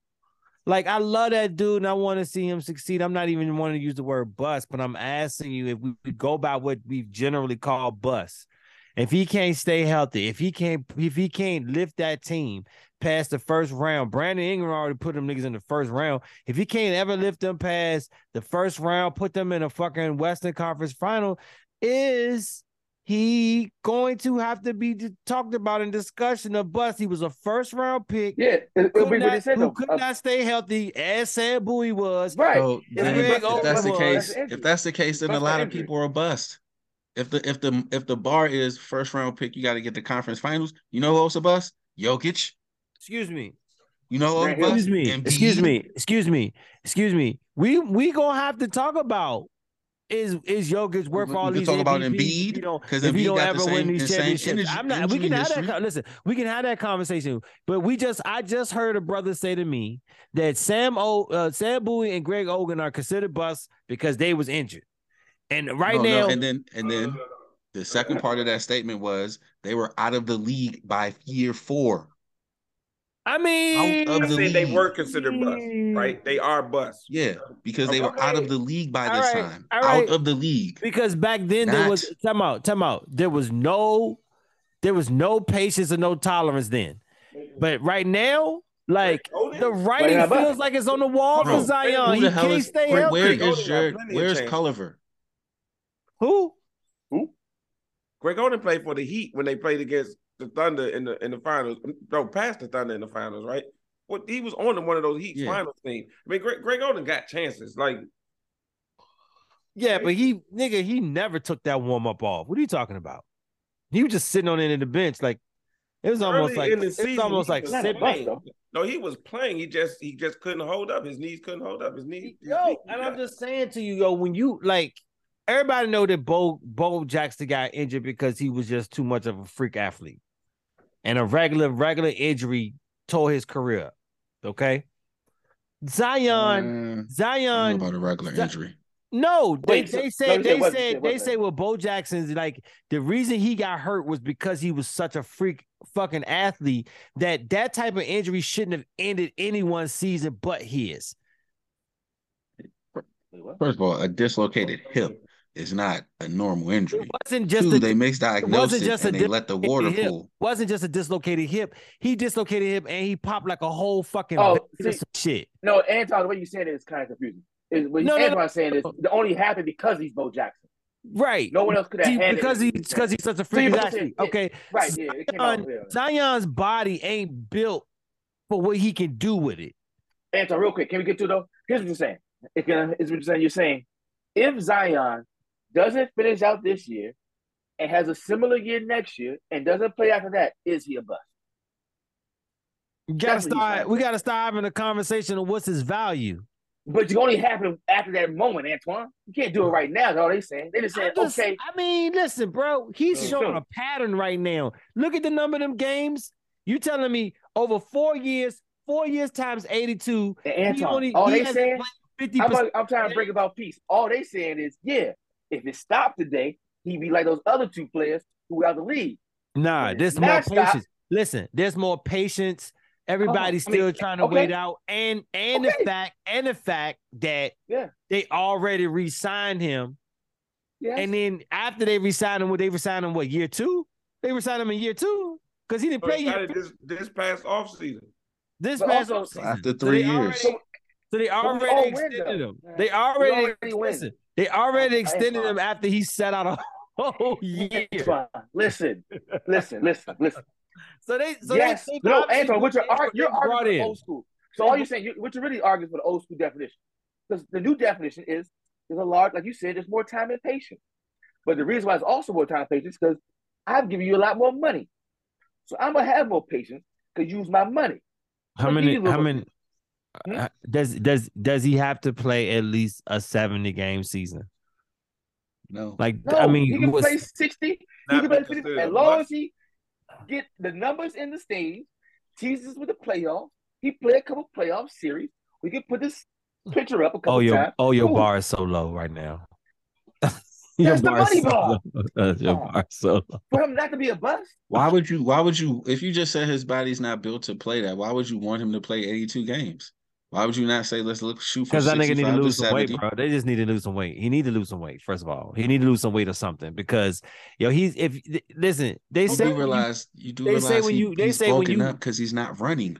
Like I love that dude and I want to see him succeed. I'm not even wanting to use the word bust, but I'm asking you if we, we go by what we generally call bust. If he can't stay healthy, if he can't, if he can't lift that team past the first round, Brandon Ingram already put them niggas in the first round. If he can't ever lift them past the first round, put them in a fucking Western Conference final, is he going to have to be talked about in discussion of bust? He was a first round pick. Yeah, it, it'll Could be what not, said who though. could Uh, not stay healthy as Sam Bowie was. right. So It's then, Greg if that's the case, was- if that's the case, then a Bust or lot of people are bust. If the if the if the bar is first round pick, you got to get the conference finals. You know who else a bust? Jokic. Excuse me. You know who else a Grant Hill. bust? Excuse me. Embiid. Excuse me. Excuse me. Excuse me. We we gonna have to talk about is is Jokic worth We- all we these talk about MVPs if Embiid, you don't- 'cause if you Embiid don't got the ever win these the championships. energy- I'm not. We can injury have that. history. con- Listen, we can have that conversation. But we just I just heard a brother say to me that Sam O uh, Sam Bowie and Greg Oden are considered busts because they was injured. And right No, no, now, and then and then the second part of that statement was they were out of the league by year four. I mean, Out I of the said they were considered bust, mm. right? They are bust. Yeah, because they were out of the league by this right, time. all right. Out of the league. because back then there was time out, time out. There was no, there was no patience and no tolerance then. But right now, like the writing not bad. feels like it's on the wall Bro, for Zion. He can't is stay where, healthy. where Greg Oden is got Jared? plenty of Where's change. Culver? Who? Greg Oden played for the Heat when they played against the Thunder in the in the finals. Um, no, past the Thunder in the finals, right? What he was on one of those Heat Yeah. finals team. I mean, Greg, Greg Oden got chances. Like Yeah, but he nigga, he never took that warm up off. What are you talking about? He was just sitting on end of the bench, like it was almost early like in it was season, almost like was Not sitting. bust, playing. though. No, he was playing. He just he just couldn't hold up. His knees couldn't hold up. His knees. his Yo, knees and I'm just saying to you, yo, when you like everybody know that Bo Bo Jackson got injured because he was just too much of a freak athlete. And a regular, regular injury tore his career up. Okay. Zion, mm, I Zion, about a regular Zi- injury. no, they, Wait, so- they no, said he said they what? Said said they what, say man? Bo Jackson's like the reason he got hurt was because he was such a freak fucking athlete that that type of injury shouldn't have ended anyone's season but his. First of all, a dislocated hip is not a normal injury. It wasn't just Two, a they misdiagnosed it just a and they let the water hip. pool. wasn't just a dislocated hip. He dislocated hip and he popped like a whole fucking Oh, see- some shit. No, Anton, the way you saying it is kind of confusing. Is what No, no, Anton's saying is it only happened because he's Bo Jackson. Right. No one else could have See, because it. he because he's such a freak both athlete. said- yeah, Okay. right. Yeah, it came out Zion, clear. Zion's body ain't built for what he can do with it. Anton, real quick, can we get to though? Here's what you're saying. If you're, here's what you're saying. You're saying if Zion doesn't finish out this year and has a similar year next year and doesn't play after that, is he a bust? You gotta That's start. We gotta start having a conversation of what's his value. But you only happen after that moment, Antoine. You can't do it right now. That's all they saying. They just saying, just- okay, I mean, listen, bro. He's Yeah. showing a pattern right now. Look at the number of them games. You telling me over four years, four years times eighty-two. and he only all he they saying, I'm. I'm trying to bring about peace. All they saying is, yeah, if it stopped today, he'd be like those other two players who were out the league. Nah, there's more not stopped- patience. Listen, there's more patience. Everybody's I mean, still trying to okay. wait out, and and the fact and the fact that Yeah. they already re-signed him, Yes. and then after they re-signed him, what they re-signed him? What year two? They re-signed him in year two because he didn't So play he year this this past off season. this But past also- offseason. After three they years. already- So- So they But already extended though. him. Yeah. They already, already listen, they already extended him after he set out a whole year. Listen, listen, listen, listen. So they, so yes, they, they no, Antoine, what you're, ar- you're in- arguing for in. old school. So all you're saying, you, what you're really arguing for the old school definition, because the new definition is there's a large, like you said, there's more time and patience. But the reason why it's also more time and patience because I've given you a lot more money, so I'm gonna have more patience because use my money. How many? How many? Hmm? uh, Does does does he have to play at least a seventy game season? No. Like No, I mean, he can what's- play sixty. He Not can play be 50 considered as long as he get the numbers in the stage, teases with the playoffs. He play a couple playoff series. We can put this picture up a couple oh your times. oh your Cool. bar is so low right now. That's the bar is money so bar. low. Your Oh. bar is so low. For him not to be a bust. Why would you? Why would you? If you just said his body's not built to play that, why would you want him to play 82 games? Why would you not say let's look shoot for Because that nigga need to 65 to lose some weight, bro. They just need to lose some weight. He need to lose some weight. First of all, he need to lose some weight or something. Because yo, he's if listen, they You say you- realize you do they say when he- you- they say when you- because he's not running.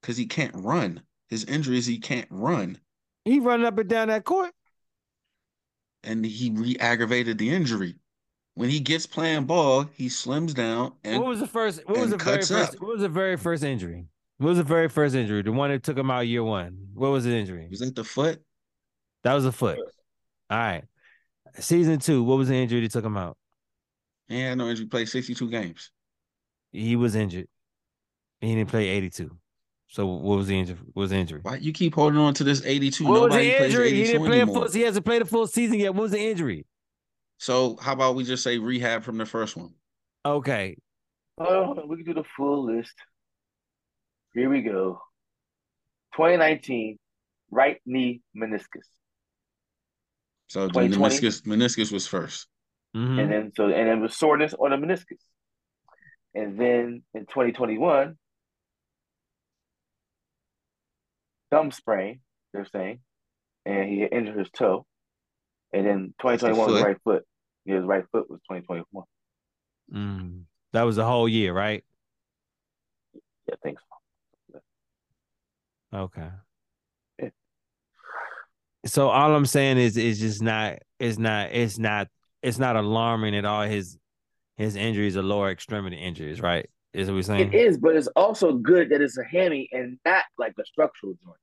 Because he can't run. His injury is he can't run. he running up and down that court. And he re-aggravated the injury. When he gets playing ball, he slims down and what was the first? What was the very first? up. What was the very first injury? What was the very first injury? The one that took him out year one. What was the injury? was that the foot? That was a foot. All right. Season two. What was the injury that took him out? He had no injury, played 62 games. He was injured. He didn't play 82. So what was the injury? What was the injury? Why you keep holding on to this 82? What was the injury? He didn't play a full. He hasn't played a full season yet. What was the injury? So how about we just say rehab from the first one? Okay. Oh, we can do the full list. Here we go. 2019, right knee meniscus. So the 2020? meniscus meniscus was first. Mhm. And then so and it was soreness on the meniscus. And then in 2021, thumb sprain, they're saying, and he injured his toe. And then 2021 was foot. right foot. Yeah, his right foot was 2021. Mm. That was the whole year, right? Yeah, thanks. Okay. Yeah. So all I'm saying is it's just not it's not it's not it's not alarming at all his his injuries are lower extremity injuries, right? Is what we're saying? It is, but it's also good that it's a hammy and not like a structural joint.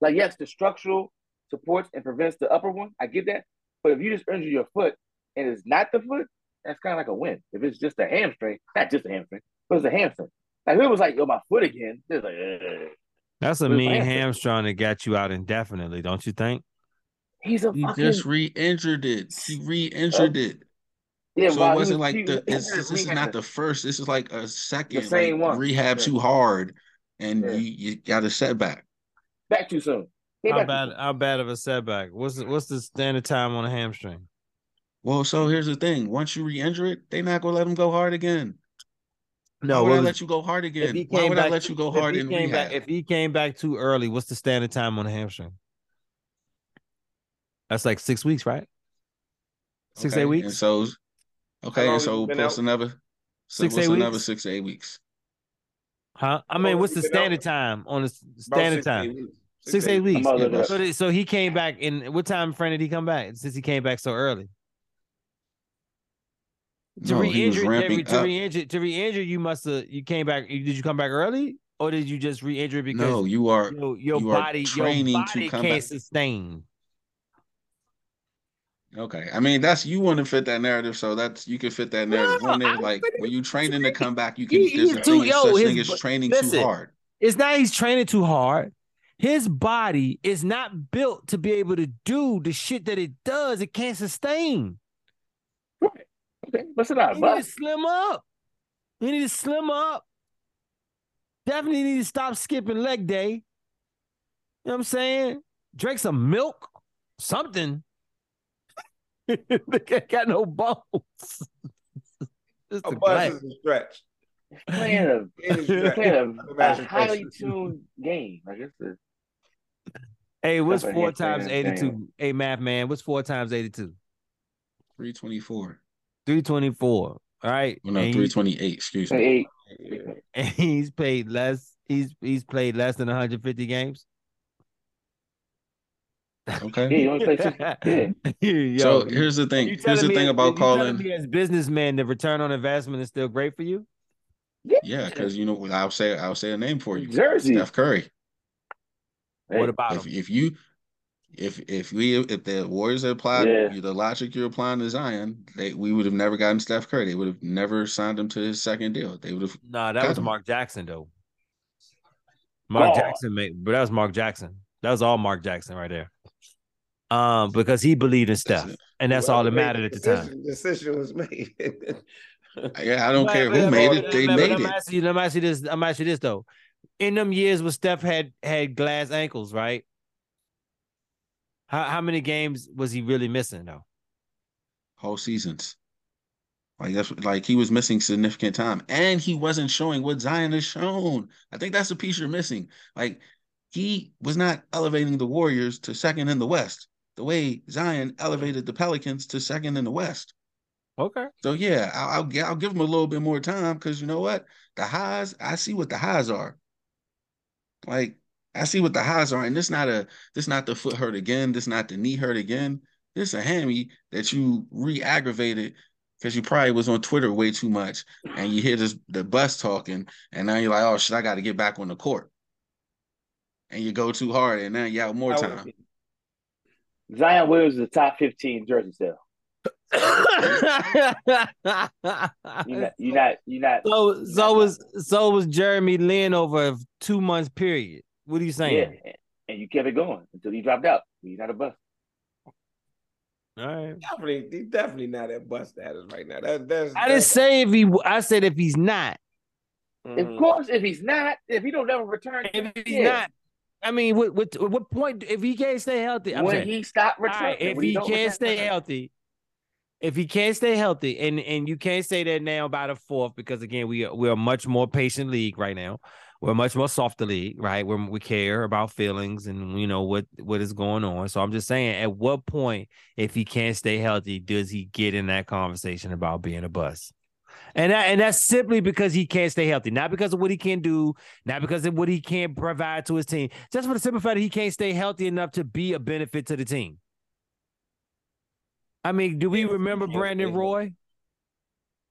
Like, yes, the structural supports and prevents the upper one. I get that. But if you just injure your foot and it's not the foot, that's kind of like a win. If it's just a hamstring, not just a hamstring, but it's a hamstring. Like, if it was like, yo, my foot again, it's like, "Ugh." That's a It mean hamstring. hamstring that got you out indefinitely, don't you think? he's a He fucking. just re-injured it. He re-injured oh. it. yeah, so it wasn't was- like he the was this, this is not the first. This is like a second same like one. rehab Yeah. too hard and Yeah. you, you got a setback. back too soon. Came How bad soon. how bad of a setback? What's the, what's the standard time on a hamstring? Well, so here's the thing. Once you re-injure it, they're not gonna let him go hard again. Why No, would what I was- let you go hard again? Why came would I let too- you go if hard he in came rehab? back, if he came back too early, what's the standard time on a hamstring? That's like six weeks, right? Six Okay, eight And weeks. so okay, and so plus out? another so Six, what's eight another weeks? six to eight weeks. Huh? I mean, what's the he been out? standard time on the s- About standard six time? eight weeks. Six eight weeks. I'm gonna look it Yeah. So, so he came back in what time frame did he come back? Since he came back so early. To No, re-injure, to, re- to up. re-injure, to re-injure, you must have you came back. Did you come back early, or did you just re-injure because No, you are your, your you are body training your to come can't back. sustain? Okay, I mean that's you want to fit that narrative, so that's you can fit that narrative No, there. Like when you training to come back, you can. He- there's too- thing, yo, his as training listen. too hard. It's not he's training too hard. His body is not built to be able to do the shit that it does. It can't sustain. Okay, what's it out? He need to slim up. He need to slim up. Definitely need to stop skipping leg day. You know what I'm saying? Drink some milk, something. they got no bones. Just A a bus is a stretch. playing a Any playing a, a highly tuned game. Like it's a, Hey, what's four times 82? Hey, math man, what's four times 82? Three twenty four. 324. All right. Well, no, And three twenty eight. Excuse me. eight. and he's paid less. He's he's played less than 150 games. Okay. you only play six. Yeah. Yo, so here's the thing. Here's the thing as- about calling. me as businessman, the return on investment is still great for you. Yeah, because you know I'll say I'll say a name for you. Jersey. Steph Curry. Hey, What about If him? if you if if we if the Warriors had applied Yeah. the logic you're applying to Zion, they we would have never gotten Steph Curry. They would have never signed him to his second deal. They would have Nah, that was him. Mark Jackson though. Mark Oh. Jackson made, but that was Mark Jackson. That was all Mark Jackson right there. Um, because he believed in That's Steph, it. and that's all that mattered at the time. Decision was made. Yeah, I don't But- care but- who made but- it. They but- but made I'm it. asking you, I'm asking you this. I'm asking you this though. In them years when Steph had had glass ankles, right? How how many games was he really missing though? Whole seasons. Like that's like he was missing significant time, and he wasn't showing what Zion has shown. I think that's the piece you're missing. Like he was not elevating the Warriors to second in the West the way Zion elevated the Pelicans to second in the West. Okay. So yeah, I'll I'll, I'll give him a little bit more time because you know what, the highs I see what the highs are. Like I see what the highs are, and this not a this not the foot hurt again. This not the knee hurt again. This a hammy that you re-aggravated because you probably was on Twitter way too much, and you hear this the bus talking, and now you're like, oh shit, I got to get back on the court, and you go too hard, and now you have more time. Zion Williams is the top 15 jersey sale. You're not, you're not, you're not. so so was so was Jeremy Lin over a two months period. What are you saying? Yeah, and you kept it going until he dropped out. He's not a bust. All right. Definitely, he's definitely not at bust status right now. That, that's I didn't say if he. I said if he's not. Of mm. course, if he's not, if he don't ever return, If he's yeah. not, I mean, what what what point? If he can't stay healthy, I'm when saying, he stopped all returning, right, if when he can't return- stay healthy, if he can't stay healthy, and and you can't say that now by the fourth because again, we are we're a much more patient league right now. We're much more softer league, right? Where we care about feelings and you know what what is going on. So I'm just saying, at what point, if he can't stay healthy, does he get in that conversation about being a bust? And that, and that's simply because he can't stay healthy, not because of what he can do, not because of what he can provide to his team, just for the simple fact that he can't stay healthy enough to be a benefit to the team. I mean, do we remember Brandon Roy?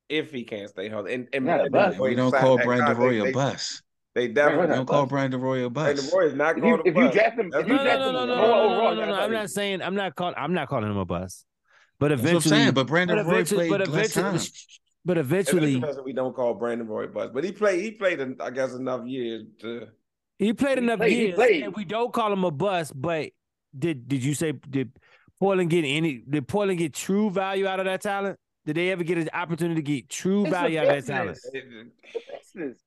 if he can't stay healthy, and, and Not a Brandon bust. Roy We don't call Brandon. Roy a They- bus. They definitely don't call. Brandon Roy a Brandon bus. Roy is not If going you, to if you draft him, if you No, draft no, him no, no, no, no, no, no, no, you no. gotta I'm not saying I'm not calling I'm not calling him a bust. But That's I'm eventually, saying. But Brandon but Roy eventually, played but less time. eventually, but eventually, we don't call Brandon Roy a bust, but he played. He played, I guess, enough years to. he played He enough played, years, played. and we don't call him a bust. But did did you say did Portland get any? Did Portland get true value out of that talent? Did they ever get an opportunity to get true It's value out of that talent? business. It's business.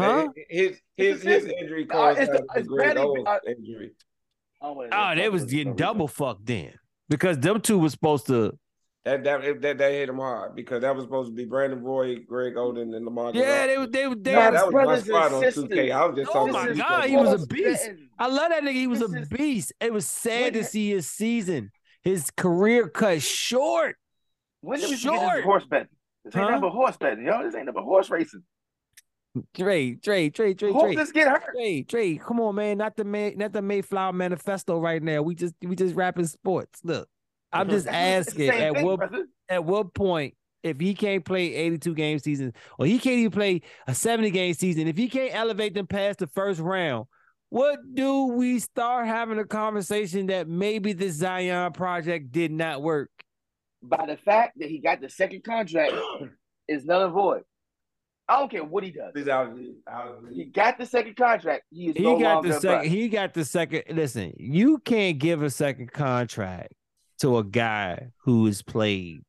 Huh? His It's his his business. injury Uh, caused it's- the, it's Greg barely- uh, injury. I wanna- Oh, they was getting double fucked then because them two was supposed to. That that that, that hit him hard because that was supposed to be Brandon Roy, Greg Oden, and Lamar. Yeah, Jackson. they was they was they Nah, Yeah, that was my brothers and spot on sisters. 2K. I was just Oh talking my God, he was a beast. betting. I love that nigga. He was This a beast. It was sad to see his season, his career cut short. When did we forget Short. this horse betting? This ain't Huh? number horse betting, yo. This ain't number horse racing. Dre, Dre, Dre, Dre, Dre. Horses get hurt. Dre, Dre, come on, man. Not the May, not the Mayflower manifesto right now. We just we just rapping sports. Look, I'm just asking at thing, what brother. at what point if he can't play 82 game season or he can't even play a 70 game season, if he can't elevate them past the first round, what do we start having a conversation that maybe this Zion project did not work? By the fact that he got the second contract is null and void. I don't care what he does. He's out, out of the He got the second contract. He is He no got the second. He got the second. Listen, you can't give a second contract to a guy who has played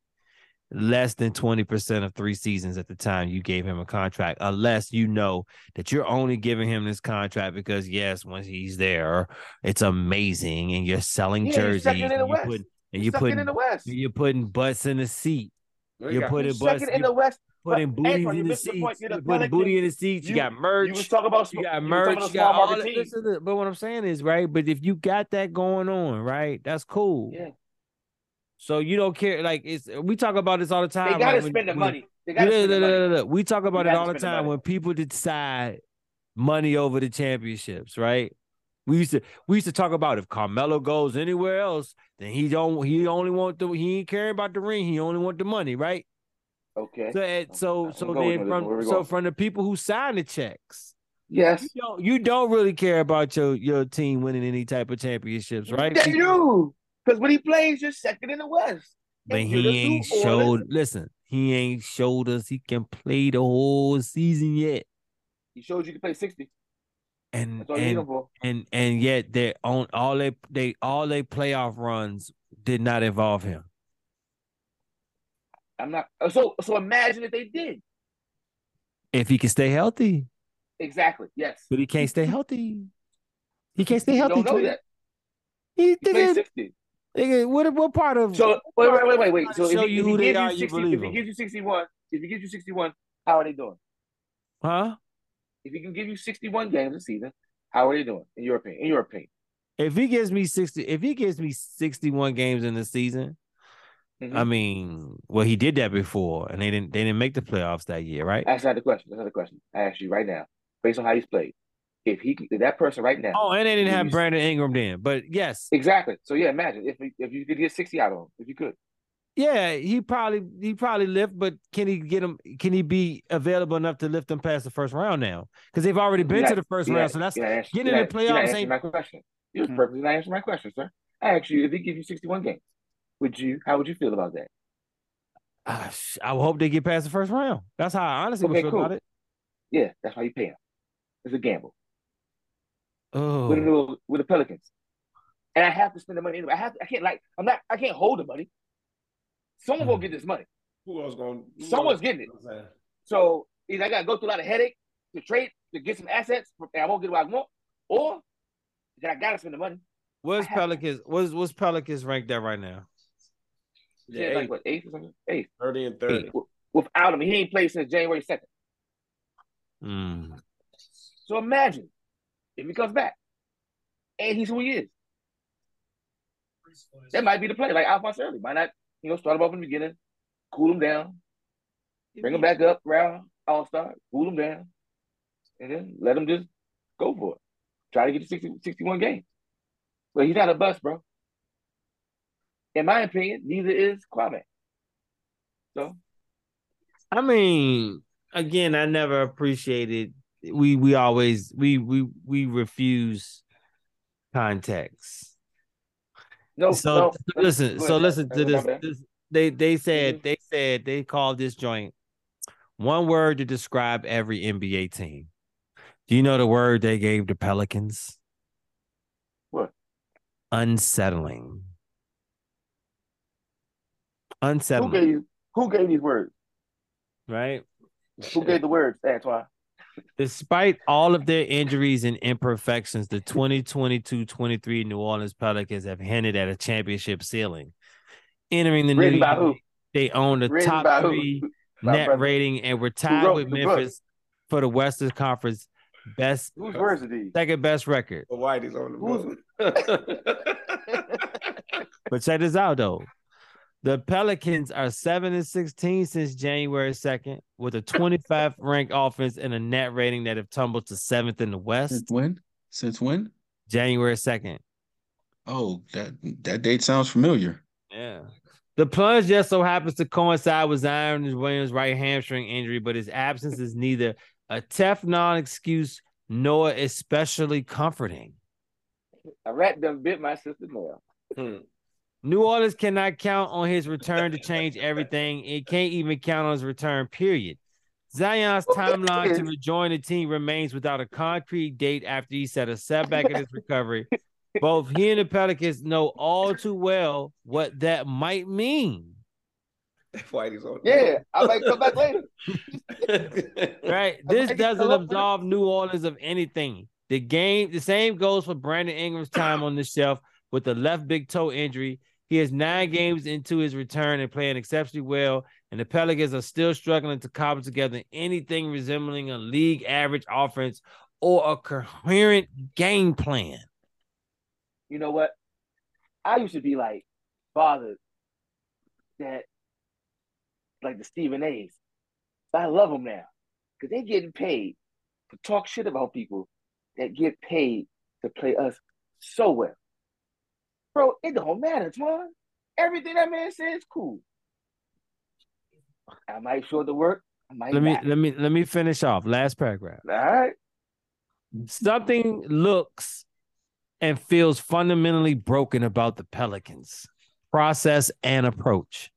less than 20% of three seasons at the time you gave him a contract, unless you know that you're only giving him this contract because, yes, once he's there, it's amazing and you're selling Yeah, jerseys second in and you're putting, and you're putting, in the West. you're putting butts in the seat. You're putting He's butts, in the West. Putting Antoine, in the seats. point. You're You're the putting booty in the seats. You, got merch. You was talking about You got merch. You got all that. Listen, but what I'm saying is, right? But if you got that going on, right, that's cool. Yeah, So you don't care. Like it's we talk about this all the time. they gotta when- spend the money. They gotta look, look, money. look, look. We talk about it all the time when people decide money over the championships, right? We used to we used to talk about if Carmelo goes anywhere else, then he don't he only want the he ain't caring about the ring, he only want the money, right? Okay. So it- so I'm so then from so from the people who sign the checks, Yes. you don't you don't really care about your your team winning any type of championships, right? They do. Because when he plays, you're second in the West. But And he ain't showed. Listen, he ain't showed us he can play the whole season yet, He showed you can play 60. and That's all you need him and and and yet they on all they they all they playoff runs did not involve him. I'm not so so imagine if they did. If he can stay healthy, Exactly. Yes. but he can't stay healthy. He can't stay You healthy. don't know yet. He, He nigga, 60. nigga, what what part of So wait, wait, wait, wait, wait. So if Show he, you if who they gives are, you you 60, believe if he gives you 61, if he gives you 61, how are they doing? huh? If he can give you 61 games a season, How are they doing in your opinion? In your opinion, If he gives me 60, if he gives me 61 games in the season, Mhm. I mean, well, he did that before, and they didn't they didn't make the playoffs that year, right? That's not the question. That's not the question. I ask you right now, based on how he's played. If he, if that person right now, Oh, and they didn't have Brandon Ingram then. But yes, exactly. So yeah, imagine if if you could get sixty out of him, if you could. yeah, he probably he probably lift, but can he get him? Can he be available enough to lift them past the first round now? Because they've already been to the 1st you're round, so that's you're not answer- getting in the playoffs ain't- my question. You was Mhm. purposely not answering my question, sir. I asked you if he give you sixty-one games, would you? How would you feel about that? Sh- I hope they get past the first round. That's how I honestly would Okay, feel cool. about it. Yeah, that's why you pay him. It's a gamble. Oh, with the with the Pelicans, and I have to spend the money. Anyway. I have. I can't like. I'm not. I can't hold the money. Someone gonna Hmm. get this money. Who else going? Someone's getting it. So either I gotta go through a lot of headache to trade to get some assets, and I won't get what I want, or then I gotta spend the money. where's Pelicans? What's what's Pelicans ranked at right now? Yeah, Yeah, like what eighth or something? Eighth. 30 and 30. Without him, he ain't played since January second. Mm. So imagine if he comes back and he's who he is. That might be the play, like Alphonse early. Might not, you know, start him off in the beginning, cool him down, bring him back up round All Star, cool him down, and then let him just go for it. Try to get to 60, 61 games. But he's not a bust, bro. In my opinion, neither is Kwame. So I mean, again, I never appreciated. We we always we we we refuse context. no, so no. listen, so listen to this, this. They they said Mhm. they said they called this joint one word to describe every NBA team. Do you know the word they gave the Pelicans? What? Unsettling. Who Unsettling, gave who gave these words? right? Who gave the words, That's why. Despite all of their injuries and imperfections, the 2022-23 New Orleans Pelicans have hinted at a championship ceiling. Entering the Written new year, they own the Written top by who? three net rating and were tied with the book? Memphis for the Western Conference best Whose words second best record. But Whitey's on the Who's- boat. But check this out though. The Pelicans are 7 and 16 since January 2nd, with a 25th ranked offense and a net rating that have tumbled to seventh in the West. Since when? Since when? January 2nd. Oh, that that date sounds familiar. Yeah. The plunge just so happens to coincide with Zion Williams' right hamstring injury, but his absence is neither a Teflon excuse nor especially comforting. A rat done bit my sister nail. New Orleans cannot count on his return to change everything. It can't even count on his return, period. Zion's timeline to rejoin the team remains without a concrete date after he set a setback in his recovery. Both he and the Pelicans know all too well what that might mean. Whitey's on Yeah, I might come back later. Right? This doesn't come up with- absolve New Orleans of anything. The game, the same goes for Brandon Ingram's time on the shelf with the left big toe injury. He is nine games into his return and playing exceptionally well, and the Pelicans are still struggling to cobble together anything resembling a league average offense or a coherent game plan. You know what? I used to be like bothered that like the Stephen A's. I love them now because they're getting paid to talk shit about people that get paid to play us so well. Bro, it don't matter, Twan. Everything that man says cool. I might show the work. I might Let me not. let me let me finish off. Last paragraph. All right. Something looks and feels fundamentally broken about the Pelicans process and approach.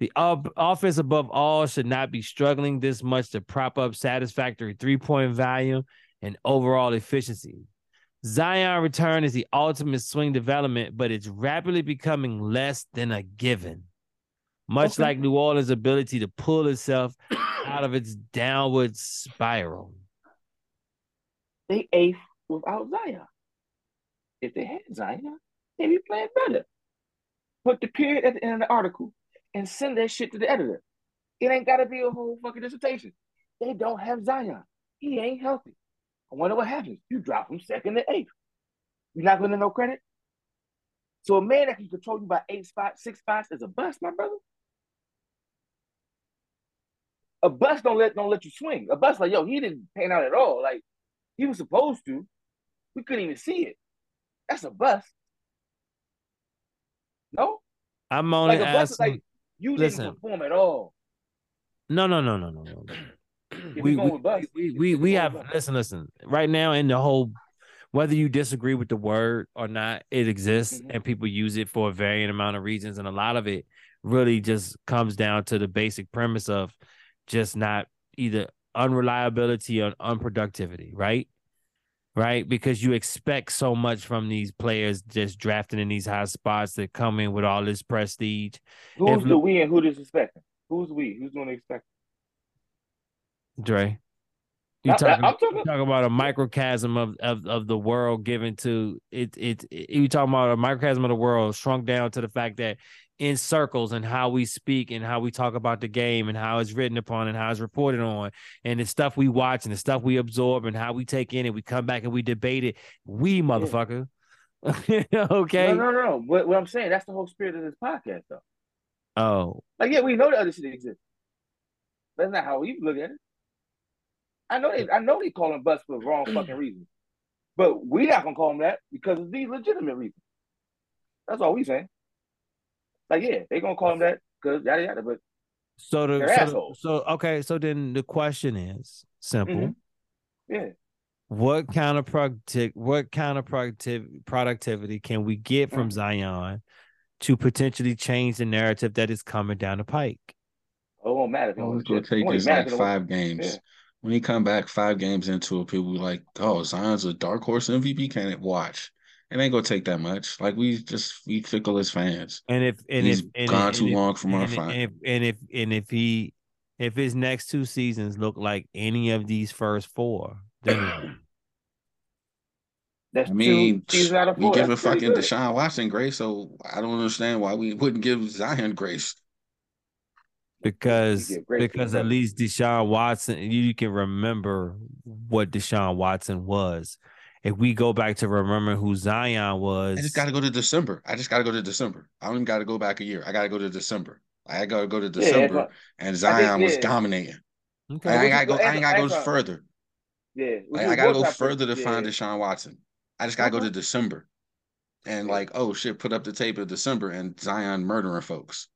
The op- offense, above all, should not be struggling this much to prop up satisfactory three point value and overall efficiency. Zion return is the ultimate swing development, but it's rapidly becoming less than a given. Much Okay. like New Orleans' ability to pull itself out of its downward spiral. They eighth without Zion. If they had Zion, they'd be playing better. Put the period at the end of the article and send that shit to the editor. It ain't gotta be a whole fucking dissertation. They don't have Zion. He ain't healthy. I wonder what happens. You drop from second to eighth. You're not going to no credit. So a man that can control you by eight spots, six spots is a bust, my brother. A bust don't let don't let you swing. A bust like yo, he didn't pan out at all. Like he was supposed to. We couldn't even see it. That's a bust. No, I'm only like a bust is asking. like you listen. didn't perform at all. no, no, no, no, no, no. We, we, we, we, we, have listen listen right now in the whole whether you disagree with the word or not it exists Mhm. and people use it for a varying amount of reasons and a lot of it really just comes down to the basic premise of just not either unreliability or unproductivity right right because you expect so much from these players just drafting in these high spots that come in with all this prestige Who's if the we and who disrespecting? Who's we? Who's doing the expecting? Dre. You talking, I'm talking- talking about a microcosm of, of, of the world given to it, it it you talking about a microcosm of the world shrunk down to the fact that in circles and how we speak and how we talk about the game and how it's written upon and how it's reported on and the stuff we watch and the stuff we absorb and how we take in and we come back and we debate it. We motherfucker. okay. No, no, no. What, what I'm saying, that's the whole spirit of this podcast, though. Oh, Like, yeah, we know the other shit exists. That's not how we look at it. I know they, I know they call him bust for the wrong fucking reasons, but we not gonna call him that because of these legitimate reasons. That's all we saying. Like, yeah, they gonna call him that because yada yada. But so the They're so, assholes. so okay, so then the question is simple. Mhm. yeah, what kind of productive what kind of productive productivity can we get from Mhm. Zion to potentially change the narrative that is coming down the pike? oh, it won't matter. If he All wins it's gonna. It take won't is matter like if he don't- five games. Yeah. When he come back five games into it, people be like, "Oh, Zion's a dark horse MVP candidate." Watch, it ain't gonna take that much. Like we just we fickle as fans. And if and He's if and gone and too if- long from our and, fight. and if and if and if he if his next two seasons look like any of these first four, then what? That's I mean, two out of we four. giving That's pretty fucking good. Deshaun Watson grace, so I don't understand why we wouldn't give Zion grace. Because because at least Deshaun Watson, you, you can remember what Deshaun Watson was. If we go back to remember who Zion was, I just got to go to December. I just got to go to December. I don't even got to go back a year. I got to go to December. I got to go to Yeah, December, but- and Zion think, was dominating. okay. I ain't got to go. go- I ain't got to go further. Yeah, Like, I got to go further to find. Deshaun Watson. I just got to go to December, and like, oh shit, put up the tape of December and Zion murdering folks.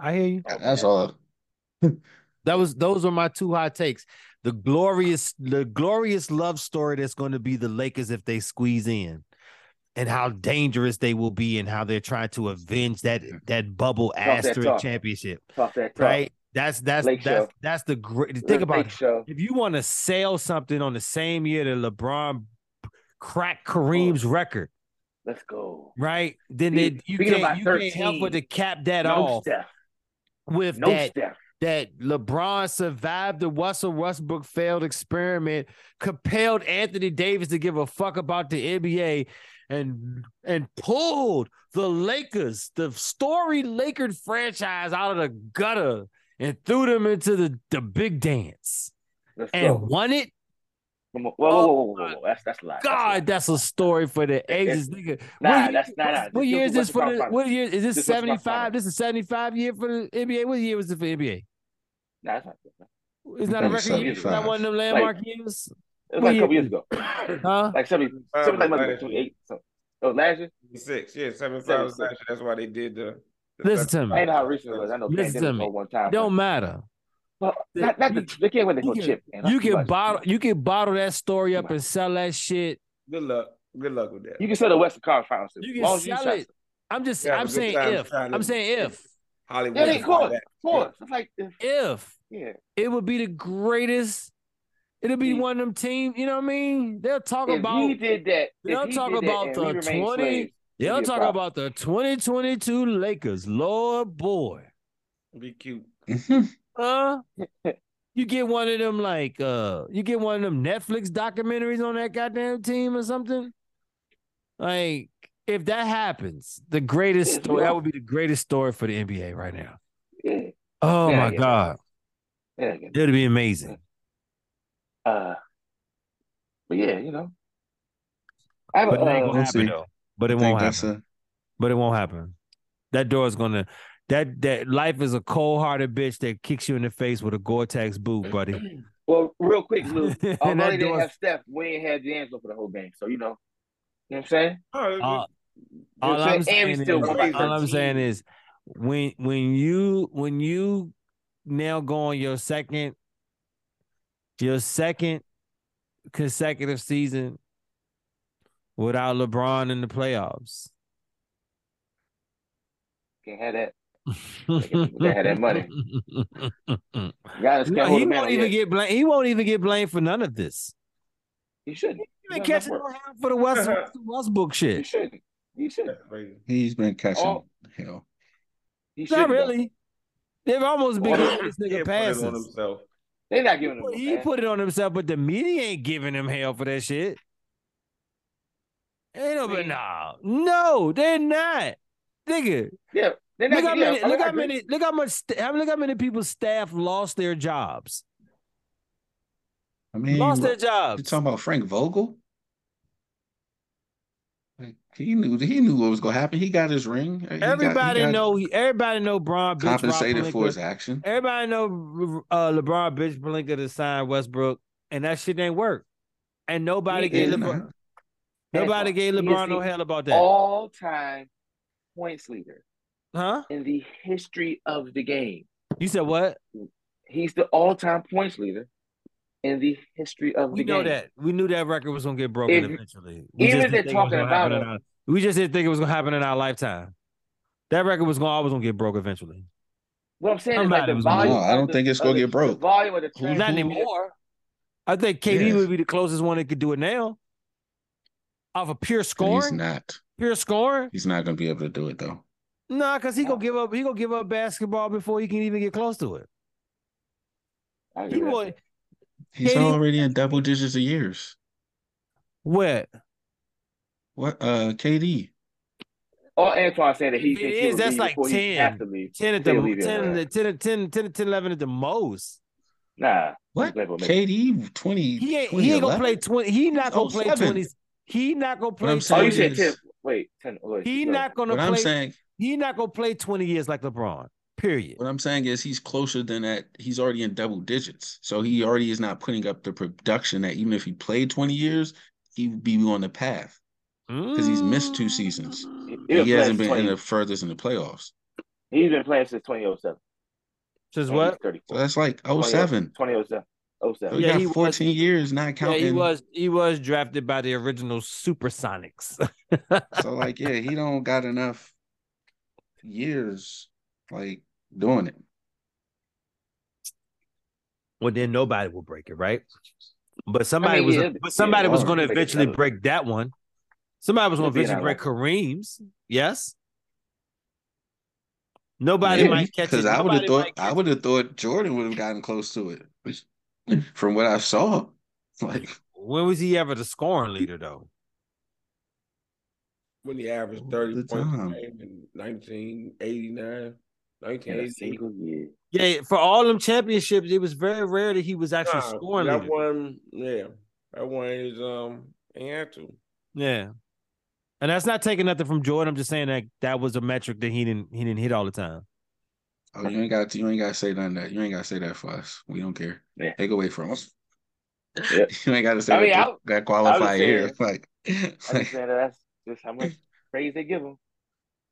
I hear you. Oh, That's all. That was those were my two hot takes. The glorious, the glorious love story that's going to be the Lakers if they squeeze in, and how dangerous they will be, and how they're trying to avenge that mm. that bubble that asterisk talk. championship. Talk that. Right? That's that's Lake that's show. that's the great. The Think about Lake it. show. if you want to sell something on the same year that LeBron cracked Kareem's record, Let's go. right? Then Speak- it, you can't about you can't help but to cap that no off Steph. With No that that LeBron survived the Russell Westbrook failed experiment, compelled Anthony Davis to give a fuck about the NBA, and and pulled the Lakers, the storied Laker franchise, out of the gutter and threw them into the, the big dance Let's and go. won it. Come. Whoa, whoa, whoa, whoa, whoa, whoa. That's that's a lie. That's a lie. God, that's a story for the ages, nigga. Nah, what year, that's not- what, what year is this for the? What year is this? This Seventy five. This is seventy five year for the NBA. What year was it for the NBA? Nah, that's not. It's not a record year. It's not one of them landmark years. It was What like a couple years ago. Huh? like 70, Uh, 70 like, like 28. So, oh, last year? Six, yeah, seven five. Seven, was last year. That's why they did the. the Listen to me. I ain't know how recent it was. I know Listen to pandemic me. one time. Don't matter. But not, not the, they can't win the You whole can, chip. Man. You can bottle you can bottle that story up and sell that shit. Good luck. Good luck with that. You can sell the Western Conference Finals. You can long you sell sell it. I'm just You have a I'm saying if. I'm saying if. Hollywood. Yeah, they is course, of course. It's like, if, If yeah. it would be the greatest, it'll be See. one of them teams, you know what I mean? They'll talk If about he did that, They'll talk about the and we remained 20 slaves, they'll it'd be a talk about the 2022 Lakers. Lord boy. Be cute. Huh? You get one of them like uh you get one of them Netflix documentaries on that goddamn team or something. Like if that happens, the greatest story that would be the greatest story for the NBA right now. Oh Yeah, my yeah. god. yeah, yeah. It'd be amazing. Uh, But yeah, you know. I But it uh, gonna We'll happen see. though. But it I think won't happen. a But it won't happen. That door is gonna. That that life is a cold hearted bitch that kicks you in the face with a Gore-Tex boot, buddy. well, real quick, Lou. Uh, and Although they didn't have Steph, we ain't had D'Angelo for the whole game. So you know, you know what I'm saying? All, uh, You know all what I'm I'm saying? Saying is, all I'm saying is when when you when you now go on your second your second consecutive season without LeBron in the playoffs. Can't have that. They had that money. Giannis No, he a man won't on even yet. get blamed. He won't even get blamed for none of this. He shouldn't. He He been got enough catching work. no hell for the West Westbrook He shit. shouldn't. He shouldn't. he's been catching Oh. hell. He Not shouldn't. really. They've almost been Well, giving this He nigga put it on passes. himself. They're not giving him. Well, a he put it on himself, but the media ain't giving him hell for that shit. Ain't no, but nah, no, they're not, nigga. Yeah, they're not. Look how many, I- look how many, look how much, how- look how many people's staff lost their jobs. I mean, Lost their jobs. you talking about Frank Vogel? Like, he knew he knew what was gonna happen. He got his ring. He Everybody got know, everybody know, Bron bitch Rob compensated for his action. Everybody know uh, LeBron bitch Pelinka to sign Westbrook, and that shit ain't work. And nobody He gave is LeBron, nobody gave LeBron no hell about that, All-time points leader huh? in the history of the game. You said what? He's the all-time points leader in the history of We the know game. that. We knew that record was gonna get broken If- eventually. We even just if they're didn't think it was talking gonna happen about in our- we just didn't think it was gonna happen in our lifetime. That record was gonna always gonna get broke eventually. What I'm saying is like the was gonna- volume. No, I don't the- think it's gonna the- get broke. The volume of the Who- Not anymore. I think KD Yes. would be the closest one that could do it now. Of a pure But he's not. pure scoring. He's not gonna be able to do it though. Nah, because he gonna give up. He gonna give up basketball before he can even get close to it. He with would. He's KD already in double digits of years. What? What? Uh, KD. All Antoine saying that he If it thinks is, that's like before he 10. has to leave. Ten at the They'll leave him 10, around. 10, 10, 10, 10, 11 at the most. Nah. What? He's playing for. KD 20. He ain't. He ain't gonna play twenty. He not gonna play 07. twenty. He not gonna play. I'm Oh, you 20. said ten. Wait, ten. Wait, He go not gonna What I'm play. saying, He not gonna play twenty years like LeBron. Period. what I'm saying is he's closer than that. He's already in double digits, so he already is not putting up the production that even if he played 20 years, he would be on the path because he's missed two seasons. He, he hasn't been playing in the furthest in the playoffs. he's been playing since 2007. Says And what? He's 34. So that's like 07. 2007. So 07. he Yeah, got he was- 14 years, not Yeah, counting. he was. He was drafted by the original Supersonics. So like, yeah, he don't got enough years like doing it. well, then nobody will break it, right? But somebody mean, was. yeah, but somebody yeah, was going to eventually break that one. Somebody was going to eventually break another Kareem's. Yes. Nobody Maybe, might catch it. because I would have thought I would have thought Jordan would have gotten close to it. From what I saw, like When was he ever the scoring leader, though? When he averaged All 30 the points a time. game in 1989, 1988. year. Yeah, for all them championships, it was very rare that he was actually Nah, scoring that leader. one, yeah, that one is um, he had to. Yeah, and that's not taking nothing from Jordan. I'm just saying that that was a metric that he didn't he didn't hit all the time. oh, you ain't got to, you ain't got to say none of that. You ain't got to say that for us. We don't care. Yeah. Take away from us. Yeah. you ain't got to say I mean, that, I- that qualify I was here. saying- Like, I'm just like, that that's just how much praise they give him.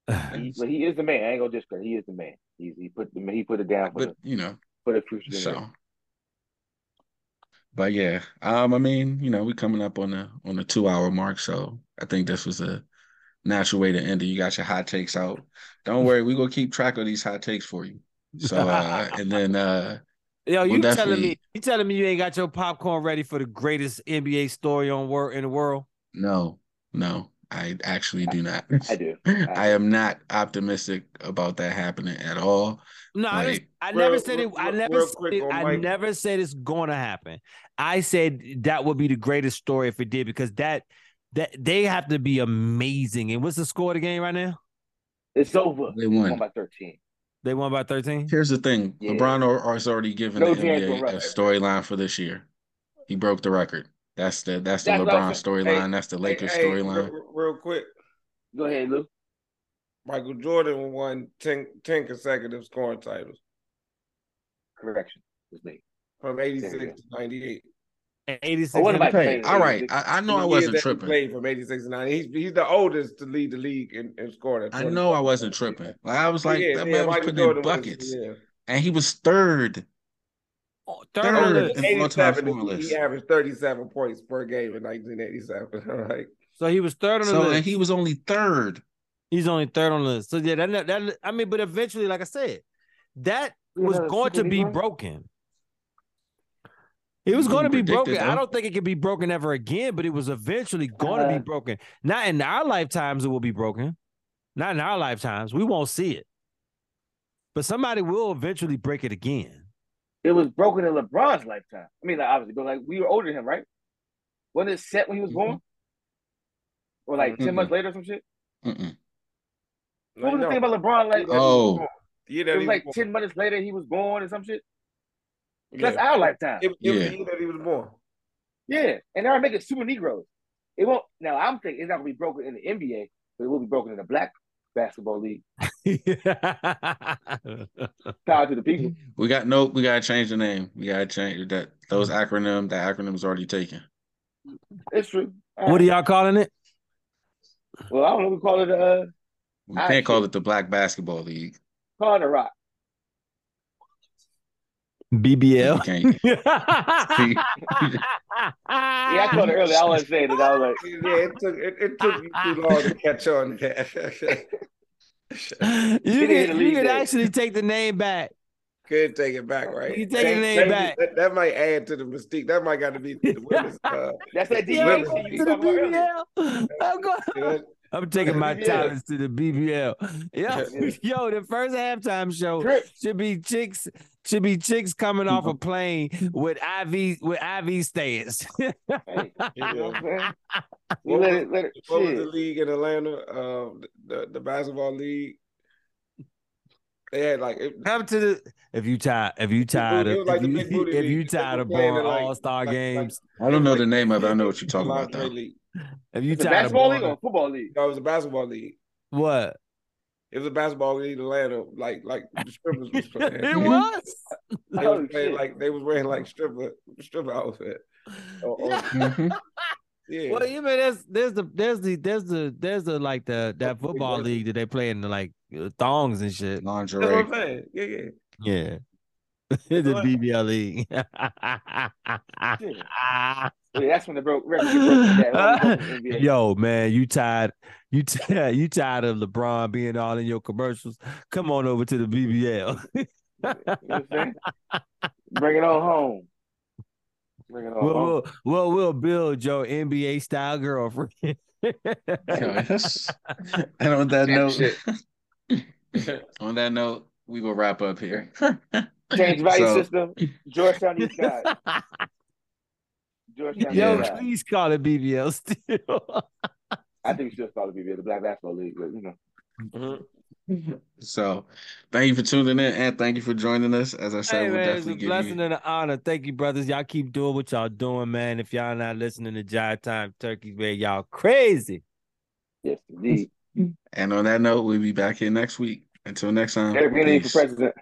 He, but he is the man. I ain't gonna discredit. He is the man. He he put the he put it down for but the you know, for the future. so. generation. But yeah, um, I mean, you know, we're coming up on the on the two hour mark, so I think this was a natural way to end it. You got your hot takes out. Don't worry, we gonna keep track of these hot takes for you. So uh and then uh Yo, We'll you telling me you telling me you ain't got your popcorn ready for the greatest NBA story on wor- in the world? no, no, I actually do not. I do. I am not optimistic about that happening at all. No, I, just, I Real- never said it. real- I never said quick it, I Mike. never said it's going to happen. I said that would be the greatest story if it did because that that they have to be amazing. And what's the score of the game right now? It's over. They One won. by thirteen. They won by thirteen. Here's the thing: Yeah. LeBron or- has already given No the NBA a storyline for this year. He broke the record. That's the that's the That's LeBron storyline. Hey, that's the Lakers hey, storyline. real, real quick, Go ahead, Lou. Michael Jordan won 10, 10 consecutive scoring titles Correction was made. from 86 to 98. 86. Oh, what am I Okay, saying? all right. I, I know I wasn't tripping. Played from 86 to 90. He's, he's the oldest to lead the league in, in scoring. I know I wasn't tripping. Like I was like, Yeah, that yeah, man was Michael putting in Jordan was- buckets, yeah. and he was third. Oh, Third on the Third list. in all-time 87, scoring he averaged 37 points per game in 1987. All right. So he was third on the So list. and he was only third. He's only third on the list. So yeah, that, that I mean, but eventually, like I said, that was know, going to be League, broken. It was going to be predicted, broken. I don't think it could be broken ever again, but it was eventually going to Uh, be broken. Not in our lifetimes, it will be broken. Not in our lifetimes. We won't see it. But somebody will eventually break it again. It was broken in LeBron's lifetime. I mean, like, obviously, but like we were older than him, right? Wasn't it set when he was born? Or like 10 Mhm. months later or some shit? Mm-mm. What was the No, thing about LeBron? Like, Oh. the year it that was like born. 10 minutes later he was born or some shit. Yeah. That's our lifetime. It, it was Yeah. the year that he was born. Yeah. And they're making super Negroes. It won't now I'm thinking it's not gonna be broken in the NBA, but it will be broken in the black basketball league. Power to the people. We got no. We gotta change the name. We gotta change that. Those acronym. That acronym's already taken. It's true. what are y'all calling it? Well, I don't know. We call it uh We can't call shit. it the Black Basketball League. call it a rock. BBL. We can't. Yeah, I called it earlier. I wasn't saying it. I was like, Yeah, it took it, it took you too long to catch on. you didn't can, you league can actually take the name back. Could take it back, right? You take the name that- back. That, that might add to the mystique. That might got to be the women's. Uh, that's that Yeah, DBA I'm going to the talking about earlier. BBL. I'm, going, yeah. I'm taking my talents to the BBL. Yo, Yeah. yo, the first halftime show should be chicks should be chicks coming off a plane with IV with IV stance. Hey, you know Yeah. what I'm saying? You What let was- it, let it, What was the league in Atlanta? Uh, the the basketball league. They had like it, Come to the if you tired if you tired of like if you, big booty if you tired of boring like- all star like- like- games, I don't know the name of it. I know what you're talking about though. league. If you It's a tired of basketball league or a football league? No, it was a basketball league. what It was a basketball league in Atlanta. Like like the strippers was playing. it was. They Oh, was playing like they was wearing like stripper stripper outfit. Or- or- Mhm. yeah. Well, you mean there's there's the there's the there's the there's the like the that football league that they play in the like uh, thongs and shit. That's what Lingerie. I'm saying. Yeah, yeah. Yeah. the? BBL league. Yeah, that's when the broke record get broken. That only broken in the Yo, man, you tired? You tired? You tired of LeBron being all in your commercials? Come on over to the BBL. You know what I'm saying? Bring it on home. Bring it on we'll, home. we'll, we'll, we'll build your NBA style girlfriend. Yo, yes. And on that note, on that note, we will wrap up here. Change value So- system. Georgetown East Side. Georgetown Yo, East please call it BBL still. I think we should call it BBL, the Black Basketball League, but you know. Mm-hmm. So, thank you for tuning in and thank you for joining us. As I said, Hey we'll man, it's a definitely give blessing you. and an honor. Thank you, brothers. Y'all keep doing what y'all doing, man. If y'all not listening to Jive Time Turkey, man, y'all crazy. Yes, indeed. And on that note, we'll be back here next week. Until next time. Eric Kennedy for president.